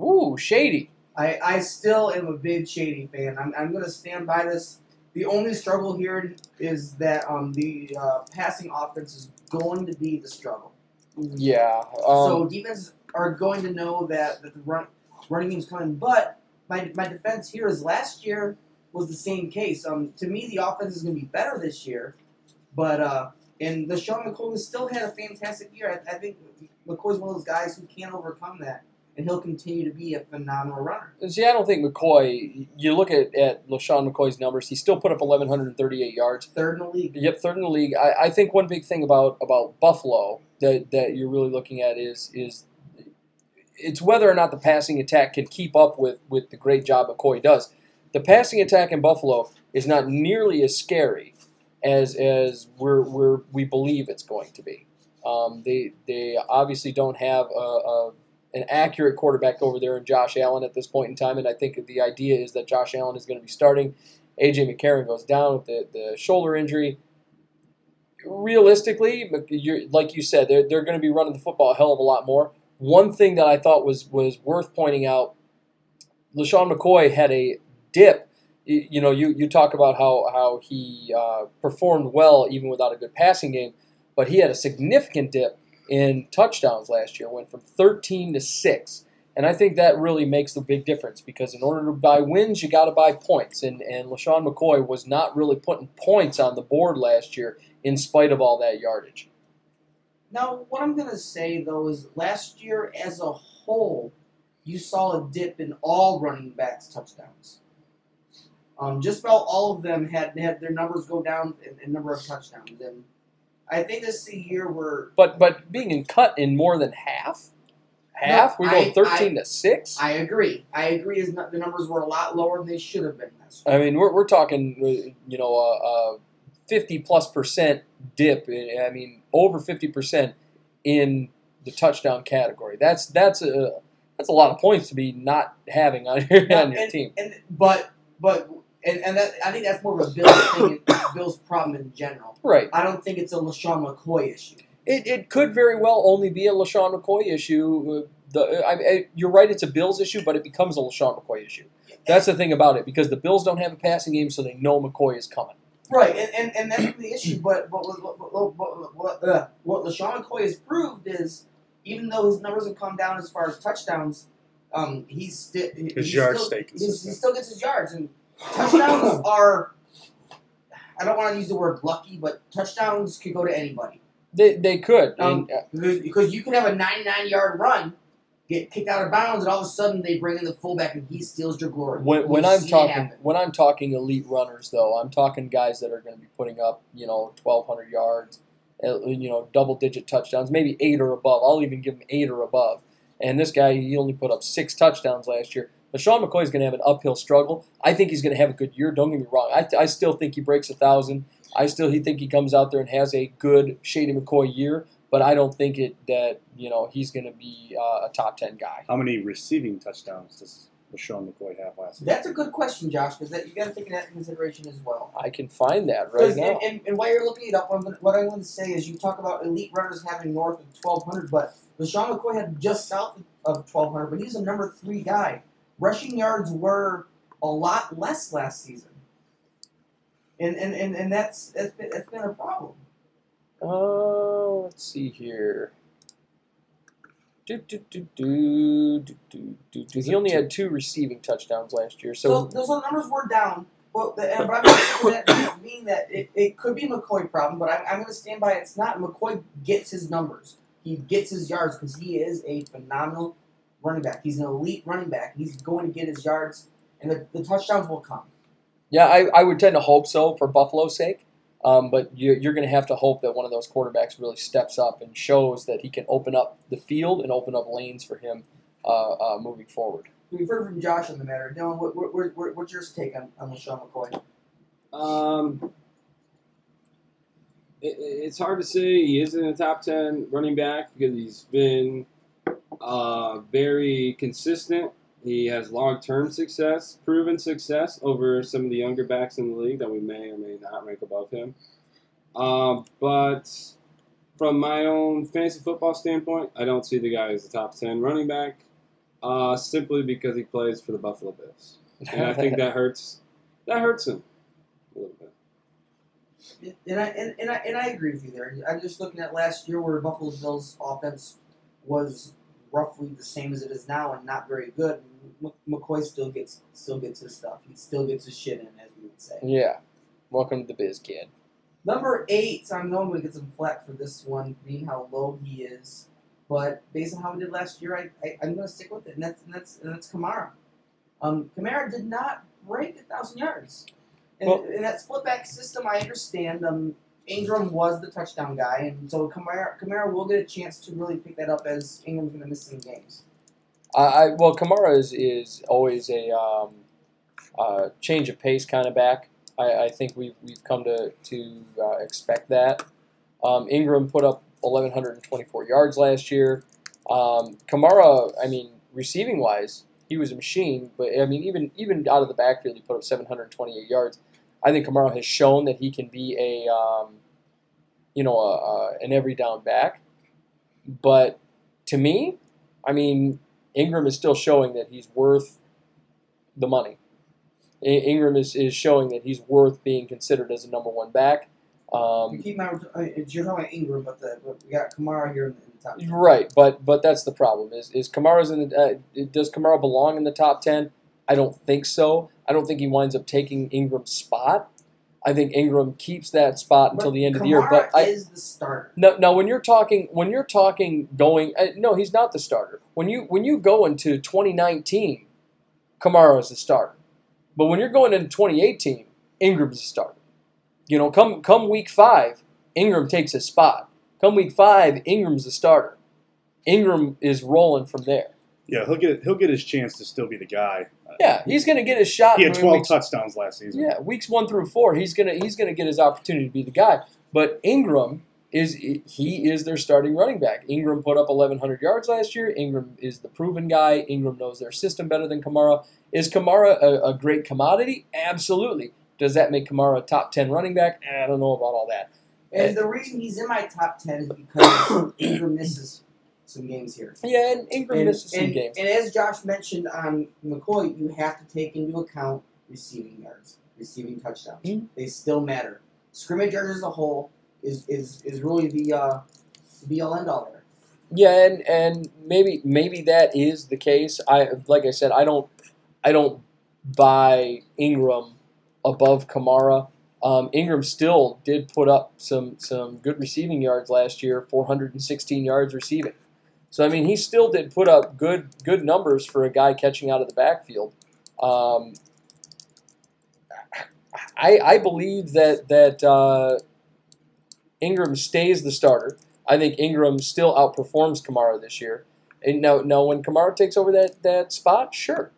Ooh, shady. I, I still am a big Shady fan. I'm, I'm going to stand by this. The only struggle here is that um, the uh, passing offense is going to be the struggle. Yeah. Um, so defenses are going to know that, that the run, running game's coming. But my, my defense here is last year was the same case. Um, to me, the offense is going to be better this year. But uh, and LeSean McCoy still had a fantastic year. I, I think McCoy's one of those guys who can't overcome that, and he'll continue to be a phenomenal runner. See, I don't think McCoy. You look at at LeSean McCoy's numbers; he still put up 1,138 yards. Third in the league. Yep, third in the league. I, I think one big thing about about Buffalo that that you're really looking at is is it's whether or not the passing attack can keep up with with the great job McCoy does. The passing attack in Buffalo is not nearly as scary as as we're, we're we believe it's going to be. Um, they they obviously don't have a, a an accurate quarterback over there in Josh Allen at this point in time, and I think the idea is that Josh Allen is going to be starting. AJ McCarron goes down with the, the shoulder injury. Realistically, like you said, they're, they're going to be running the football a hell of a lot more. One thing that I thought was was worth pointing out, LeSean McCoy had a dip. You, you know, you, you talk about how, how he uh, performed well even without a good passing game. but he had a significant dip in touchdowns last year. Went from 13 to six, and I think that really makes the big difference because in order to buy wins, you got to buy points. And and LeSean McCoy was not really putting points on the board last year, in spite of all that yardage. Now, what I'm going to say, though, is last year as a whole, you saw a dip in all running backs' touchdowns. Um, just about all of them had had their numbers go down in, in number of touchdowns, and I think this is a year where But but being in cut in more than half, half No, we go I- 13 to six. I agree. I agree. Is not, the numbers were a lot lower than they should have been last year. I mean, we're, we're talking, uh, you know, a, a 50 plus percent dip. in- I mean, over 50 percent in the touchdown category. That's that's a that's a lot of points to be not having on your, on your and, team. And but but and, and that I think that's more of a Bills thing, Bills problem in general. Right. I don't think it's a LeSean McCoy issue. It, it could very well only be a LeSean McCoy issue. Uh, The, I, I, you're right, it's a Bills issue, but it becomes a LeSean McCoy issue. That's the thing about it because the Bills don't have a passing game, so they know McCoy is coming. Right, and, and, and that's the issue. But but what what what, what, what, uh, what LeSean McCoy has proved is even though his numbers have come down as far as touchdowns, um, he's still His yards stay He still gets his yards, and touchdowns are. I don't want to use the word lucky, but touchdowns could go to anybody. They, they could. Um, and, uh, Because, you can have a 99 yard run, get kicked out of bounds, and all of a sudden they bring in the fullback and he steals your glory. when, when I'm talking when I'm talking elite runners, though, I'm talking guys that are going to be putting up you know 1,200 yards, uh, you know double digit touchdowns, maybe eight or above. I'll even give him eight or above. And this guy, he only put up six touchdowns last year. But Sean McCoy is going to have an uphill struggle. I think he's going to have a good year. Don't get me wrong. I, I still think he breaks a thousand. I still he think he comes out there and has a good Shady McCoy year. But I don't think it that you know he's going to be uh, a top ten guy. How many receiving touchdowns does LeSean McCoy have last year? That's a good question, Josh, because you got to take that into consideration as well. I can find that right 'Cause- now. and, and, and while you're looking it up, what I'm, gonna, what I'm going to say is you talk about elite runners having north of 1,200, but LeSean McCoy had just south of 1,200, but he's a number three guy. Rushing yards were a lot less last season. And, and, and, and that's, that's, been, that's been a problem. Uh, let's see here. Do, do, do, do, do, do, do, do. He only had two receiving touchdowns last year, So, so those numbers were down. But, the, and, but I'm not that mean that it, it could be a McCoy problem, but I'm, I'm going to stand by it's not. McCoy gets his numbers. He gets his yards because he is a phenomenal running back. He's an elite running back. He's going to get his yards, and the, the touchdowns will come. yeah, I, I would tend to hope so for Buffalo's sake. Um, but you're, you're going to have to hope that one of those quarterbacks really steps up and shows that he can open up the field and open up lanes for him uh, uh, moving forward. We've heard from Josh on the matter. Dylan, what, what, what, what- what's your take on, on LeSean McCoy? Um, it, it's hard to say he isn't a top ten running back because he's been uh, very consistent. He has long term success, proven success over some of the younger backs in the league that we may or may not rank above him. Um, but from my own fantasy football standpoint, I don't see the guy as a top ten running back, uh, simply because he plays for the Buffalo Bills, and I think that hurts. That hurts him a little bit. And I and, and I and I agree with you there. I'm just looking at last year where Buffalo Bills offense was roughly the same as it is now and not very good. M- McCoy still gets still gets his stuff. He still gets his shit in, as we would say. Yeah. Welcome to the biz, kid. Number eight, so I'm going to get some flack for this one, being how low he is. But based on how we did last year, I, I, I'm going to stick with it, and that's and that's and that's Kamara. Um, Kamara did not break a thousand yards. And Well- in that split back system, I understand. Um, Ingram was the touchdown guy, and so Kamara, Kamara will get a chance to really pick that up as Ingram's going to miss some games. I, I well, Kamara is, is always a um, uh, change of pace kind of back. I, I think we've, we've come to, to uh, expect that. Um, Ingram put up 1,124 yards last year. Um, Kamara, I mean, receiving wise, he was a machine, but I mean, even even out of the backfield, he put up 728 yards. I think Kamara has shown that he can be a, um, you know, a, a, an every down back. But to me, I mean, Ingram is still showing that he's worth the money. I- Ingram is, is showing that he's worth being considered as a number one back. You Um, keep in mind, uh, you're talking about Ingram, but, the, but we got Kamara here in the, in the top. 10. right, but but that's the problem. Is is Kamara's in the? Uh, does Kamara belong in the top ten? I don't think so. I don't think he winds up taking Ingram's spot. I think Ingram keeps that spot until But the end of the year. But I, is the starter. No, no. When you're talking, when you're talking going, uh, no, he's not the starter. When you when you go into 2019, Kamara is the starter. But when you're going into 2018, Ingram's the starter. You know, come come week five, Ingram takes his spot. Come week five, Ingram's the starter. Ingram is rolling from there. Yeah, he'll get he'll get his chance to still be the guy. Yeah, he's going to get his shot. He had 12 weeks- touchdowns last season. Yeah, weeks one through four, he's gonna he's gonna get his opportunity to be the guy. But Ingram is he is their starting running back. Ingram put up 1,100 yards last year. Ingram is the proven guy. Ingram knows their system better than Kamara. Is Kamara a, a great commodity? Absolutely. Does that make Kamara a top 10 running back? I don't know about all that. And the reason he's in my top ten is because Ingram misses some games here. Yeah, and Ingram And, misses some games. and as Josh mentioned on McCoy, you have to take into account receiving yards, receiving touchdowns. Mhm. They still matter. Scrimmage yards as a whole is is, is really the uh, be all end all there. Yeah, and, and maybe maybe that is the case. I like I said, I don't I don't buy Ingram above Kamara. Um, Ingram still did put up some some good receiving yards last year, 416 yards receiving. So I mean, he still did put up good good numbers for a guy catching out of the backfield. Um, I I believe that that uh, Ingram stays the starter. I think Ingram still outperforms Kamara this year. And now, now when Kamara takes over that, that spot, sure.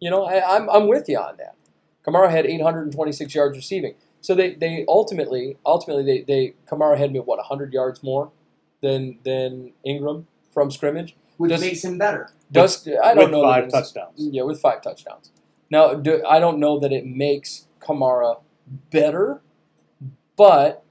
You know, I, I'm, I'm with you on that. Kamara had 826 yards receiving. So they, they ultimately ultimately they, they Kamara had me what 100 yards more than than Ingram from scrimmage. Which Does- makes him better. Does I don't with know that five touchdowns. Yeah, with five touchdowns. Now, do, I don't know that it makes Kamara better, but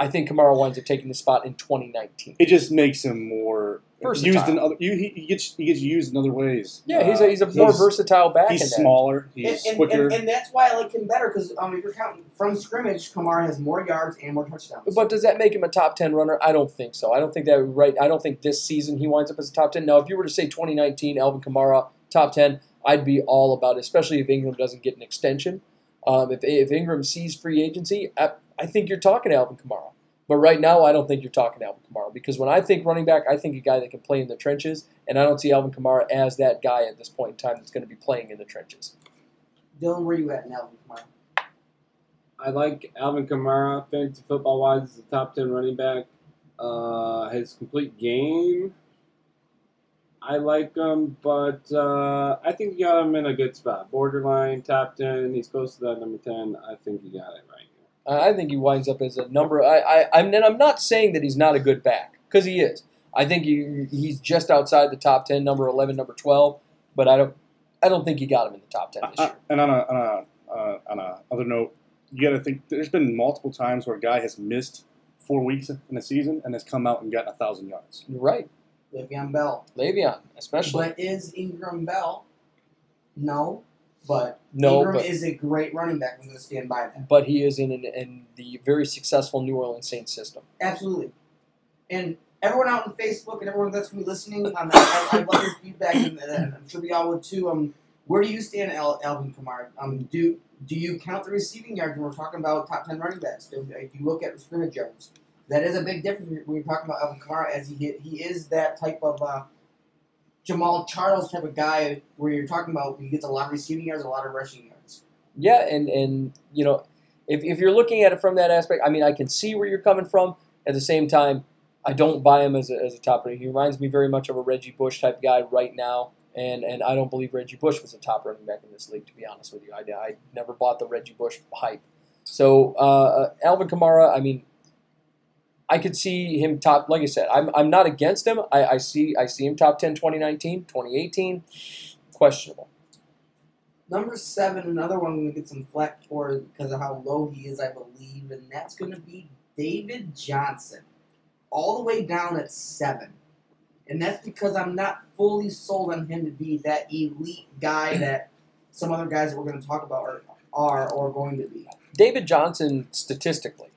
I think Kamara winds up taking the spot in 2019. It just makes him more Versatile. used in other. You, he, he gets he gets used in other ways. Yeah, he's a, Uh, he's a more versatile back. He's smaller. And, He's and, quicker. and, and that's why I like him better because um, if you're counting from scrimmage, Kamara has more yards and more touchdowns. But does that make him a top 10 runner? I don't think so. I don't think that right. I don't think this season he winds up as a top 10. Now, if you were to say 2019, Alvin Kamara, top 10, I'd be all about it, especially if Ingram doesn't get an extension. Um, if, if Ingram sees free agency, I, I think you're talking to Alvin Kamara. But right now, I don't think you're talking to Alvin Kamara because when I think running back, I think a guy that can play in the trenches, and I don't see Alvin Kamara as that guy at this point in time that's going to be playing in the trenches. Dylan, where you at now, Kamara? I like Alvin Kamara, fantasy football wise, as a top 10 running back. Uh, his complete game, I like him, but uh, I think you got him in a good spot. Borderline top 10. He's close to that number 10. I think you got it right here. I think he winds up as a number. I, I, I'm, and I'm not saying that he's not a good back because he is. I think he, he's just outside the top ten, number eleven, number twelve. But I don't, I don't think he got him in the top ten this Uh, year. and on a on a uh, on a other note, you got to think. There's been multiple times where a guy has missed four weeks in a season and has come out and gotten a thousand yards. You're right, Le'Veon Bell. Le'Veon, especially. But is Ingram Bell? No, but no, Ingram but is a great running back. I'm going to stand by that. but he is in an, in the very successful New Orleans Saints system. Absolutely. And everyone out on Facebook and everyone that's going to be listening, um, I, I love your feedback, and, and I'm sure we all would too. Um, where do you stand, Al, Alvin Kamara? Um, do do you count the receiving yards when we're talking about top ten running backs? If, you look at scrimmage yards, that is a big difference when you're talking about Alvin Kamara, as he hit, he is that type of uh, Jamaal Charles type of guy where you're talking about he gets a lot of receiving yards, a lot of rushing yards. Yeah, and and you know, if, if you're looking at it from that aspect, I mean, I can see where you're coming from. At the same time, I don't buy him as a, as a top running. He reminds me very much of a Reggie Bush type guy right now, and and I don't believe Reggie Bush was a top running back in this league. To be honest with you, I, I never bought the Reggie Bush hype. So uh, Alvin Kamara, I mean, I could see him top. Like I said, I'm, I'm not against him. I, I see I see him top 10 2019, 2018. Questionable. Number seven, another one to get some flack for because of how low he is, I believe, and that's going to be David Johnson. All the way down at seven. And that's because I'm not fully sold on him to be that elite guy that some other guys that we're going to talk about are, are or going to be. David Johnson, statistically,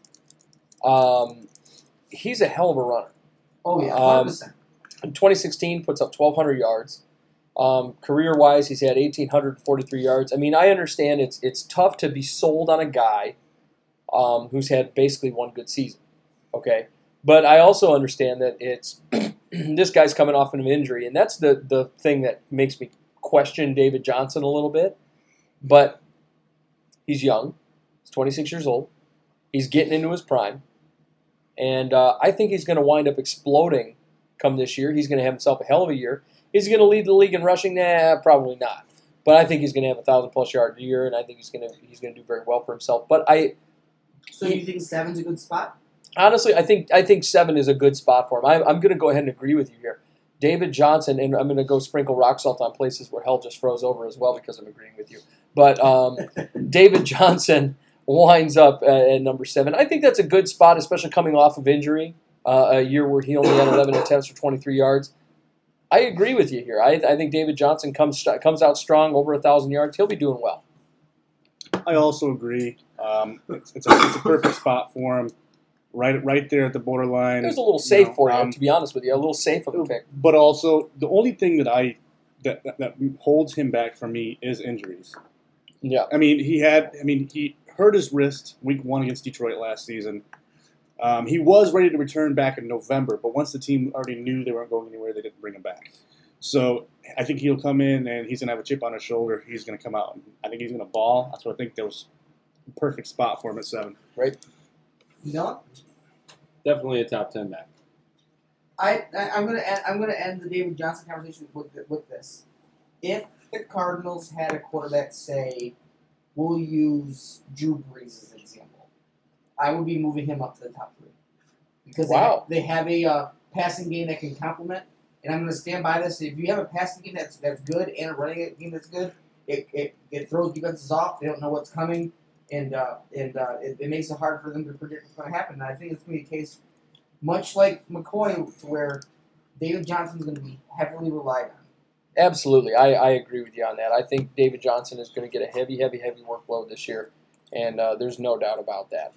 Um, he's a hell of a runner. Oh yeah, Um, 100%. In 2016, puts up 1,200 yards. Um, career wise, he's had 1,843 yards. I mean, I understand it's it's tough to be sold on a guy um, who's had basically one good season. Okay, but I also understand that it's this guy's coming off an injury, and that's the the thing that makes me question David Johnson a little bit. But he's young. He's 26 years old. He's getting into his prime, and uh, I think he's going to wind up exploding come this year. He's going to have himself a hell of a year. Is he going to lead the league in rushing? Nah, probably not. But I think he's going to have a thousand plus yard year, and I think he's going to he's going to do very well for himself. But I So you think seven's a good spot? honestly, I think I think seven is a good spot for him. I, I'm going to go ahead and agree with you here. David Johnson, and I'm going to go sprinkle rock salt on places where hell just froze over as well because I'm agreeing with you. But um, David Johnson winds up at, at number seven. I think that's a good spot, especially coming off of injury, uh, a year where he only had 11 attempts for 23 yards. I agree with you here. I, I think David Johnson comes comes out strong, over a thousand yards. He'll be doing well. I also agree. Um, it's, it's, a, it's a perfect spot for him, right right there at the borderline. It was a little you safe know, for him, um, to be honest with you. A little safe of a pick. But also, the only thing that I that, that, that holds him back for me is injuries. Yeah. I mean, he had. I mean, he hurt his wrist week one against Detroit last season. Um, he was ready to return back in November, but once the team already knew they weren't going anywhere, they didn't bring him back. So I think he'll come in and he's gonna have a chip on his shoulder. He's gonna come out. I think he's gonna ball. That's what I think. That was a perfect spot for him at seven. Right. know, Definitely a top ten back. I, I I'm gonna end, I'm gonna end the David Johnson conversation with with this. If the Cardinals had a quarterback say, "We'll use Drew Brees as an example," I would be moving him up to the top three because Wow. they, they have a uh, passing game that can complement. And I'm gonna stand by this. If you have a passing game that's that's good and a running game that's good, it, it, it throws defenses off. They don't know what's coming, and uh, and uh, it, it makes it hard for them to predict what's going to happen. And I think it's going to be a case, much like McCoy, to where David Johnson's going to be heavily relied on. Absolutely, I, I agree with you on that. I think David Johnson is going to get a heavy, heavy, heavy workload this year, and uh, there's no doubt about that.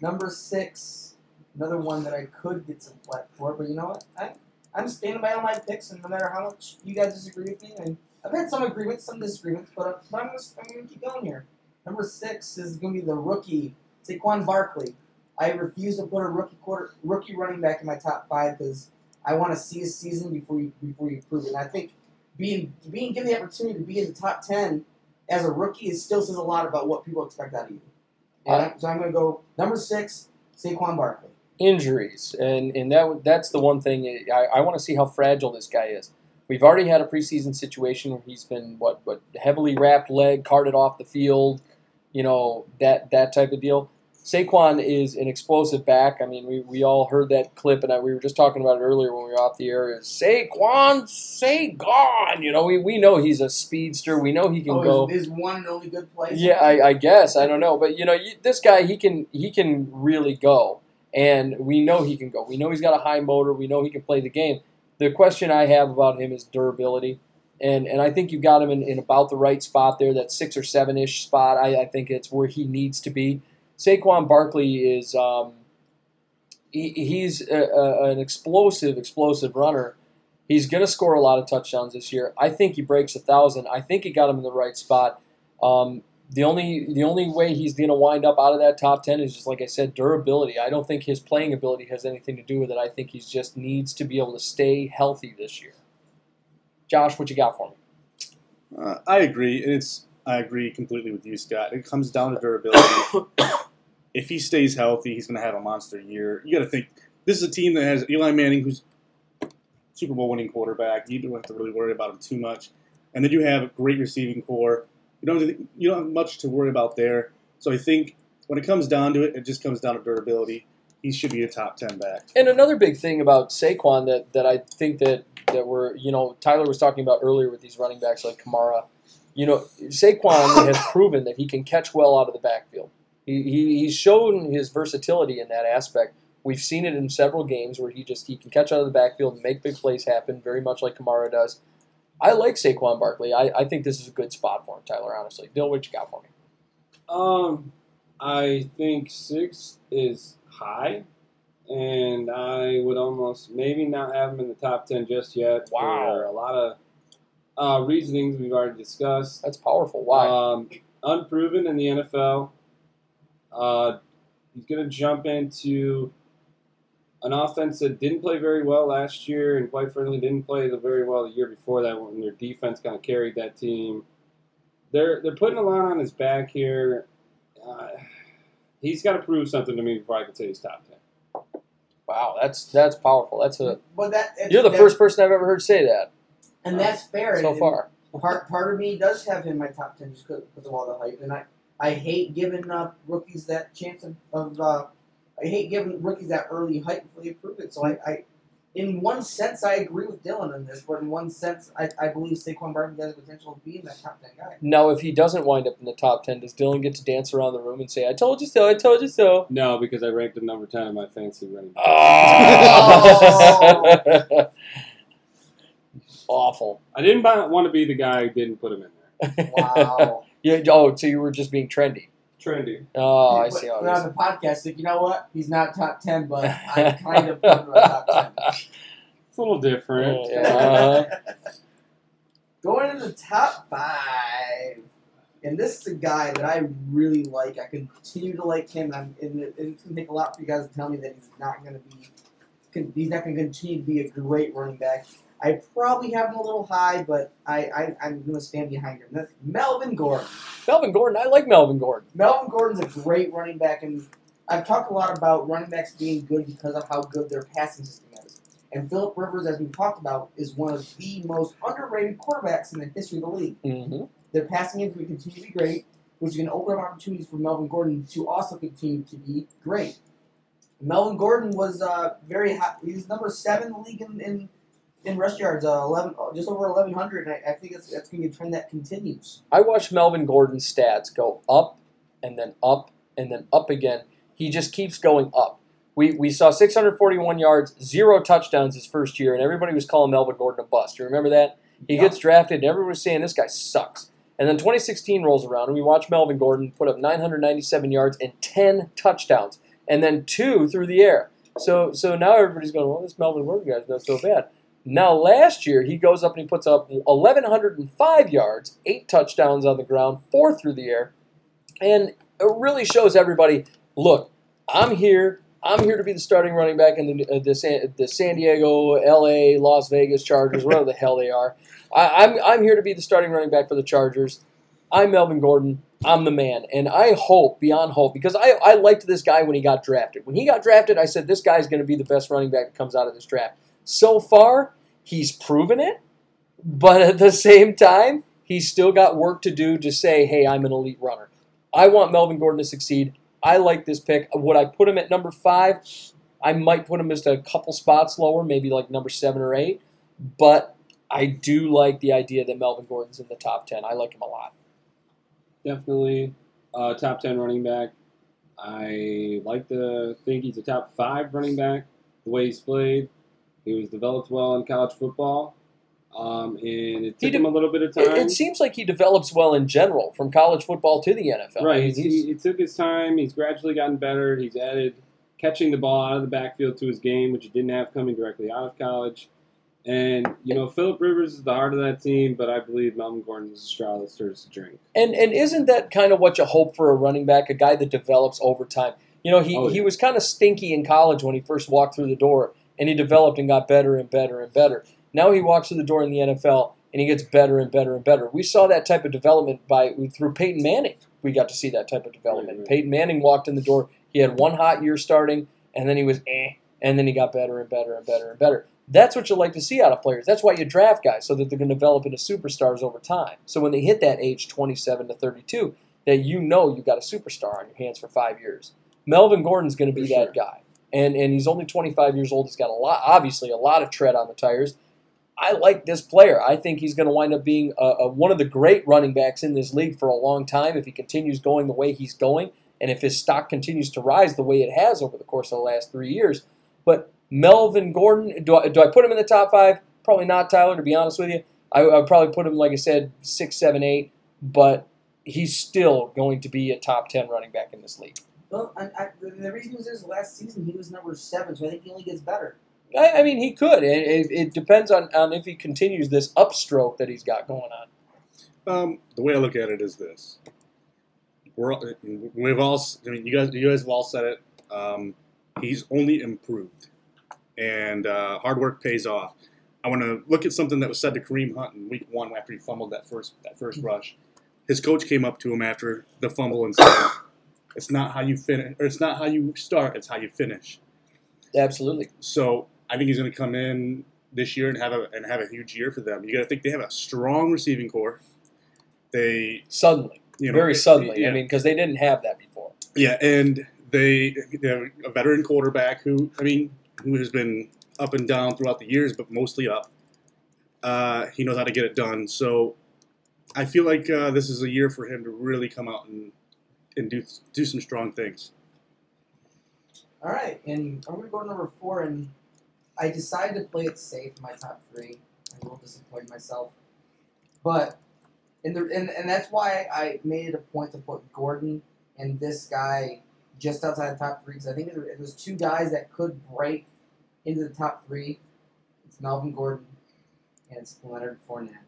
Number six, another one that I could get some flack for, but you know what? I I'm standing by all my picks, and no matter how much you guys disagree with me, and I've had some agreements, some disagreements, but, I'm I'm gonna keep going here. Number six is gonna be the rookie Saquon Barkley. I refuse to put a rookie quarter rookie running back in my top five because I want to see his season before you before you prove it. And I think being being given the opportunity to be in the top ten as a rookie is still says a lot about what people expect out of you. And uh, I'm- so I'm going to go number six, Saquon Barkley. Injuries, and and that that's the one thing eh, I, I want to see how fragile this guy is. We've already had a preseason situation where he's been what what heavily wrapped leg, carted off the field, you know that that type of deal. Saquon is an explosive back. I mean, we, we all heard that clip, and I, we were just talking about it earlier when we were off the air. Is Saquon Saquon? You know, we, we know he's a speedster. We know he can oh, go. His, his one and only good play. Yeah, I, I guess I don't know, but you know, you, this guy he can he can really go, and we know he can go. We know he's got a high motor. We know he can play the game. The question I have about him is durability, and and I think you got him in, in about the right spot there, that six or seven ish spot. I, I think it's where he needs to be. Saquon Barkley is um, he, he's a, a, an explosive, explosive runner. He's going to score a lot of touchdowns this year. I think he breaks a thousand. I think he got him in the right spot. Um, the only the only way he's going to wind up out of that top ten is just like I said, durability. I don't think his playing ability has anything to do with it. I think he just needs to be able to stay healthy this year. Josh, what you got for me? Uh, I agree. and It's I agree completely with you, Scott. It comes down to durability. if he stays healthy, he's going to have a monster year. You got to think this is a team that has Eli Manning, who's Super Bowl winning quarterback. You don't have to really worry about him too much, and then you have a great receiving corps. You don't you don't have much to worry about there. So I think when it comes down to it, it just comes down to durability. He should be a top ten back. And another big thing about Saquon that, that I think that that we're you know Tyler was talking about earlier with these running backs like Kamara, you know Saquon has proven that he can catch well out of the backfield. He, he he's shown his versatility in that aspect. We've seen it in several games where he just he can catch out of the backfield and make big plays happen, very much like Kamara does. I like Saquon Barkley. I, I think this is a good spot for him, Tyler. Honestly, Bill, what you got for me? Um, I think six is high, and I would almost maybe not have him in the top ten just yet. Wow. For a lot of uh, reasonings we've already discussed. That's powerful. Why? Um, unproven in the NFL. Uh, he's going to jump into an offense that didn't play very well last year, and quite frankly, didn't play the very well the year before that when their defense kind of carried that team. They're they're putting a lot on his back here. Uh, he's got to prove something to me before I can say he's top ten. wow, that's that's powerful. That's a But that it's- you're the first person I've ever heard say that and that's fair. so and- far. part part of me does have him in my top ten just because of all the hype, and I I hate giving up rookies that chance of, of uh, I hate giving rookies that early hype before they prove it. So I, I in one sense I agree with Dylan on this, but in one sense I, I believe Saquon Barkley has the potential of being that top ten guy. Now, if he doesn't wind up in the top ten, does Dylan get to dance around the room and say, "I told you so, I told you so"? No, because I ranked him number ten in my fantasy running. back. Oh. Awful. I didn't buy, want to be the guy who didn't put him in there. Wow. Yeah. Oh, so you were just being trendy. Trendy. Oh, I see how but on the podcast, like you know what, he's not top ten, but I kind of put him in top ten. It's a little different. Yeah. Uh-huh. Going to the top five, and this is a guy that I really like. I continue to like him, and, I'm, and it's gonna take a lot for you guys to tell me that he's not gonna be, he's not gonna continue to be a great running back. I probably have him a little high, but I, I I'm gonna stand behind him. That's Melvin Gordon. Melvin Gordon. I like Melvin Gordon. Melvin Gordon's a great running back, and I've talked a lot about running backs being good because of how good their passing system is. And Philip Rivers, as we talked about, is one of the most underrated quarterbacks in the history of the league. Mm-hmm. Their passing game is going to continue to be great, which is going to open up opportunities for Melvin Gordon to also continue to be great. Melvin Gordon was uh, very high. He's number seven in the league in, in, in rush yards, uh, 11, just over 1,100. And I, I think that's, that's going to be a trend that continues. I watched Melvin Gordon's stats go up and then up and then up again. He just keeps going up. We, we saw 641 yards, zero touchdowns his first year, and everybody was calling Melvin Gordon a bust. You remember that? He Yeah. gets drafted, and everyone was saying this guy sucks. And then 2016 rolls around, and we watch Melvin Gordon put up 997 yards and 10 touchdowns, and then two through the air. So so now everybody's going, well, this Melvin Gordon guy's not so bad. Now last year he goes up and he puts up 1,105 yards, eight touchdowns on the ground, four through the air, and it really shows everybody, look, I'm here. I'm here to be the starting running back in the, uh, the, San, the San Diego, LA, Las Vegas Chargers, whatever the hell they are. I, I'm, I'm here to be the starting running back for the Chargers. I'm Melvin Gordon. I'm the man. And I hope, beyond hope, because I, I liked this guy when he got drafted. When he got drafted, I said, this guy's going to be the best running back that comes out of this draft. So far, he's proven it. But at the same time, he's still got work to do to say, hey, I'm an elite runner. I want Melvin Gordon to succeed. I like this pick. Would I put him at number five? I might put him just a couple spots lower, maybe like number seven or eight. But I do like the idea that Melvin Gordon's in the top ten. I like him a lot. Definitely top 10 running back. I like to think he's a top five running back, the way he's played. He was developed well in college football, um, and it took de- him a little bit of time. it seems like he develops well in general, from college football to the NFL. Right. He's, he's- he, it took his time. He's gradually gotten better. He's added catching the ball out of the backfield to his game, which he didn't have coming directly out of college. And, you know, Philip Rivers is the heart of that team, but I believe Melvin Gordon is the straw that stirs the drink. And and isn't that kind of what you hope for a running back, a guy that develops over time? You know, he, Oh, he was kind of stinky in college when he first walked through the door, and he developed and got better and better and better. Now he walks through the door in the NFL, and he gets better and better and better. We saw that type of development by through Peyton Manning. We got to see that type of development. Right. Peyton Manning walked in the door. He had one hot year starting, and then he was eh, and then he got better and better and better and better. That's what you like to see out of players. That's why you draft guys so that they're going to develop into superstars over time. So when they hit that age 27 to 32, that you know you've got a superstar on your hands for five years. Melvin Gordon's going to be For that guy, and and he's only 25 years old. He's got a lot, obviously, a lot of tread on the tires. I like this player. I think he's going to wind up being a, a, one of the great running backs in this league for a long time if he continues going the way he's going, and if his stock continues to rise the way it has over the course of the last three years. But Melvin Gordon, do I, do I put him in the top five? Probably not, Tyler. To be honest with you, I, would probably put him, like I said, six, seven, eight. But he's still going to be a top ten running back in this league. Well, I, I, the, the reason was this last season he was number seven, so I think he only gets better. I, I mean, he could. It, it, it depends on, on if he continues this upstroke that he's got going on. Um, the way I look at it is this: we're all, we've all. I mean, you guys, you guys have all said it. Um, he's only improved, and uh, hard work pays off. I want to look at something that was said to Kareem Hunt in Week One after he fumbled that first that first rush. His coach came up to him after the fumble and said, "It's not how you finish, or it's not how you start. It's how you finish." Absolutely. So I think he's going to come in this year and have a and have a huge year for them. You got to think they have a strong receiving corps. They, Suddenly. you know, Very suddenly. Yeah, I mean, because they didn't have that before. yeah, and they, they have a veteran quarterback who, I mean, who has been up and down throughout the years, but mostly up. Uh, he knows how to get it done. So I feel like uh, this is a year for him to really come out and and do do some strong things. All right, and I'm going to go to number four, and I decided to play it safe in my top three. I will disappoint myself, but and the and, and that's why I made it a point to put Gordon and this guy just outside the top three because I think if there's two guys that could break into the top three, it's Melvin Gordon and it's Leonard Fournette.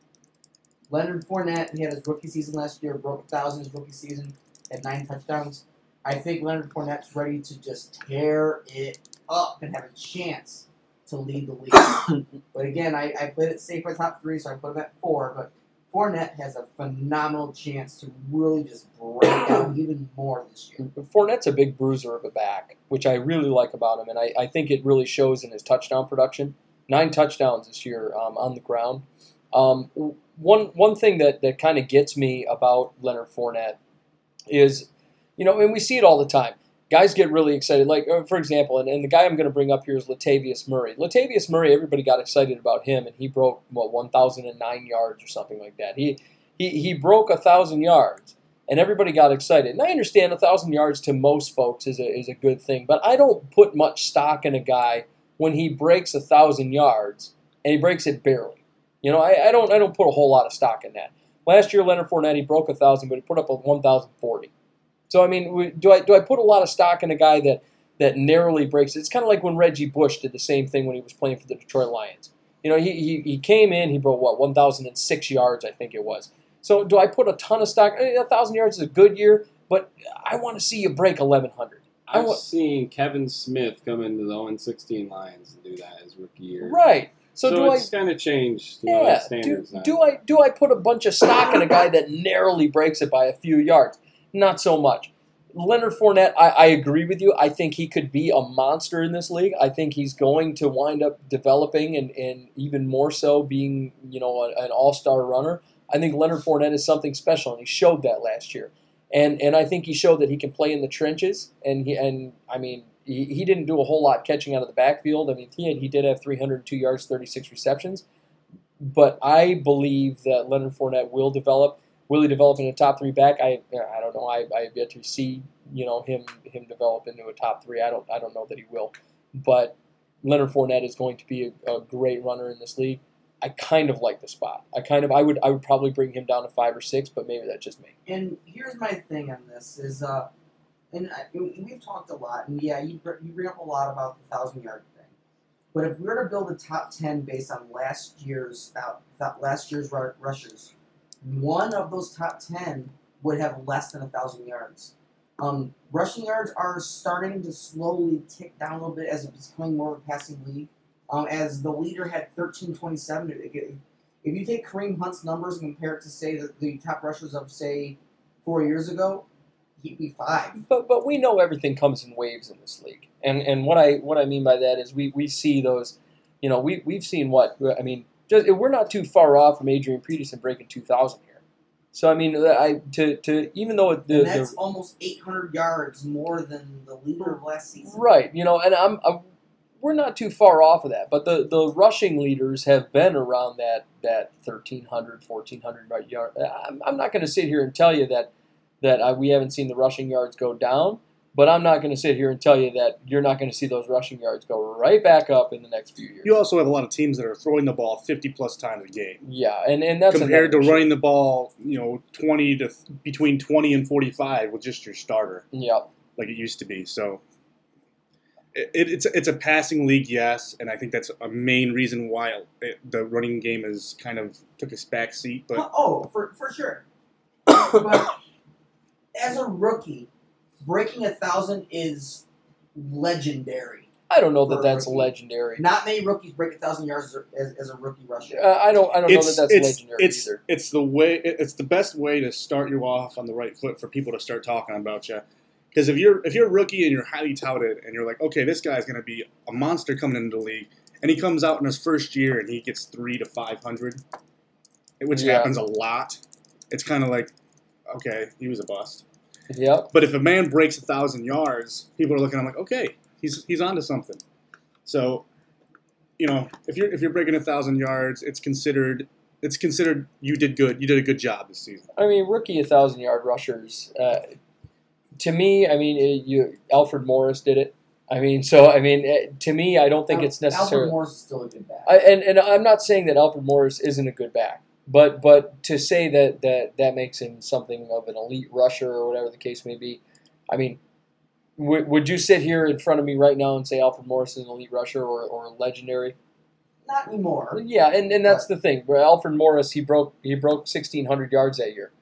Leonard Fournette, he had his rookie season last year, broke a thousand his rookie season, had nine touchdowns. I think Leonard Fournette's ready to just tear it up and have a chance to lead the league. but again, I, I played it safe by top three, so I put him at four. But Fournette has a phenomenal chance to really just break out even more this year. Fournette's a big bruiser of a back, which I really like about him, and I, I think it really shows in his touchdown production. Nine touchdowns this year um, on the ground. Um, one one thing that, that kind of gets me about Leonard Fournette is, you know, and we see it all the time. Guys get really excited. Like, uh, for example, and, and the guy I'm going to bring up here is Latavius Murray. Latavius Murray, everybody got excited about him, and he broke, what, 1,009 yards or something like that. He, he, he broke 1,000 yards and everybody got excited. And I understand a thousand yards to most folks is a, is a good thing, but I don't put much stock in a guy when he breaks a thousand yards and he breaks it barely. You know, I, I don't I don't put a whole lot of stock in that. Last year, Leonard Fournette he broke a thousand, but he put up a one thousand forty. So I mean, do I do I put a lot of stock in a guy that that narrowly breaks? It's kind of like when Reggie Bush did the same thing when he was playing for the Detroit Lions. You know, he, he, he came in, he broke what one thousand and six yards, I think it was. So do I put a ton of stock? A thousand yards is a good year, but I want to see you break eleven hundred. I've seen Kevin Smith come into the 0 16 Lions and do that his rookie year. Right. So, So, do I it's kind of changed. Yeah. Do, now. do I do I put a bunch of stock in a guy that narrowly breaks it by a few yards? Not so much. Leonard Fournette, I, I agree with you. I think he could be a monster in this league. I think he's going to wind up developing and, and even more so being, you know, an, an all-star runner. I think Leonard Fournette is something special, and he showed that last year. And and I think he showed that he can play in the trenches. And he and I mean, he, he didn't do a whole lot catching out of the backfield. I mean, he had, he did have 302 yards, 36 receptions but I believe that Leonard Fournette will develop. Will he develop in a top three back? I I don't know. I, I have yet to see you know him him develop into a top three. I don't I don't know that he will, but Leonard Fournette is going to be a, a great runner in this league. I kind of like the spot. I kind of I would I would probably bring him down to five or six, but maybe that's just me. And here's my thing on this is, uh, and I, we've talked a lot, and yeah, you, you bring up a lot about the thousand yard thing. But if we were to build a top ten based on last year's uh, that last year's rushers, one of those top ten would have less than a thousand yards. Um, rushing yards are starting to slowly tick down a little bit as it's becoming more of a passing league. Um, as the leader had thirteen twenty seven. If you take Kareem Hunt's numbers and compare it to say the, the top rushers of say four years ago, he'd be five. But but we know everything comes in waves in this league, and and what I what I mean by that is we, we see those, you know, we we've seen what I mean. Just, we're not too far off from Adrian Peterson breaking two thousand here. So I mean, I to to even though the, and that's the almost 800 yards more than the leader of last season. right, you know, and I'm, I'm we're not too far off of that. But the the rushing leaders have been around that that 1300, 1400 right yard. I'm, I'm not going to sit here and tell you that that uh, we haven't seen the rushing yards go down. But I'm not going to sit here and tell you that you're not going to see those rushing yards go right back up in the next few years. You also have a lot of teams that are throwing the ball 50 plus times a game. yeah, and, and that's compared to issue. running the ball, you know, 20 to between 20 and 45 with just your starter. Yeah, like it used to be. So it, it's it's a passing league, yes, and I think that's a main reason why it, the running game is kind of took a back seat. But oh, for for sure. but as a rookie, breaking a thousand is legendary. I don't know that that's rookie. legendary. Not many rookies break a thousand yards as, a- as, as a rookie rusher. Uh, I don't. I don't know that that's it's legendary it's either. it's the way it's the best way to start you off on the right foot for people to start talking about you. Because if you're if you're a rookie and you're highly touted and you're like, okay, this guy's going to be a monster coming into the league, and he comes out in his first year and he gets three to five hundred, which Yeah. happens a lot. It's kind of like, okay, he was a bust. Yep. But if a man breaks a thousand yards, people are looking. I'm like, okay, he's he's onto something. So, you know, if you're if you're breaking a thousand yards, it's considered it's considered you did good. You did a good job this season. I mean, rookie a thousand yard rushers. Uh, to me, I mean, it, you Alfred Morris did it. I mean, so I mean, eh, to me, I don't think Al- it's necessary. Alfred Morris is still a good back. I, and and I'm not saying that Alfred Morris isn't a good back, but but to say that that that makes him something of an elite rusher or whatever the case may be, I mean, would would you sit here in front of me right now and say Alfred Morris is an elite rusher or, or legendary? Not anymore. Yeah, and, and that's the thing. Alfred Morris, he broke he broke 1,600 yards that year,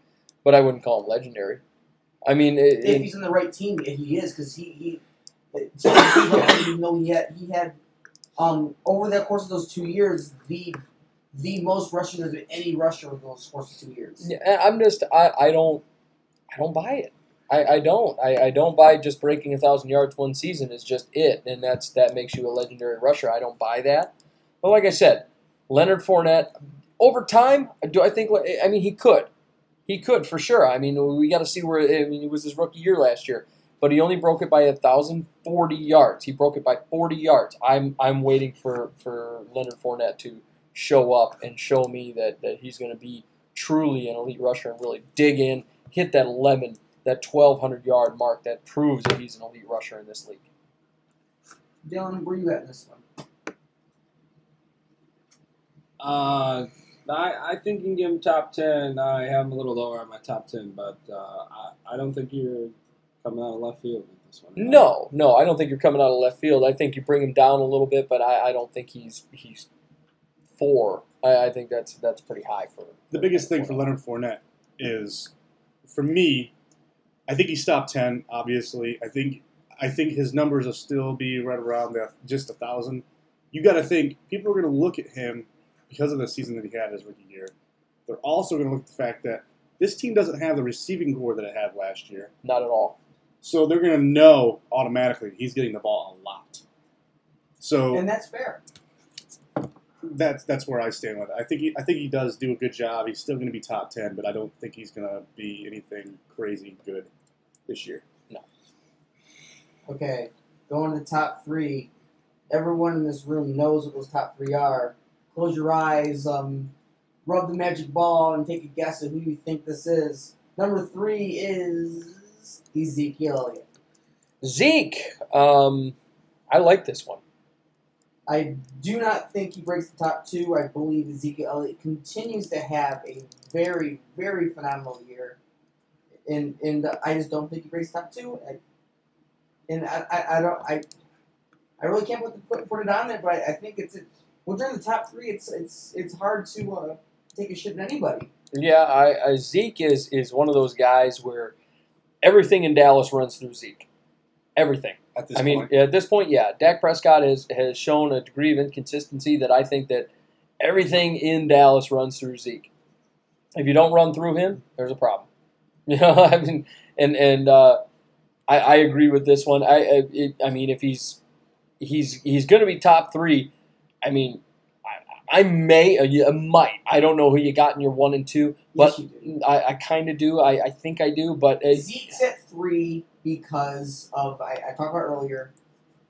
but I wouldn't call him legendary. I mean, it, If he's in the right team, he is because he he. even know he had he had um over the course of those two years the the most rushing of any rusher over those course of two years. Yeah, I'm just I, I don't I don't buy it. I, I don't. I, I don't buy just breaking a thousand yards one season is just it, and that's that makes you a legendary rusher. I don't buy that. But like I said, Leonard Fournette over time, do I think? I mean, he could, he could for sure. I mean, we got to see where. I mean, it was his rookie year last year, but he only broke it by thousand forty yards. He broke it by forty yards. I'm I'm waiting for for Leonard Fournette to show up and show me that that he's going to be truly an elite rusher and really dig in, hit that lemon, that 1,200 yard mark that proves that he's an elite rusher in this league. Dylan, where you at in this one? Uh, I, I think you can give him top 10. I have him a little lower on my top 10, but uh, I, I don't think you're coming out of left field with this one. No, no, I don't think you're coming out of left field. I think you bring him down a little bit, but I, I don't think he's he's four. I, I think that's that's pretty high for The biggest thing for Leonard Fournette is, for me, I think he's top ten. Obviously, I think I think his numbers will still be right around the, just a thousand. You got to think people are going to look at him because of the season that he had his rookie year. They're also going to look at the fact that this team doesn't have the receiving corps that it had last year, not at all. so they're going to know automatically he's getting the ball a lot. So And that's fair. That's that's where I stand with it. I think he, I think he does do a good job. He's still going to be top ten, but I don't think he's going to be anything crazy good this year. No. Okay, going to the top three. Everyone in this room knows what those top three are. Close your eyes, um, rub the magic ball, and take a guess at who you think this is. Number three is Ezekiel Elliott. Zeke, um, I like this one. I do not think he breaks the top two. I believe Ezekiel Elliott continues to have a very, very phenomenal year, and and I just don't think he breaks top two. I, and I, I, I don't I I really can't put, the, put put it on there, but I, I think it's well during the top three. It's it's it's hard to uh, take a shit at anybody. Yeah, I, I Zeke is is one of those guys where everything in Dallas runs through Zeke. Everything. At this I mean, point, at this point, yeah, Dak Prescott has has shown a degree of inconsistency that I think that everything in Dallas runs through Zeke. If you don't run through him, there's a problem. You know, I mean, and and uh, I, I agree with this one. I I, it, I mean, if he's he's he's going to be top three, I mean, I, I may, uh, I might, I don't know who you got in your one and two, but Yes, you. I, I kind of do. I, I think I do, but uh, Zeke's at three because of I, I talked about earlier,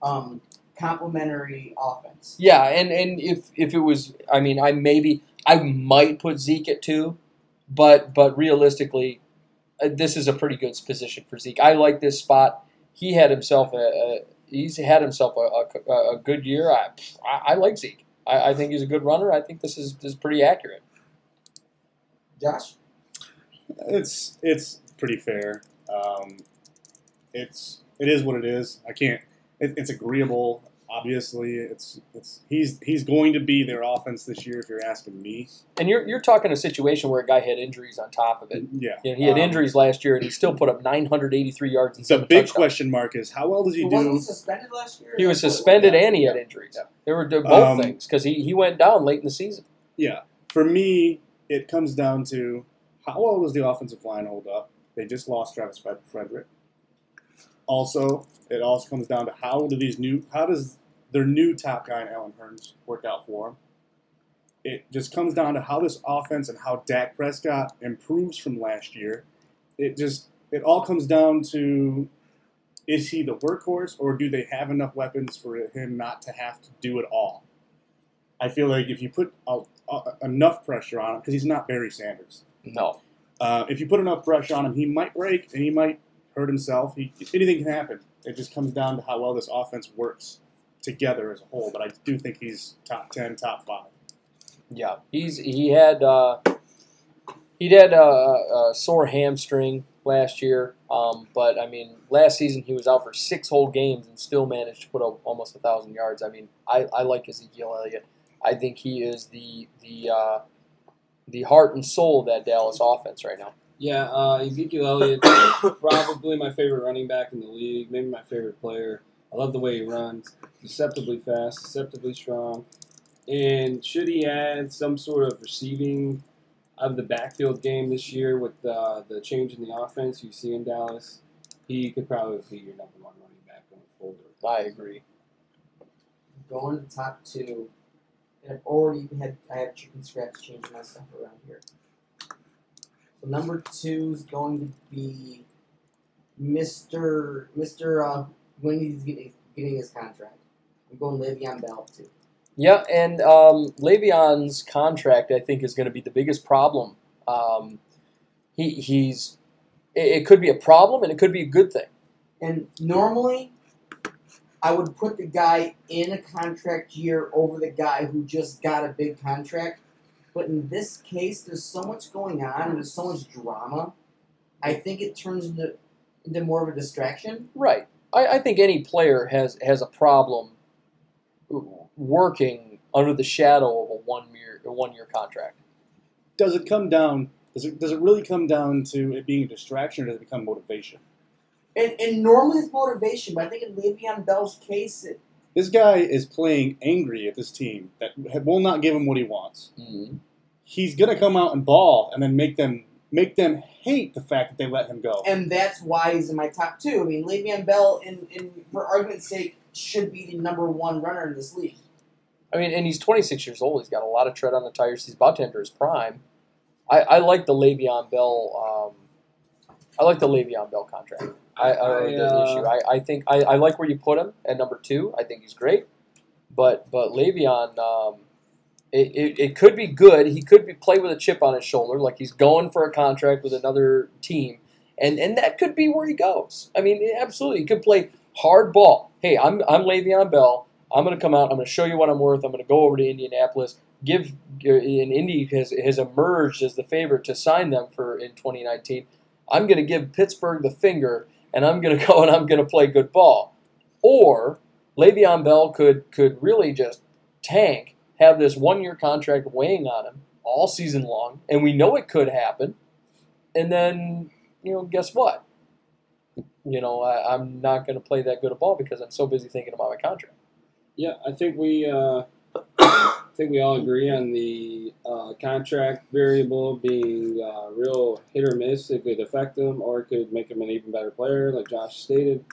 um, complementary offense. Yeah, and, and if if it was, I mean, I maybe I might put Zeke at two, but but realistically, uh, this is a pretty good position for Zeke. I like this spot. He had himself a, a he's had himself a, a, a good year. I, I I like Zeke. I, I think he's a good runner. I think this is this is pretty accurate. Josh, it's it's pretty fair. Um, it's it is what it is. I can't. It, it's agreeable. Obviously, it's it's he's he's going to be their offense this year. If you're asking me, And you're you're talking a situation where a guy had injuries on top of it. yeah. You know, he had Um, injuries last year, and he still put up 983 yards and The seven big touchdowns. question mark is how well does he Well, wasn't do? he suspended last year? He was suspended yeah. and he had injuries. There were both Um, things because he, he went down late in the season. Yeah, for me, it comes down to how well does the offensive line hold up? They just lost Travis Frederick. Also, it also comes down to how do these new how does their new top guy, Allen Hurns, work out for them? It just comes down to how this offense and how Dak Prescott improves from last year. It just it all comes down to is he the workhorse or do they have enough weapons for him not to have to do it all? I feel like if you put a, a, enough pressure on him, because he's not Barry Sanders, No. uh, if you put enough pressure on him, he might break and he might hurt himself. He, anything can happen. It just comes down to how well this offense works together as a whole. But I do think he's top ten, top five. Yeah, he's he had uh, he'd had a, a sore hamstring last year, um, but I mean, last season he was out for six whole games and still managed to put up almost a thousand yards. I mean, I, I like Ezekiel Elliott. I think he is the the uh, the heart and soul of that Dallas offense right now. Yeah, uh, Ezekiel Elliott, probably my favorite running back in the league, maybe my favorite player. I love the way he runs, deceptively fast, deceptively strong. And should he add some sort of receiving out of the backfield game this year with uh, the change in the offense you see in Dallas, he could probably be your number one running back going forward. I agree. Going to top two. And I've already had I have chicken scratch changing my stuff around here. So number two is going to be Mr. Mr. Uh, when he's getting getting his contract. I'm going Le'Veon Bell too. Yeah, and um, Le'Veon's contract, I think, is going to be the biggest problem. Um, he, he's it, it could be a problem and it could be a good thing. And normally, I would put the guy in a contract year over the guy who just got a big contract. But in this case, there's so much going on and there's so much drama. I think it turns into into more of a distraction. Right. I, I think any player has has a problem working under the shadow of a one year a one year contract. Does it come down? Does it does it really come down to it being a distraction, or does it become motivation? And, and normally it's motivation, but I think in Le'Veon Bell's case, it, This guy is playing angry at this team that will not give him what he wants. He's gonna come out and ball, and then make them make them hate the fact that they let him go. and that's why he's in my top two. I mean, Le'Veon Bell, in, in for argument's sake, should be the number one runner in this league. I mean, and he's 26 years old. He's got a lot of tread on the tires. He's about to enter his prime. I, I like the Le'Veon Bell. Um, I like the Le'Veon Bell contract. I, I, the uh, issue. I, I think I, I like where you put him at number two. I think he's great, but but Le'Veon, um, it, it, it could be good. He could be play with a chip on his shoulder, like he's going for a contract with another team, and and that could be where he goes. I mean, absolutely, he could play hard ball. Hey, I'm I'm Le'Veon Bell. I'm going to come out. I'm going to show you what I'm worth. I'm going to go over to Indianapolis. Give and Indy has has emerged as the favorite to sign them for in 2019. I'm going to give Pittsburgh the finger, and I'm going to go and I'm going to play good ball. Or Le'Veon Bell could could really just tank, have this one year contract weighing on him all season long, and we know it could happen. And then you know, guess what? You know, I, I'm not going to play that good a ball because I'm so busy thinking about my contract. Yeah, I think we uh, think we all agree on the uh, contract variable being uh, real hit or miss. It could affect him, or it could make him an even better player, like Josh stated.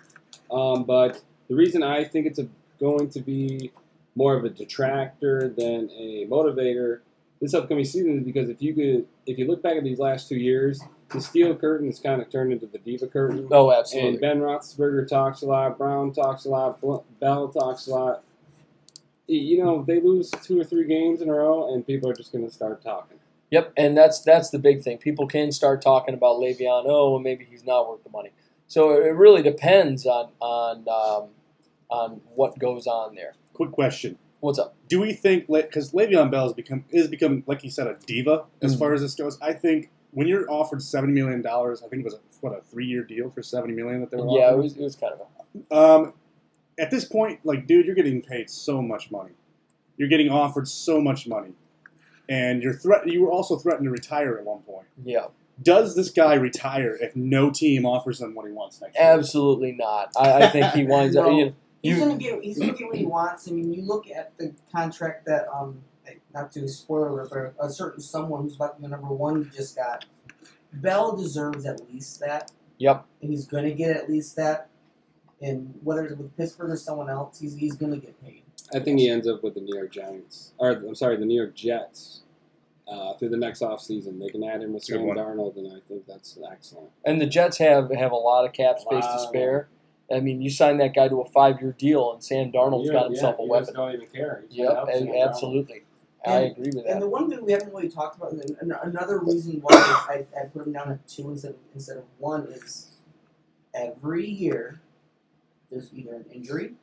Um, but the reason I think it's a, going to be more of a detractor than a motivator this upcoming season is because if you could, if you look back at these last two years, the steel curtain has kind of turned into the diva curtain. Oh, absolutely. And. Ben Roethlisberger talks a lot. Brown talks a lot. Bell talks a lot. Y- You know, they lose two or three games in a row, and people are just going to start talking. Yep, and that's that's the big thing. People can start talking about Le'Veon. Oh, well, maybe he's not worth the money. So it really depends on on um, on what goes on there. Quick question: What's up? Do we think because Le'Veon Bell has become is become like you said a diva as Mhm. far as this goes? I think when you're offered seventy million dollars, I think it was a, what a three year deal for seventy million that they were Yeah, it was it was kind of a Um, at this point, like, dude, you're getting paid so much money. You're getting offered so much money, and you're threat. You were also threatened to retire at one point. yeah. Does this guy retire if no team offers him what he wants next year? Absolutely not. I, I think he winds up. No. You know, He's You- gonna get he's gonna get what he wants. I mean, you look at the contract that um, not to spoil alert, but a certain someone who's about to be number one just got. Bell deserves at least that, yep. and he's gonna get at least that. And whether it's with Pittsburgh or someone else, he's he's gonna get paid. I think he ends up with the New York Giants, or I'm sorry, the New York Jets. Uh, through the next offseason. they can add him with Sam. Darnold, and I think that's excellent. And the Jets have have a lot of cap space to spare. I mean, you sign that guy to a five year deal, and Sam Darnold's got himself a weapon. Don't even care. He's Yep, gonna help and absolutely. I agree with that. And the one thing we haven't really talked about, and another reason why I, I put him down at two instead of, instead of one is every year there's either an injury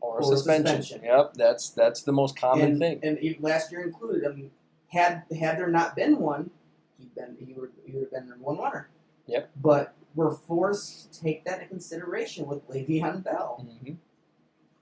Or a or suspension. suspension. Yep, that's that's the most common and, thing. And last year included. I mean, had had there not been one, he'd been he would he would have been number one runner. Yep. But we're forced to take that into consideration with Le'Veon Bell, Mhm.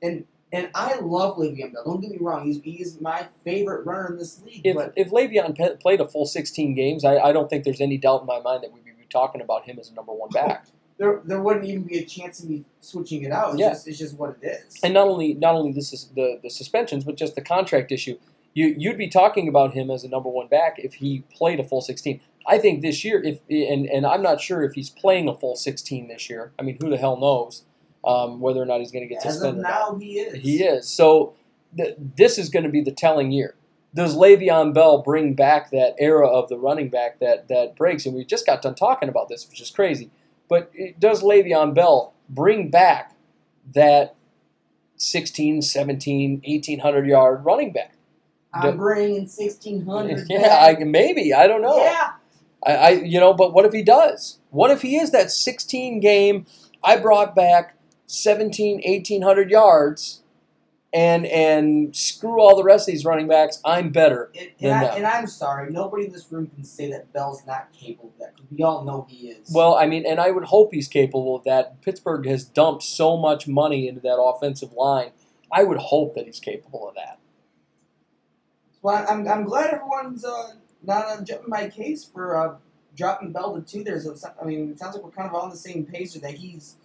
and and I love Le'Veon Bell. Don't get me wrong; he's he's my favorite runner in this league. If but if Le'Veon pe- played a full 16 games, I, I don't think there's any doubt in my mind that we'd be talking about him as a number one back. there there wouldn't even be a chance of me switching it out. It's, Yeah. just, it's just what it is. And not only not only this is the the suspensions, but just the contract issue. You you'd be talking about him as a number one back if he played a full 16. I think this year, if and and I'm not sure if he's playing a full 16 this year. I mean, who the hell knows um, whether or not he's going to get As of suspended? or not. now, he is. He is. So th- this is going to be the telling year. Does Le'Veon Bell bring back that era of the running back that that breaks? And we just got done talking about this, which is crazy. But it, does Le'Veon Bell bring back that 16, 17, 1800 yard running back? I'm bringing sixteen hundred. Yeah, I, maybe. I don't know. Yeah. I, I, you know, but what if he does? What if he is that 16 game? I brought back 17, 1800 yards, and and screw all the rest of these running backs. I'm better. And, and, I, no. and I'm sorry, nobody in this room can say that Bell's not capable of that because we all know he is. Well, I mean, and I would hope he's capable of that. Pittsburgh has dumped so much money into that offensive line. I would hope that he's capable of that. Well, I'm, I'm glad everyone's uh, not uh, jumping my case for uh, dropping Bell to two There's, it's, I mean, it sounds like we're kind of on the same page that he's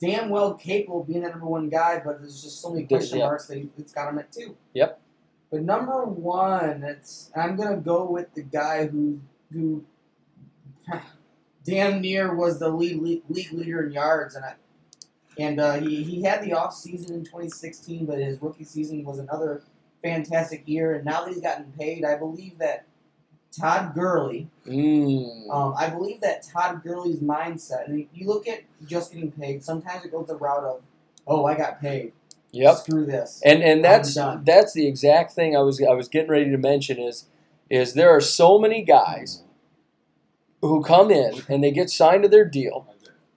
damn well capable of being the number one guy, but there's just so many question yeah. marks that he, it's got him at two. Yep. But number one, it's I'm gonna go with the guy who who damn near was the league league, league leader in yards, and I and uh, he he had the off season in 2016, but his rookie season was another fantastic year, and now that he's gotten paid, I believe that Todd Gurley, Mm. um, I believe that Todd Gurley's mindset, and you look at just getting paid, sometimes it goes the route of, oh, I got paid, Yep. screw this. And and that's that's the exact thing I was I was getting ready to mention is is there are so many guys who come in and they get signed to their deal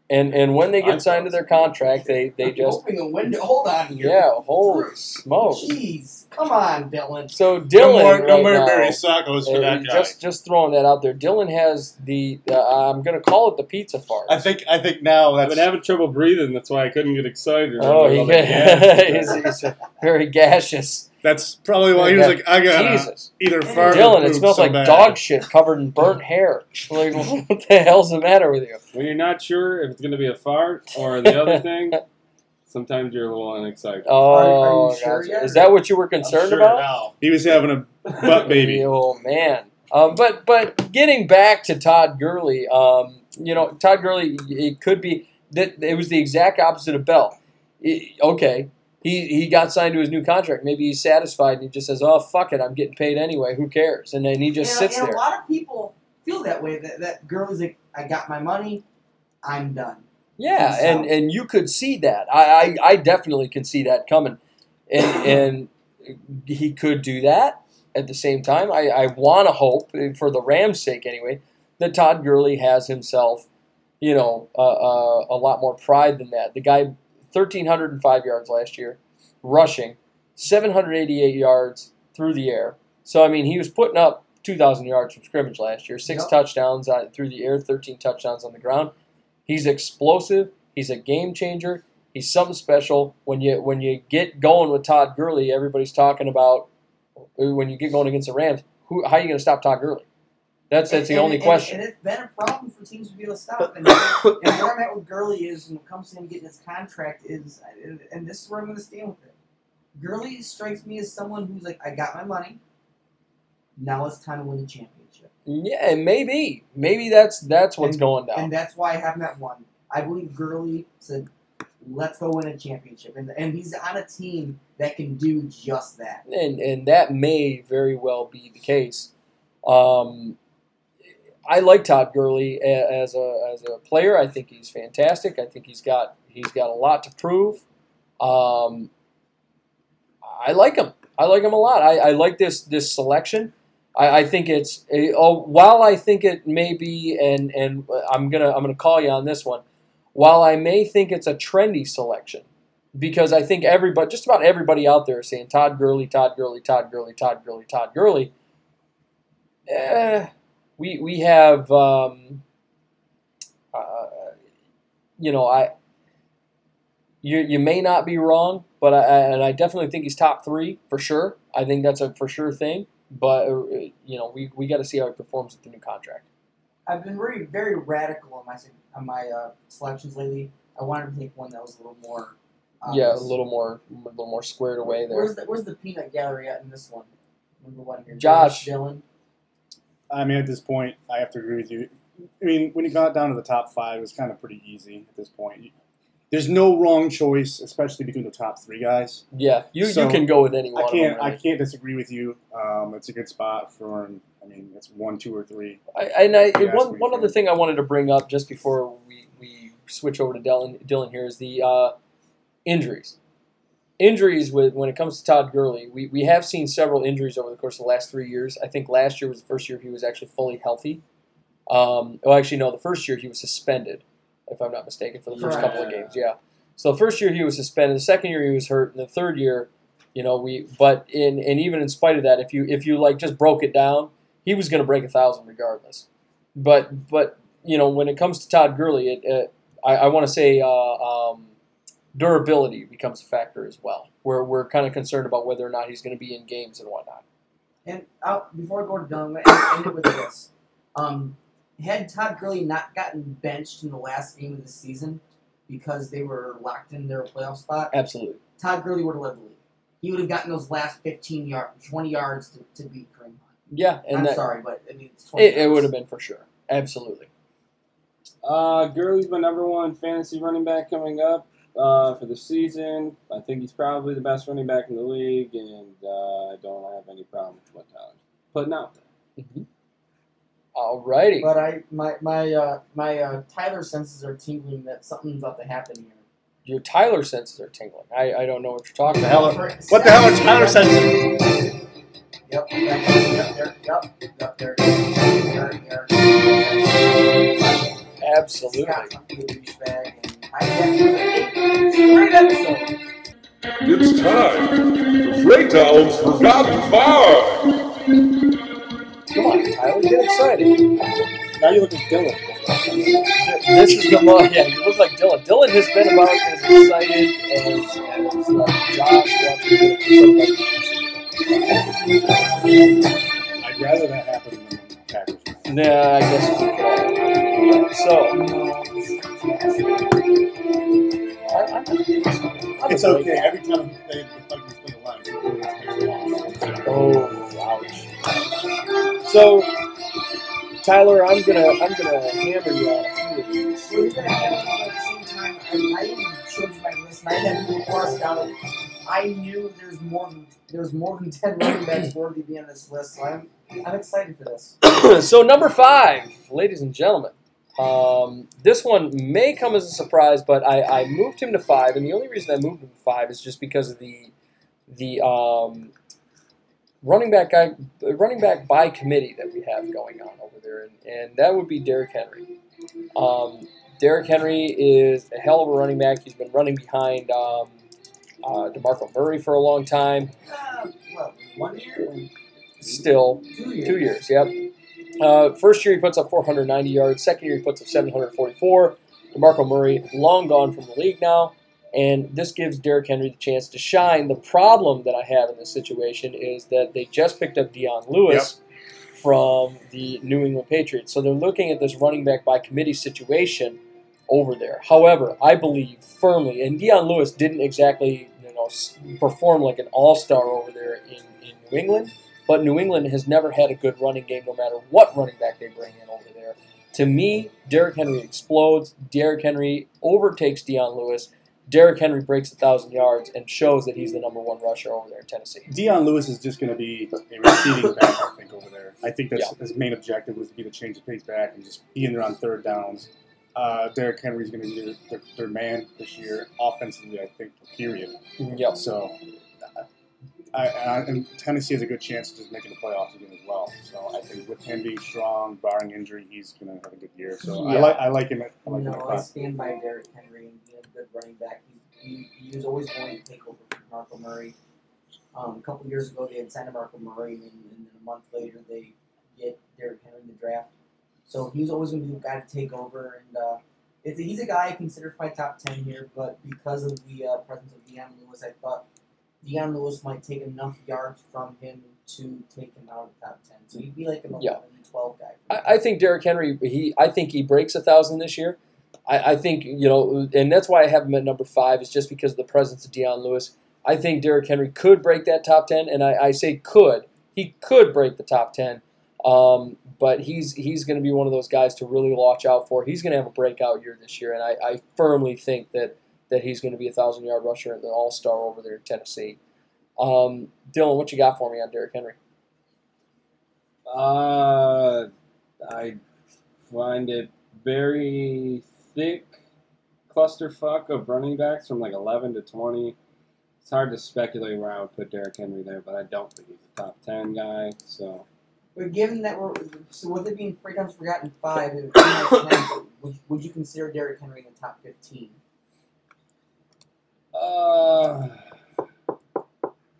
and and when they I get signed to their contract they they just Opening a window, hold on here. yeah holy smoke! Jeez, come on, Dylan. so No Dylan more, no right more now, Barry Sacos for that guy. just just throwing that out there Dylan has the uh, I'm gonna call it the pizza fart I think I think now I've been having trouble breathing. That's why I couldn't get excited. oh he All that gas. he's, he's very gassious that's probably why he was like, I gotta Jesus either fart or Dylan it smells so like bad. dog shit covered in burnt hair like what the hell's the matter with you When you're not sure if it's going to be a fart or the other thing, sometimes you're a little unexcited. Oh, Are- are you sure gotcha. yet? is that what you were I'm concerned sure about? now. He was having a butt baby. Oh man. Um, but but getting back to Todd Gurley, um, you know, Todd Gurley, it could be that it was the exact opposite of Bell. I- okay, he he got signed to his new contract. Maybe he's satisfied and he just says, "Oh fuck it, I'm getting paid anyway. Who cares?" And then he just and, sits and there. a lot of people feel that way. That that girl is like, I got my money, I'm done. Yeah, Peace and and you could see that. I, I, I definitely can see that coming, and and he could do that at the same time. I, I want to hope, eh, for the Rams' sake anyway, that Todd Gurley has himself, you know, uh, uh, a lot more pride than that. The guy, thirteen hundred and five yards last year, rushing, seven hundred eighty-eight yards through the air. So I mean, he was putting up 2,000 yards from scrimmage last year, six Yep. touchdowns uh, through the air, 13 touchdowns on the ground. He's explosive. He's a game changer. He's something special. When you when you get going with Todd Gurley, everybody's talking about uh, when you get going against the Rams. Who, how are you going to stop Todd Gurley? That's that's the And- only and- question. And, it's been a problem for teams to be able to stop. And, and where I'm at with Gurley is when it comes to him getting his contract is, and, and this is where I'm going to stand with it. Gurley strikes me as someone who's like, I got my money. Now it's time to win the championship. Yeah, and maybe. Maybe that's that's what's And- going down. And that's why I have not at one. I believe Gurley said, let's go win a championship. And, and he's on a team that can do just that. and and that may very well be the case. Um, I like Todd Gurley as a as a player. I think he's fantastic. I think he's got he's got a lot to prove. Um, I like him. I like him a lot. I, I like this this selection. I, I think it's a, oh, while I think it may be and and I'm gonna I'm gonna call you on this one. While I may think it's a trendy selection, because I think everybody, just about everybody out there, is saying Todd Gurley, Todd Gurley, Todd Gurley, Todd Gurley, Todd Gurley. Eh, we we have, um, uh, you know, I. You, you may not be wrong, but I, and I definitely think he's top three for sure. I think that's a for sure thing. But uh, you know, we, we got to see how he performs with the new contract. I've been very, very radical on my on my uh, selections lately. I wanted to take one that was a little more. yeah, a little more a little more squared away there. Where's the Where's the peanut gallery at in this one? Number one here. Josh. Dylan. I mean, at this point, I have to agree with you. I mean, when you got down to the top five, it was kind of pretty easy at this point. There's no wrong choice, especially between the top three guys. Yeah, you, So, you can go with any one. I can't. I really. can't disagree with you. Um, it's a good spot for. I mean, it's one, two, or three. I, and I, one, one other thing I wanted to bring up just before we, we switch over to Dylan, Dylan here is the uh, injuries. Injuries with when it comes to Todd Gurley, we, we have seen several injuries over the course of the last three years. I think last year was the first year he was actually fully healthy. Um, well, actually, no, the first year he was suspended, if I'm not mistaken, for the first couple of games. Yeah. So the first year he was suspended, the second year he was hurt, and the third year, you know, we. But in and even in spite of that, if you if you like just broke it down, he was going to break a thousand regardless. But but you know when it comes to Todd Gurley, it, it I, I want to say uh, um, durability becomes a factor as well. Where we're kind of concerned about whether or not he's going to be in games and whatnot. And out before I go to Dylan, I'm gonna end it with this. Um, had Todd Gurley not gotten benched in the last game of the season because they were locked in their playoff spot, Absolutely. Todd Gurley would have led the league. He would have gotten those last 15 yards, 20 yards to, to beat Kareem Hunt. Yeah, and I'm that, sorry, but I mean, it's 20 it, it would have been for sure. Absolutely. Uh, Gurley's my number one fantasy running back coming up uh, for the season. I think he's probably the best running back in the league, and uh, I don't have any problem with what Tyler's putting out there. Alrighty. But I, my, my, uh, my uh, Tyler senses are tingling that something's about to happen here. Your Tyler senses are tingling. I, I don't know what you're talking The hell about. are- What the hell are Tyler senses? Yep, yep, yep, yep, yep, there, there, there. Absolutely. Scott took the douchebag and hijacked another great episode. It's time for Freytown's Forgotten Five. Come on, Tyler, get excited. Now you look at Dylan. This is the mo- yeah. You look like Dylan. Dylan has been about as excited as, as uh, Josh watching the I'd rather that happen than the Packers. Nah, I guess we could all do that. So, I, I'm, I'm It's a- okay. Every time they the Vikings play the Lions, it's a loss. Oh, ouch. So, Tyler, I'm gonna I'm gonna hammer you on a few of these. So we're gonna have it at the same time. I, I even showed you my list, and I had people crossed out. I knew there's more than there's more than ten running backs worthy to be on this list. So I'm I'm excited for this. so number five, ladies and gentlemen. Um, this one may come as a surprise, but I, I moved him to five, and the only reason I moved him to five is just because of the the um, running back guy, running back by committee that we have going on over there, and, and that would be Derrick Henry. Um, Derrick Henry is a hell of a running back. He's been running behind um, uh, DeMarco Murray for a long time. Uh, what, one year? still Two years. two years. Yep. Uh, first year he puts up 490 yards. Second year he puts up 744. DeMarco Murray long gone from the league now, and this gives Derrick Henry the chance to shine. The problem that I have in this situation is that they just picked up Dion Lewis from the New England Patriots, so they're looking at this running back by committee situation over there. However, I believe firmly, and Dion Lewis didn't exactly you know perform like an all star over there in, in New England. But New England has never had a good running game, no matter what running back they bring in over there. To me, Derrick Henry explodes. Derrick Henry overtakes Dion Lewis. Derrick Henry breaks a thousand yards and shows that he's the number one rusher over there in Tennessee. Dion Lewis is just going to be a receiving back, I think, over there. I think that's his main objective was to be the change of pace back and just be in there on third downs. Uh, Derrick Henry's going to be their, their, their man this year, offensively, I think, period. Yep. So, I, I, and Tennessee has a good chance of just making the playoffs again as well. So I think with him being strong, barring injury, he's going to have a good year. So I Yeah. like I like him. At, I like You him I stand by Derrick Henry and being a good running back. He, he, he was always going to take over for DeMarco Murray. Um, a couple years ago, they had signed DeMarco Murray, and, and then a month later, they get Derrick Henry in the draft. So he was always going to be the guy to take over. And uh, it's, he's a guy I consider for my top 10 here, but because of the uh, presence of Dion Lewis, I thought Dion Lewis might take enough yards from him to take him out of the top 10. So he'd be like an 11, Yeah. 12 guy. I, I think Derrick Henry. He. I think he breaks a thousand this year. I, I think you know, and that's why I have him at number five. Is just because of the presence of Dion Lewis. I think Derrick Henry could break that top ten, and I, I say could. He could break the top ten, um, but he's he's going to be one of those guys to really watch out for. He's going to have a breakout year this year, and I, I firmly think that that he's going to be a thousand yard rusher and the All Star over there in Tennessee. Um, Dylan, what you got for me on Derrick Henry? Uh, I find it very thick clusterfuck of running backs from like 11 to 20. It's hard to speculate where I would put Derrick Henry there, but I don't think he's a top 10 guy. So But given that we're so with it being three times forgotten five, and three times ten, would, would you consider Derrick Henry in the top fifteen? Uh,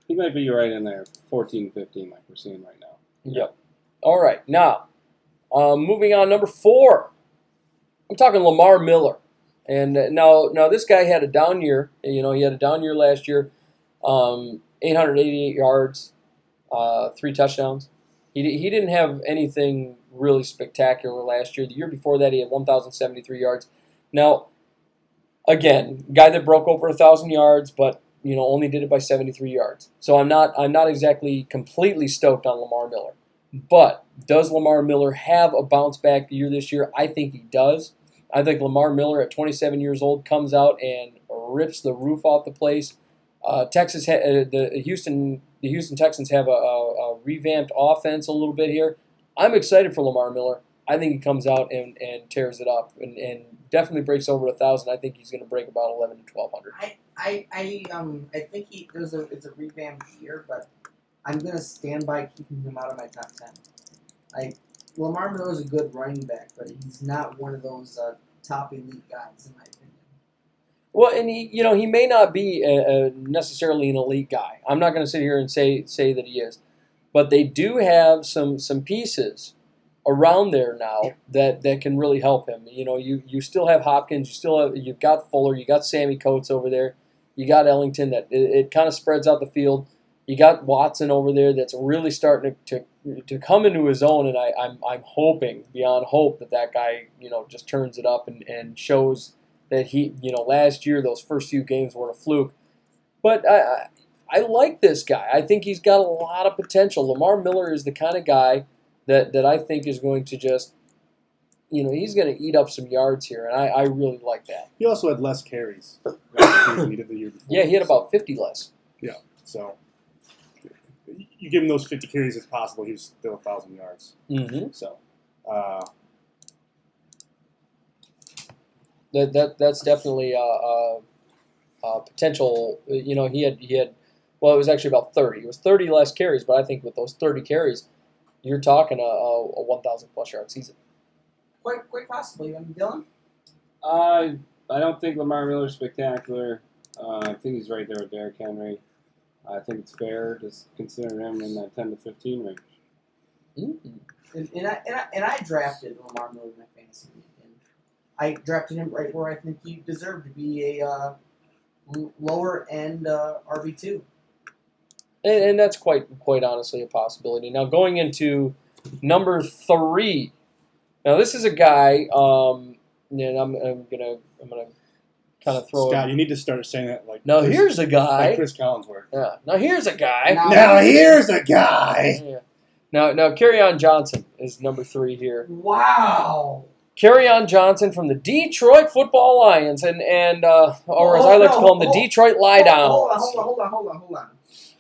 he might be right in there, 14, 15, like we're seeing right now. Yep. All right. Now, um, moving on, number four. I'm talking Lamar Miller, and uh, now now this guy had a down year. You know, he had a down year last year. Um, 888 yards, uh, three touchdowns. He, he didn't have anything really spectacular last year. The year before that, he had 1,073 yards. Now, again, guy that broke over a thousand yards, but you know only did it by 73 yards. So I'm not I'm not exactly completely stoked on Lamar Miller. But does Lamar Miller have a bounce back year this year? I think he does. I think Lamar Miller at 27 years old comes out and rips the roof off the place. Uh, Texas, ha- uh, the Houston, the Houston Texans have a, a, a revamped offense a little bit here. I'm excited for Lamar Miller. I think he comes out and, and tears it up and, and definitely breaks over a thousand. I think he's going to break about 11 to 1200. I, I, I um I think he there's a it's a revamped year, but I'm gonna stand by keeping him out of my top ten. Like Lamar Miller is a good running back, but he's not one of those uh, top elite guys in my opinion. Well, and he, you know, he may not be a, a necessarily an elite guy. I'm not going to sit here and say say that he is, but they do have some some pieces around there now that that can really help him. You know, you you still have Hopkins, you still have you've got Fuller, you got Sammy Coates over there, you got Ellington. That it, it kind of spreads out the field. You got Watson over there that's really starting to, to, to come into his own, and I, I'm I'm hoping beyond hope that that guy you know just turns it up and, and shows that he, you know, last year those first few games were a fluke. But I, I, I like this guy. I think he's got a lot of potential. Lamar Miller is the kind of guy that, that I think is going to just, you know, he's going to eat up some yards here, and I, I really like that. He also had less carries than he did the year before. Yeah, he had about 50 less. Yeah, so you give him those 50 carries as possible, he was still a thousand yards. Mm-hmm. So uh, That, that that's definitely a, a, a potential. You know, he had he had. Well, it was actually about 30. It was 30 less carries, but I think with those 30 carries, you're talking a, a, a 1,000 plus yard season. Quite quite possibly. I mean, Dylan. I I don't think Lamar Miller's spectacular. Uh, I think he's right there with Derrick Henry. I think it's fair to consider him in that 10 to 15 range. Mm. And, and, I, and, I, and I drafted Lamar Miller in my fantasy league. And I drafted him right where I think he deserved to be a uh, lower end uh, RB two. And, and that's quite quite honestly a possibility. Now going into number three, now this is a guy, um, and I'm, I'm gonna I'm gonna kind of throw. Scott, it. you need to start saying that like Now Chris, here's a guy. like guy. Chris Collinsworth. Yeah. Now here's a guy. Now- Now here's a guy. Yeah. Now now on Johnson is number three here. Wow. on Johnson from the Detroit Football Lions, and and uh, or as I like to call them, the Detroit Lie Downs. Hold on, hold on, hold on, hold on, hold on.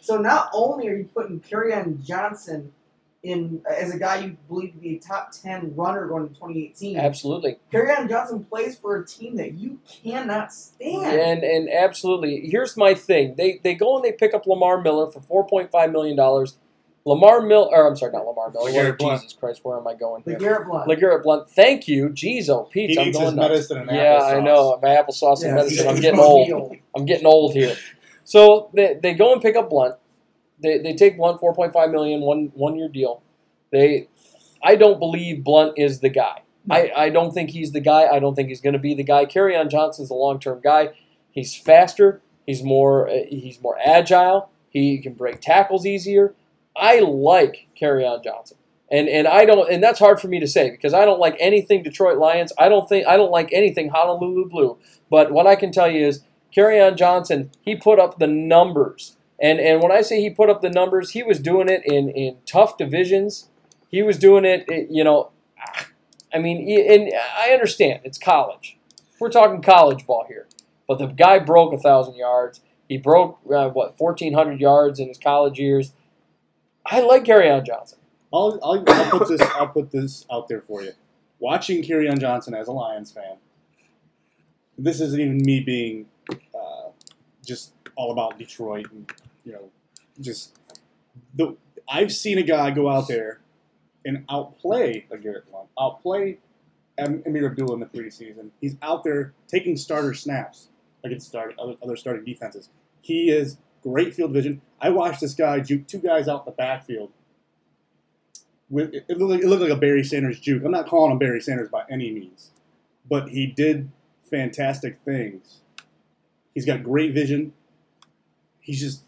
So not only are you putting on Johnson in as a guy you believe to be a top ten runner going to 2018, Absolutely. on Johnson plays for a team that you cannot stand. And and absolutely. Here's my thing. They they go and they pick up Lamar Miller for four point five million dollars. Lamar Miller, or I'm sorry, not Lamar Miller. LeGarrette Where- Jesus Christ, where am I going here? LeGarrette Blount. LeGarrette Blount. Thank you, Jeez, oh Pete. He I'm needs going his nuts. medicine and Yeah, I know my applesauce and medicine. I'm getting gonna old. be old. I'm getting old here. So they, they go and pick up Blount. They, they take Blount 4.5 million one one year deal. They I don't believe Blount is the guy. I, I don't think he's the guy. I don't think he's going to be the guy. Kerryon Johnson's the long term guy. He's faster. He's more uh, he's more agile. He can break tackles easier. I like on Johnson. And and I don't and that's hard for me to say because I don't like anything Detroit Lions. I don't think I don't like anything Honolulu Blue. But what I can tell you is on Johnson, he put up the numbers. And and when I say he put up the numbers, he was doing it in, in tough divisions. He was doing it, you know. I mean, and I understand it's college. We're talking college ball here, but the guy broke a thousand yards. He broke uh, what fourteen hundred yards in his college years. I like on Johnson. I'll, I'll, I'll put this I'll put this out there for you. Watching on Johnson as a Lions fan, this isn't even me being just all about Detroit and you know just the I've seen a guy go out there and outplay LeGarrette Blount, outplay Am- Ameer Abdullah in the preseason. He's out there taking starter snaps against start, other, other starting defenses. He is great field vision. I watched this guy juke two guys out in the backfield. With, it, looked like, it looked like a Barry Sanders juke. I'm not calling him Barry Sanders by any means, but he did fantastic things. He's got great vision. He's just,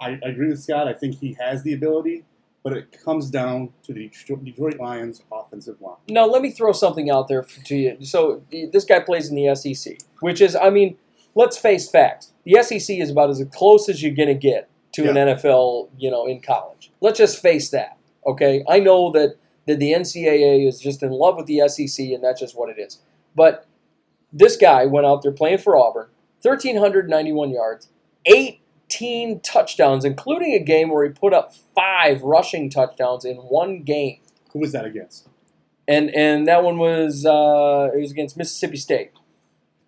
I, I agree with Scott. I think he has the ability, but it comes down to the Detroit- Lions offensive line. Now, let me throw something out there to you. So, this guy plays in the SEC, which is, I mean, let's face facts. The SEC is about as close as you're going to get to an NFL, you know, in college. Let's just face that, okay? I know that, that the NCAA is just in love with the SEC, and that's just what it is. But this guy went out there playing for Auburn, 1,391 yards, 18 touchdowns, including a game where he put up five rushing touchdowns in one game Who was that against? and and that one was uh, it was against Mississippi State.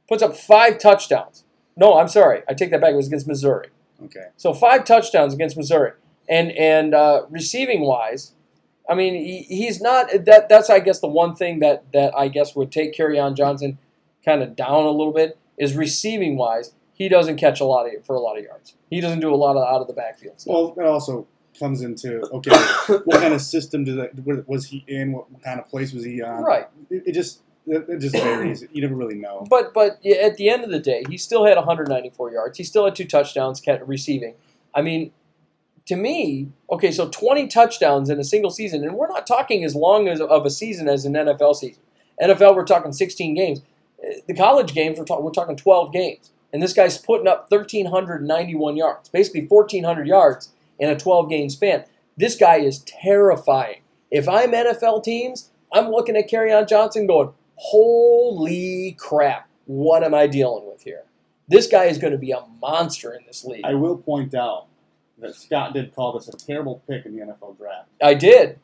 Puts up five touchdowns. No, I'm sorry, I take that back. It was against Missouri. Okay. So five touchdowns against Missouri, and and uh, receiving wise, I mean he, he's not that. That's I guess the one thing that that I guess would take on Johnson kind of down a little bit is receiving wise. He doesn't catch a lot of for a lot of yards. He doesn't do a lot of out of the backfield stuff. Well, that also comes into okay, what kind of system did that, was he in? What kind of place was he on? right. It, it just it, just varies. You never really know. But but at the end of the day, he still had 194 yards. He still had two touchdowns receiving. I mean, to me, okay, so 20 touchdowns in a single season, and we're not talking as long as of a season as an NFL season. NFL, we're talking 16 games. The college games, we're, talk- we're talking 12 games, and this guy's putting up 1,391 yards, basically 1,400 yards in a 12 game span. This guy is terrifying. If I'm NFL teams, I'm looking at on Johnson going, holy crap, what am I dealing with here? This guy is going to be a monster in this league. I will point out that Scott did call this a terrible pick in the NFL draft. I did.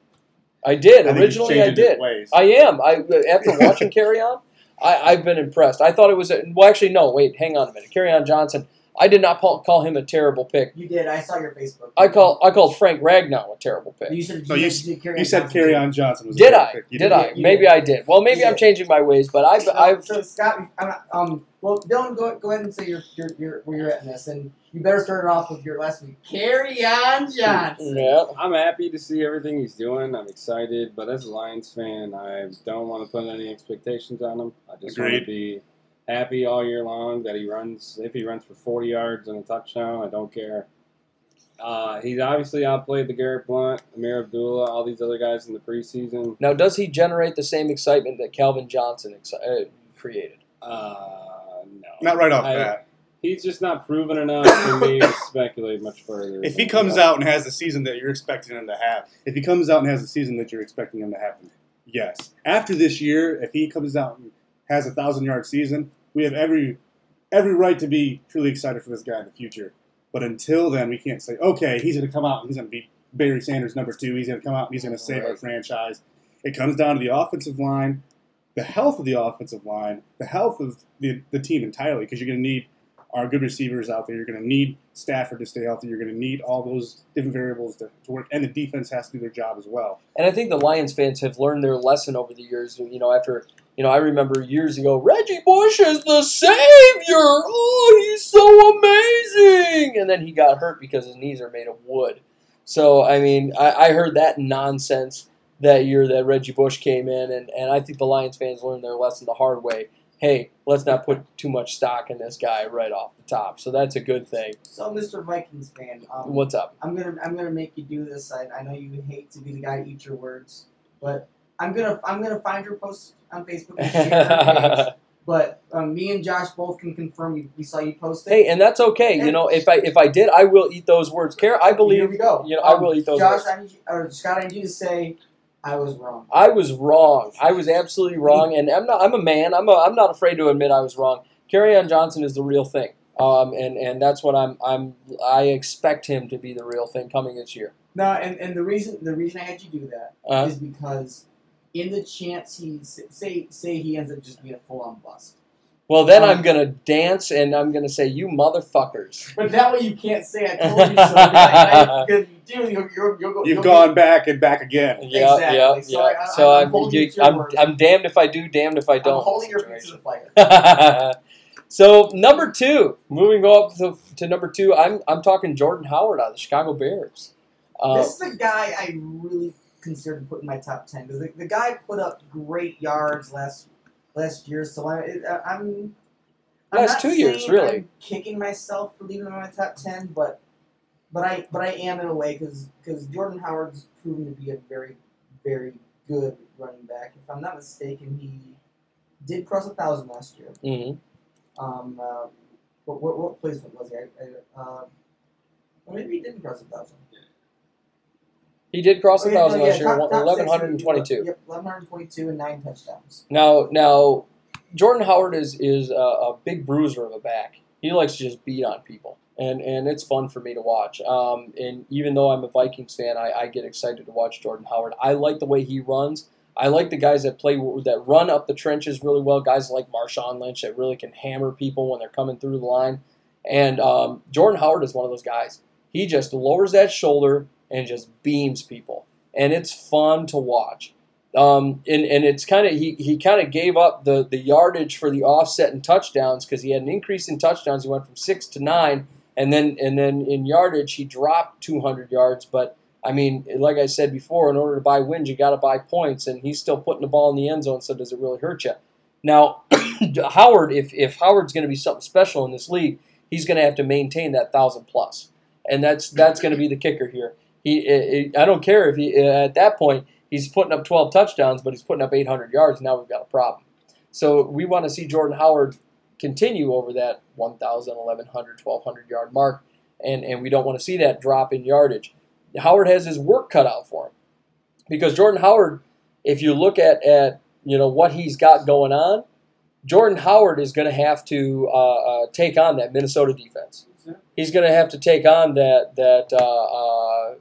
I did. I Originally, I did. I am. I after watching Kerryon, I, I've been impressed. I thought it was a, well. Actually, no. Wait, hang on a minute. Kerryon Johnson. I did not call, call him a terrible pick. You did. I saw your Facebook. I call I called Frank Ragnow a terrible pick. You said No, you, did carry you said Johnson. Kerryon Johnson was Did great I? pick. You Did I? You Maybe did. I did. Well, maybe You I'm changing my ways, but I So, I so Scott, I'm not, um, well, Dylan, go, go ahead and say your, your, your, where you're at in this, and you better start it off with your last week. Carry on, Johnson. yeah. I'm happy to see everything he's doing. I'm excited, but as a Lions fan, I don't want to put any expectations on him. I just want to be happy all year long that he runs. If he runs for 40 yards and a touchdown, I don't care. Uh, he's obviously outplayed the Garrett Blunt, Ameer Abdullah, all these other guys in the preseason. Now, does he generate the same excitement that Calvin Johnson exci- uh, created? Uh, no, Not right off I- bat. He's just not proven enough for me to speculate much further. If he comes out and has the season that you're expecting him to have, if he comes out and has the season that you're expecting him to have, yes. After this year, if he comes out and has a thousand yard season, we have every every right to be truly excited for this guy in the future. But until then, we can't say, okay, he's going to come out and he's going to be Barry Sanders number two. He's going to come out and he's going to save our franchise. It comes down to the offensive line, the health of the offensive line, the health of the, the team entirely, because you're going to need our good receivers out there. You're going to need Stafford to stay healthy. You're going to need all those different variables to, to work, and the defense has to do their job as well. And I think the Lions fans have learned their lesson over the years. You know, after you know, I remember years ago, Reggie Bush is the savior. Oh, he's so amazing. And then he got hurt because his knees are made of wood. So I mean, I, I heard that nonsense that year that Reggie Bush came in, and, and I think the Lions fans learned their lesson the hard way. Hey, let's not put too much stock in this guy right off the top. So that's a good thing. So, Mr. Vikings fan, um, What's up? I'm gonna I'm gonna make you do this. I, I know you hate to be the guy to eat your words, but I'm gonna I'm gonna find your post on Facebook and share page. But um, me and Josh both can confirm we, we saw you post it. Hey, and that's okay. You know, if I if I did, I will eat those words. Kara, I believe. Here we go. You know, I Um, will eat those Josh, words. I need you, or Scott, I need you to say I was wrong. I was wrong. I was absolutely wrong, and I'm not. I'm a man. I'm. A, I'm not afraid to admit I was wrong. on Johnson is the real thing, um, and and that's what I'm. I'm. I expect him to be the real thing coming this year. No, and, and the reason the reason I had you do that Uh, is because in the chance he say say he ends up just being a full on bust. well, then Um, I'm gonna dance and I'm gonna say, "You motherfuckers." But that way you can't say I told you so. Because you do, you'll, you'll, you'll, you've you'll gone back and back again. Yeah, Exactly. yeah, So yeah. I- so I'm I'm. you- you to your I'm. I'm damned if I do, damned if I I'm don't. holding your feet situation. to the fire. so number two, moving up to, to number two, I'm I'm talking Jordan Howard out of the Chicago Bears. Uh, this is the guy I really considered putting in my top ten because the, the guy put up great yards last last year. So I, it, I- I'm I'm Last two years, really. I'm kicking myself for leaving him in my top ten, but but I but I am in a way because because Jordan Howard's proven to be a very very good running back. If I'm not mistaken, he did cross a thousand last year. mhm. Um, uh, what, what, what placement was he? I, I, uh, well, maybe he didn't cross a thousand. He did cross a thousand no, yeah, last year, top- top six, eleven hundred and twenty-two. Yep, eleven hundred twenty-two and nine touchdowns. Now, now, Jordan Howard is is a, a big bruiser of a back. He likes to just beat on people, and and it's fun for me to watch. Um, and even though I'm a Vikings fan, I, I get excited to watch Jordan Howard. I like the way he runs. I like the guys that play that run up the trenches really well. Guys like Marshawn Lynch that really can hammer people when they're coming through the line. And um, Jordan Howard is one of those guys. He just lowers that shoulder and just beams people, and it's fun to watch. Um, and, and it's kind of he, he kind of gave up the, the yardage for the offset and touchdowns because he had an increase in touchdowns. He went from six to nine, and then and then in yardage he dropped 200 yards. But I mean, like I said before, in order to buy wins, you got to buy points, and he's still putting the ball in the end zone. So does it really hurt you? Now, Howard, if if Howard's going to be something special in this league, he's going to have to maintain that thousand plus, and that's that's going to be the kicker here. He, it, I don't care if he at that point he's putting up 12 touchdowns, but he's putting up 800 yards. Now we've got a problem. So we want to see Jordan Howard continue over that 1,000, 1,100, 1,200 yard mark, and, and we don't want to see that drop in yardage. Howard has his work cut out for him because Jordan Howard, if you look at, at you know what he's got going on, Jordan Howard is going to have to uh, uh, take on that Minnesota defense. He's going to have to take on that that uh, uh,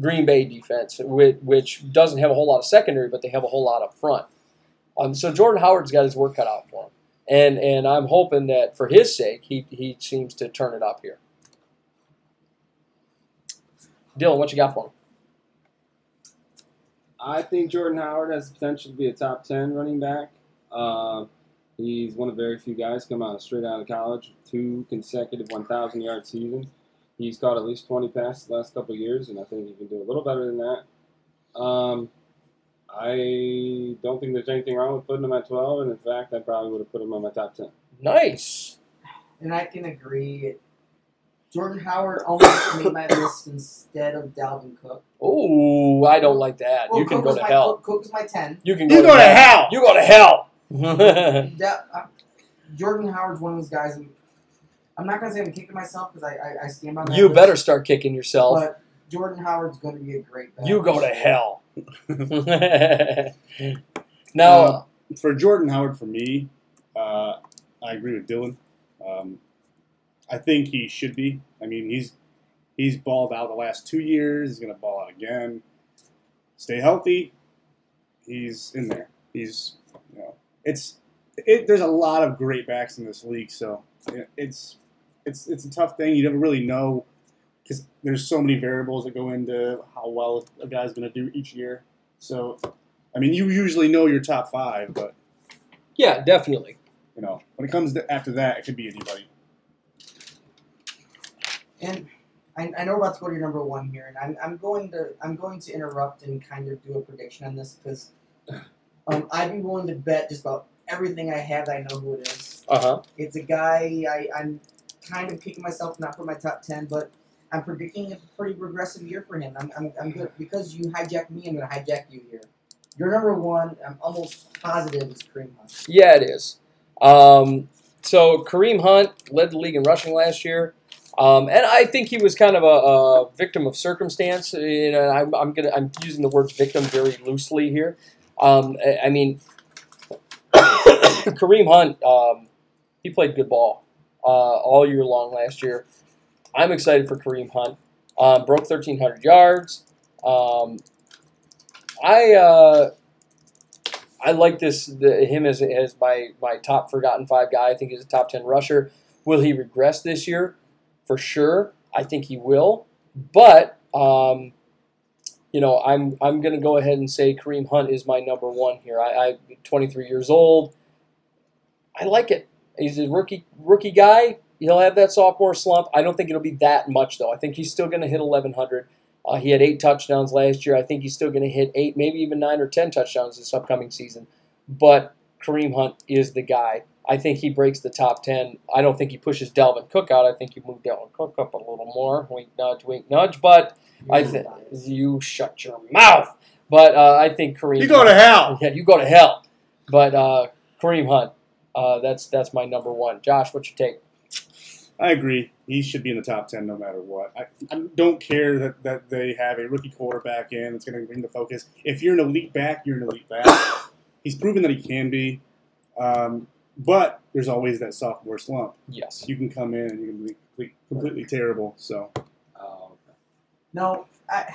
Green Bay defense, which, which doesn't have a whole lot of secondary, but they have a whole lot up front. Um, so Jordan Howard's got his work cut out for him. and and I'm hoping that for his sake, he he seems to turn it up here. Dylan, what you got for him? I think Jordan Howard has the potential to be a top 10 running back. Uh, he's one of very few guys come out straight out of college, two consecutive 1,000 yard seasons. He's caught at least 20 passes the last couple of years, and I think he can do a little better than that. Um, I don't think there's anything wrong with putting him at 12, and in fact, I probably would have put him on my top 10. Nice. And I can agree. Jordan Howard almost made my list instead of Dalvin Cook. Oh, I don't like that. Well, you can Cook go to my, hell. Cook, Cook is my 10. You can go, You go, go to hell. You go to hell. Da- uh, Jordan Howard's one of those guys. I'm, I'm not going to say I'm kicking myself because I, I, I stand by that you list, better start kicking yourself. But Jordan Howard's going to be a great back. You go to hell. now, Uh, for Jordan Howard, for me, uh, I agree with Dylan. Um, I think he should be. I mean, he's he's balled out the last two years. He's going to ball out again. Stay healthy. He's in there. He's you know it's it, there's a lot of great backs in this league, so it's it's it's a tough thing. You never really know because there's so many variables that go into how well a guy's going to do each year. So, I mean, you usually know your top five, but yeah, definitely. you know when it comes to after that, it could be anybody. And I, I know we're about to go to your number one here, and I'm, I'm going to I'm going to interrupt and kind of do a prediction on this because um, I'd be willing to bet just about everything I have that I know who it is. Uh huh. It's a guy I, I'm kind of kicking myself not for my top ten, but I'm predicting a pretty regressive year for him. I'm, I'm, I'm good because you hijacked me. I'm going to hijack you here. Your number one, I'm almost positive is Kareem Hunt. Yeah, it is. Um, so Kareem Hunt led the league in rushing last year, um, and I think he was kind of a, a victim of circumstance. You know, I'm, I'm gonna I'm using the word victim very loosely here. Um, I, I mean, Kareem Hunt, um, he played good ball uh, all year long last year. I'm excited for Kareem Hunt. Um, broke 1,300 yards. Um, I. Uh, I like this the, him as, as my, my top forgotten five guy. I think he's a top ten rusher. Will he regress this year? For sure, I think he will. But um, you know, I'm I'm going to go ahead and say Kareem Hunt is my number one here. I, I'm 23 years old. I like it. He's a rookie rookie guy. He'll have that sophomore slump. I don't think it'll be that much though. I think he's still going to hit 1100. Uh, he had eight touchdowns last year. I think he's still going to hit eight, maybe even nine or ten touchdowns this upcoming season. But Kareem Hunt is the guy. I think he breaks the top ten. I don't think he pushes Dalvin Cook out. I think you move Dalvin Cook up a little more. Wink, nudge, wink, nudge. But I think you shut your mouth. But uh, I think Kareem. You go to hell. Yeah, you go to hell. But uh, Kareem Hunt, uh, that's that's my number one. Josh, what's your take? I agree. He should be in the top ten no matter what. I, I don't care that, that they have a rookie quarterback in that's going to bring the focus. If you're an elite back, you're an elite back. He's proven that he can be, um, but there's always that sophomore slump. Yes. You can come in and you can be complete- completely terrible. So Oh, No, I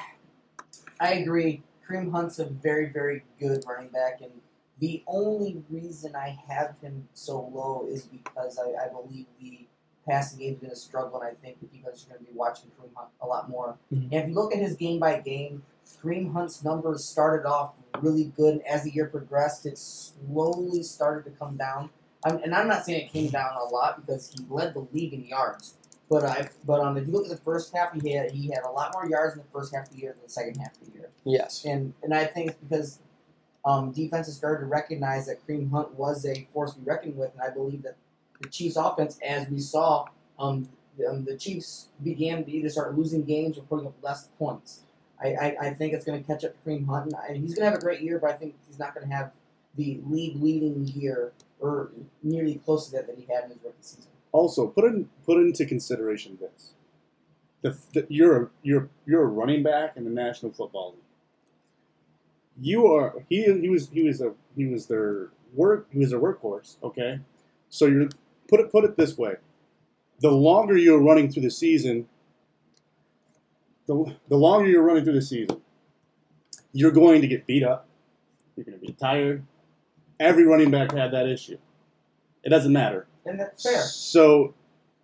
I agree. Kareem Hunt's a very, very good running back, and the only reason I have him so low is because I, I believe the passing game is going to struggle, and I think the defense is going to be watching Kareem Hunt a lot more. Mhm. And if you look at his game by game, Kareem Hunt's numbers started off really good, and as the year progressed, it slowly started to come down. Um, and I'm not saying it came down a lot because he led the league in yards. But I, but um, if you look at the first half, he had he had a lot more yards in the first half of the year than the second half of the year. Yes. And and I think it's because um, defenses started to recognize that Kareem Hunt was a force to be reckoned with, and I believe that the Chiefs' offense, as we saw, um, the, um, the Chiefs began to either start losing games or putting up less points. I, I, I think it's going to catch up to Kareem Hunt, and he's going to have a great year, but I think he's not going to have the league leading year or nearly close to that that he had in his rookie season. also put in put into consideration this: the, the you're a, you're you're a running back in the National Football League. You are he he was he was a he was their work he was their workhorse. Okay, so you're put it put it this way: the longer you're running through the season, the the longer you're running through the season, you're going to get beat up. You're going to be tired. Every running back had that issue It doesn't matter. and that's fair. So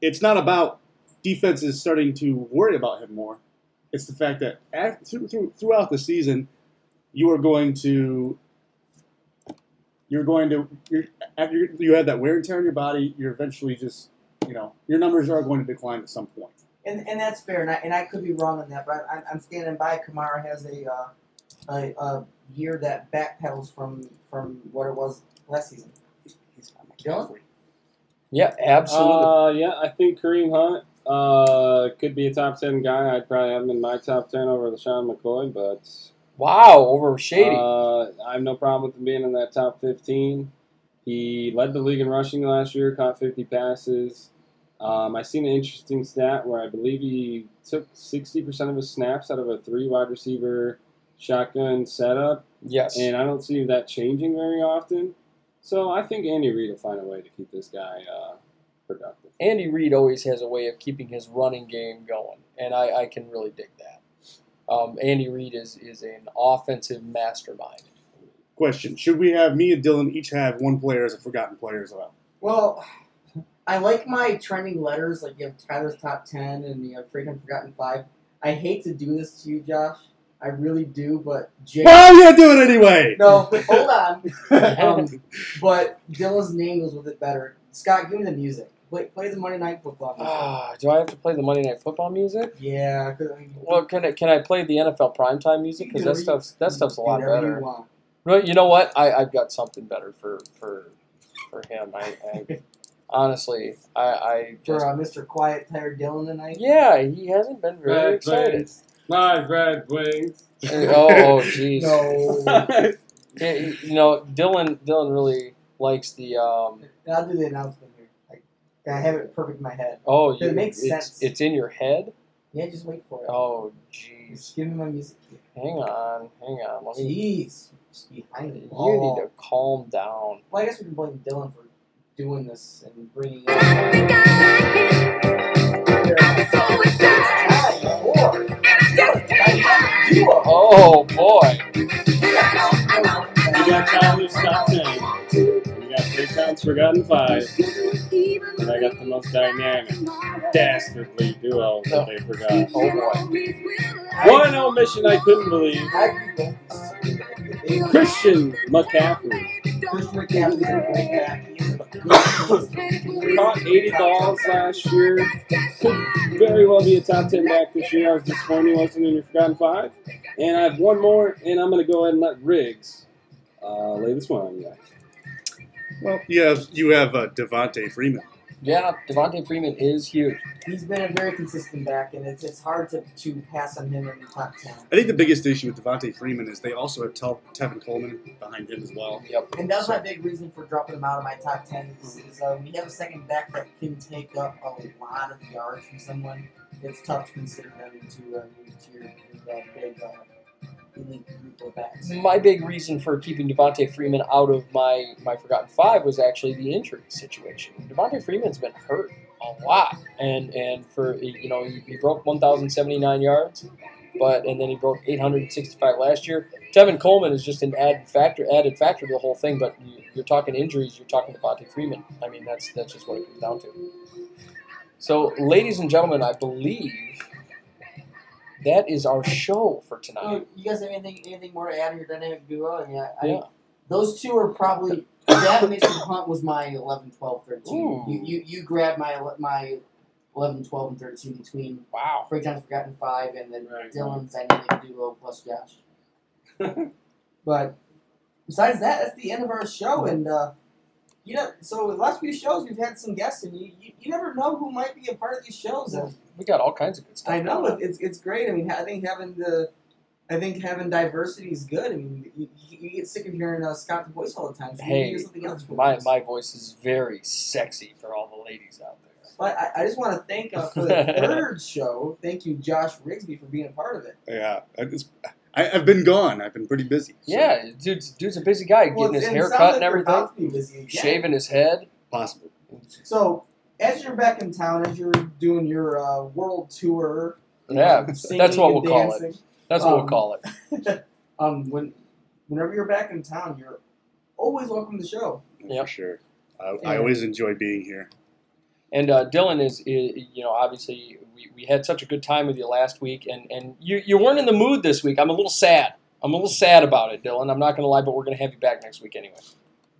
it's not about defenses starting to worry about him more. It's the fact that through, throughout the season, you are going to you're going to you're, after you- you have that wear and tear on your body. You're eventually just you know your numbers are going to decline at some point. And, and that's fair, and I, and I could be wrong on that, but I'm, I'm standing by. Kamara has a, uh, a a year that backpedals from from what it was last season. Dylan? Yeah, absolutely. Uh, yeah, I think Kareem Hunt uh, could be a top 10 guy. I'd probably have him in my top 10 over LeSean McCoy, but wow, over Shady. Uh, I have no problem with him being in that top 15. He led the league in rushing last year, caught 50 passes. Um, I seen an interesting stat where I believe he took 60% of his snaps out of a three wide receiver shotgun setup, yes. and I don't see that changing very often. So I think Andy Reid will find a way to keep this guy uh, productive. Andy Reid always has a way of keeping his running game going, and I, I can really dig that. Um, Andy Reid is, is an offensive mastermind. Question: Should we have me and Dylan each have one player as a forgotten player as well? Well, I like my trending letters. Like you have Tyler's top ten, and you have Freaking Forgotten Five. I hate to do this to you, Josh. I really do, but Jay. Well, I'm gonna do it anyway. No, hold on. Um, but Dylan's name goes with it better. Scott, give me the music. Play, play the Monday Night Football. music. Ah, do I have to play the Monday Night Football music? yeah, 'cause, I mean, Well, can I, can I play the NFL primetime music? Because that You can stuff's that stuff's a lot better. You. No, you know what? I I've got something better for for for him. I, I honestly, I I For just uh, Mr. Quiet Tired Dylan tonight. yeah, he hasn't been very Red excited. wings. My red wings. oh, oh, jeez. No. You you know, Dylan Dylan really likes the um. I'll do the announcement here. Like, I have it perfect in my head. Oh, It you, makes it's, sense. It's in your head. Yeah, just wait for it. Oh, jeez. Give me my music. Key. Hang on, hang on. Let me. Jeez. Just behind the You wall. need oh. to calm down. Well, I guess we can blame Dylan for doing this and bringing it up. Oh boy. We got Tyler's top 10. We got Three Counts Forgotten 5. And got the most dynamic, dastardly duo that they forgot. Oh boy. One omission I couldn't believe. I agree Christian McCaffrey. Christian McCaffrey's a great back. Caught 80 balls last year. Could very well be a top 10 back this year. I was disappointed he wasn't in your Forgotten 5. And I have one more, and I'm going to go ahead and let Riggs uh, lay this one on you guys. Well, you have you have uh, Devonta Freeman. Yeah, Devonta Freeman is huge. He's been a very consistent back, and it's, it's hard to, to pass on him in the top 10. I think the biggest issue with Devonta Freeman is they also have Tel- Tevin Coleman behind him as well. Yep. And that's my big reason for dropping him out of my top 10 is, is uh, we have a second back that can take up a lot of yards from someone. It's tough to consider them to, uh, to your, your uh, big uh, My big reason for keeping Devonta Freeman out of my, my Forgotten Five was actually the injury situation. Devonta Freeman's been hurt a lot, and and for you know he, he broke 1,079 yards, but and then he broke 865 last year. Tevin Coleman is just an added factor added factor to the whole thing. But you, you're talking injuries, you're talking Devonta Freeman. I mean that's that's just what it comes down to. So, ladies and gentlemen, I believe that is our show for tonight. Oh, you guys have anything anything more to add on your dynamic duo? I mean, I, I, Yeah. those two are probably that Mason Hunt was my 11, 12, 13. Ooh. You, you you grabbed my my 11, 12, and 13 between Wow. Frank John's Forgotten Five and then Right. Dylan's dynamic duo plus Josh. but besides that, that's the end of our show. And uh, you know, so the last few shows we've had some guests, and you, you, you never know who might be a part of these shows. And We got all kinds of good stuff. I know it- it's it's great. I mean, I think having the I think having diversity is good. I mean, you, you get sick of hearing uh, Scott's voice all the time. So maybe Hey, do something else. for My us. my voice is very sexy for all the ladies out there. But I, I just want to thank uh, for the third show. Thank you, Josh Rigsby, for being a part of it. Yeah, it's, I, I've been gone. I've been pretty busy. so Yeah, dude's dude's a busy guy, Well, getting his it hair cut like and everything, about to be busy again. shaving his head. possible. So, as you're back in town, as you're doing your uh, world tour, Yeah, singing that's what we'll call it. dancing, That's what we'll Um, call it. um, when whenever you're back in town, you're always welcome to the show. Yep. For sure. I, I always enjoy being here. And uh, Dylan is, is, you know, obviously we, we had such a good time with you last week, and, and you, you weren't in the mood this week. I'm a little sad. I'm a little sad about it, Dylan. I'm not going to lie, but we're going to have you back next week anyway.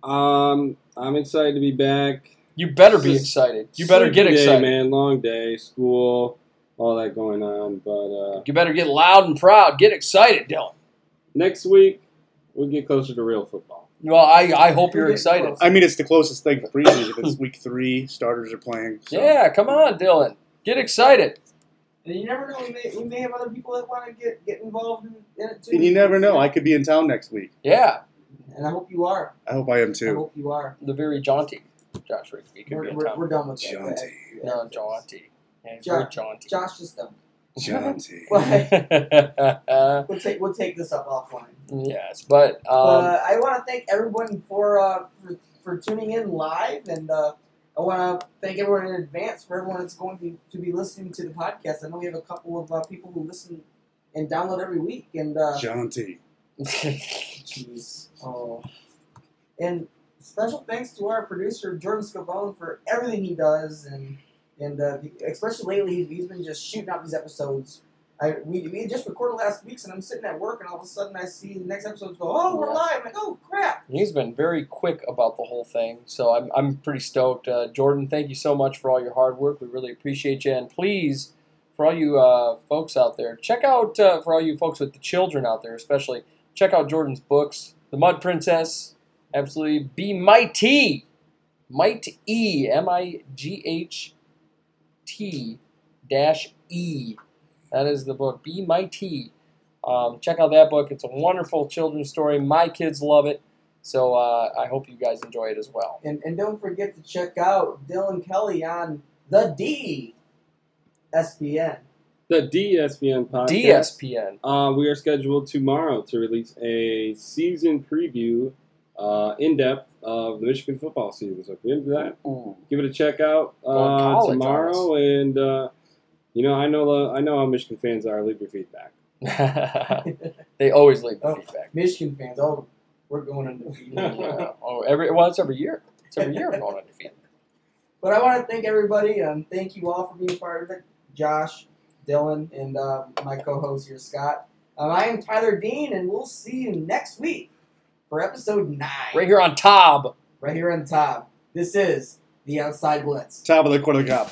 Um, I'm excited to be back. You better be excited. You better get Sleepy day, excited. man. Long day, school, all that going on. But uh, You better get loud and proud. Get excited, Dylan. next week we'll get closer to real football. Well, I, I hope you're excited. I mean, it's the closest thing to preseason. it's week three, starters are playing. So. Yeah, come on, Dylan. Get excited. And you never know. We may, we may have other people that want to get, get involved in, in it too. And you never know. I could be in town next week. Yeah, And I hope you are. I hope I am too. I hope you are. the very jaunty Josh Rigsby could be We're, in we're, town. we're done with that. Jaunty. No, jaunty. Yeah, Jo- jaunty. Josh just done. Jaunty. We'll take we'll take this up offline. yes, but um, uh, I want to thank everyone for, uh, for for tuning in live, and uh, I want to thank everyone in advance for everyone that's going to, to be listening to the podcast. I know we have a couple of uh, people who listen and download every week, and uh, Jaunty. jeez, oh, and special thanks to our producer Jordan Scavone for everything he does, and and uh, especially lately he's, he's been just shooting out these episodes. I we, we just recorded last week's, and I'm sitting at work, and all of a sudden I see the next episodes go, oh, we're Yeah. live. I'm like, oh crap. he's been very quick about the whole thing, so I'm, I'm pretty stoked. Uh, Jordan, thank you so much for all your hard work. We really appreciate you, and please, for all you uh, folks out there, check out uh, for all you folks with the children out there, especially check out Jordan's books, The Mud Princess, absolutely be mighty, might e m i g h t dash e. That is the book. Be mighty. Um, check out that book. It's a wonderful children's story. My kids love it. So uh, I hope you guys enjoy it as well. And, and don't forget to check out Dylan Kelly on the D SPN. The DSPN podcast. DSPN. Uh, we are scheduled tomorrow to release a season preview, uh, in depth of the Michigan football season. So if you're into that, Ooh. give it a check out uh, college on tomorrow. And uh, you know, I know the, I know how Michigan fans are. Leave your feedback. they always leave the Oh. feedback. Michigan fans, oh, we're going undefeated. Yeah. Oh, every well, it's every year. It's every year we're going undefeated. But I want to thank everybody and thank you all for being part of it. Josh, Dylan, and uh, my co-host here, Scott. Um, I am Tyler Dean, and we'll see you next week for episode nine. Right here on Tob. right here on top. This is the Outside Blitz. Top of the quarter cup.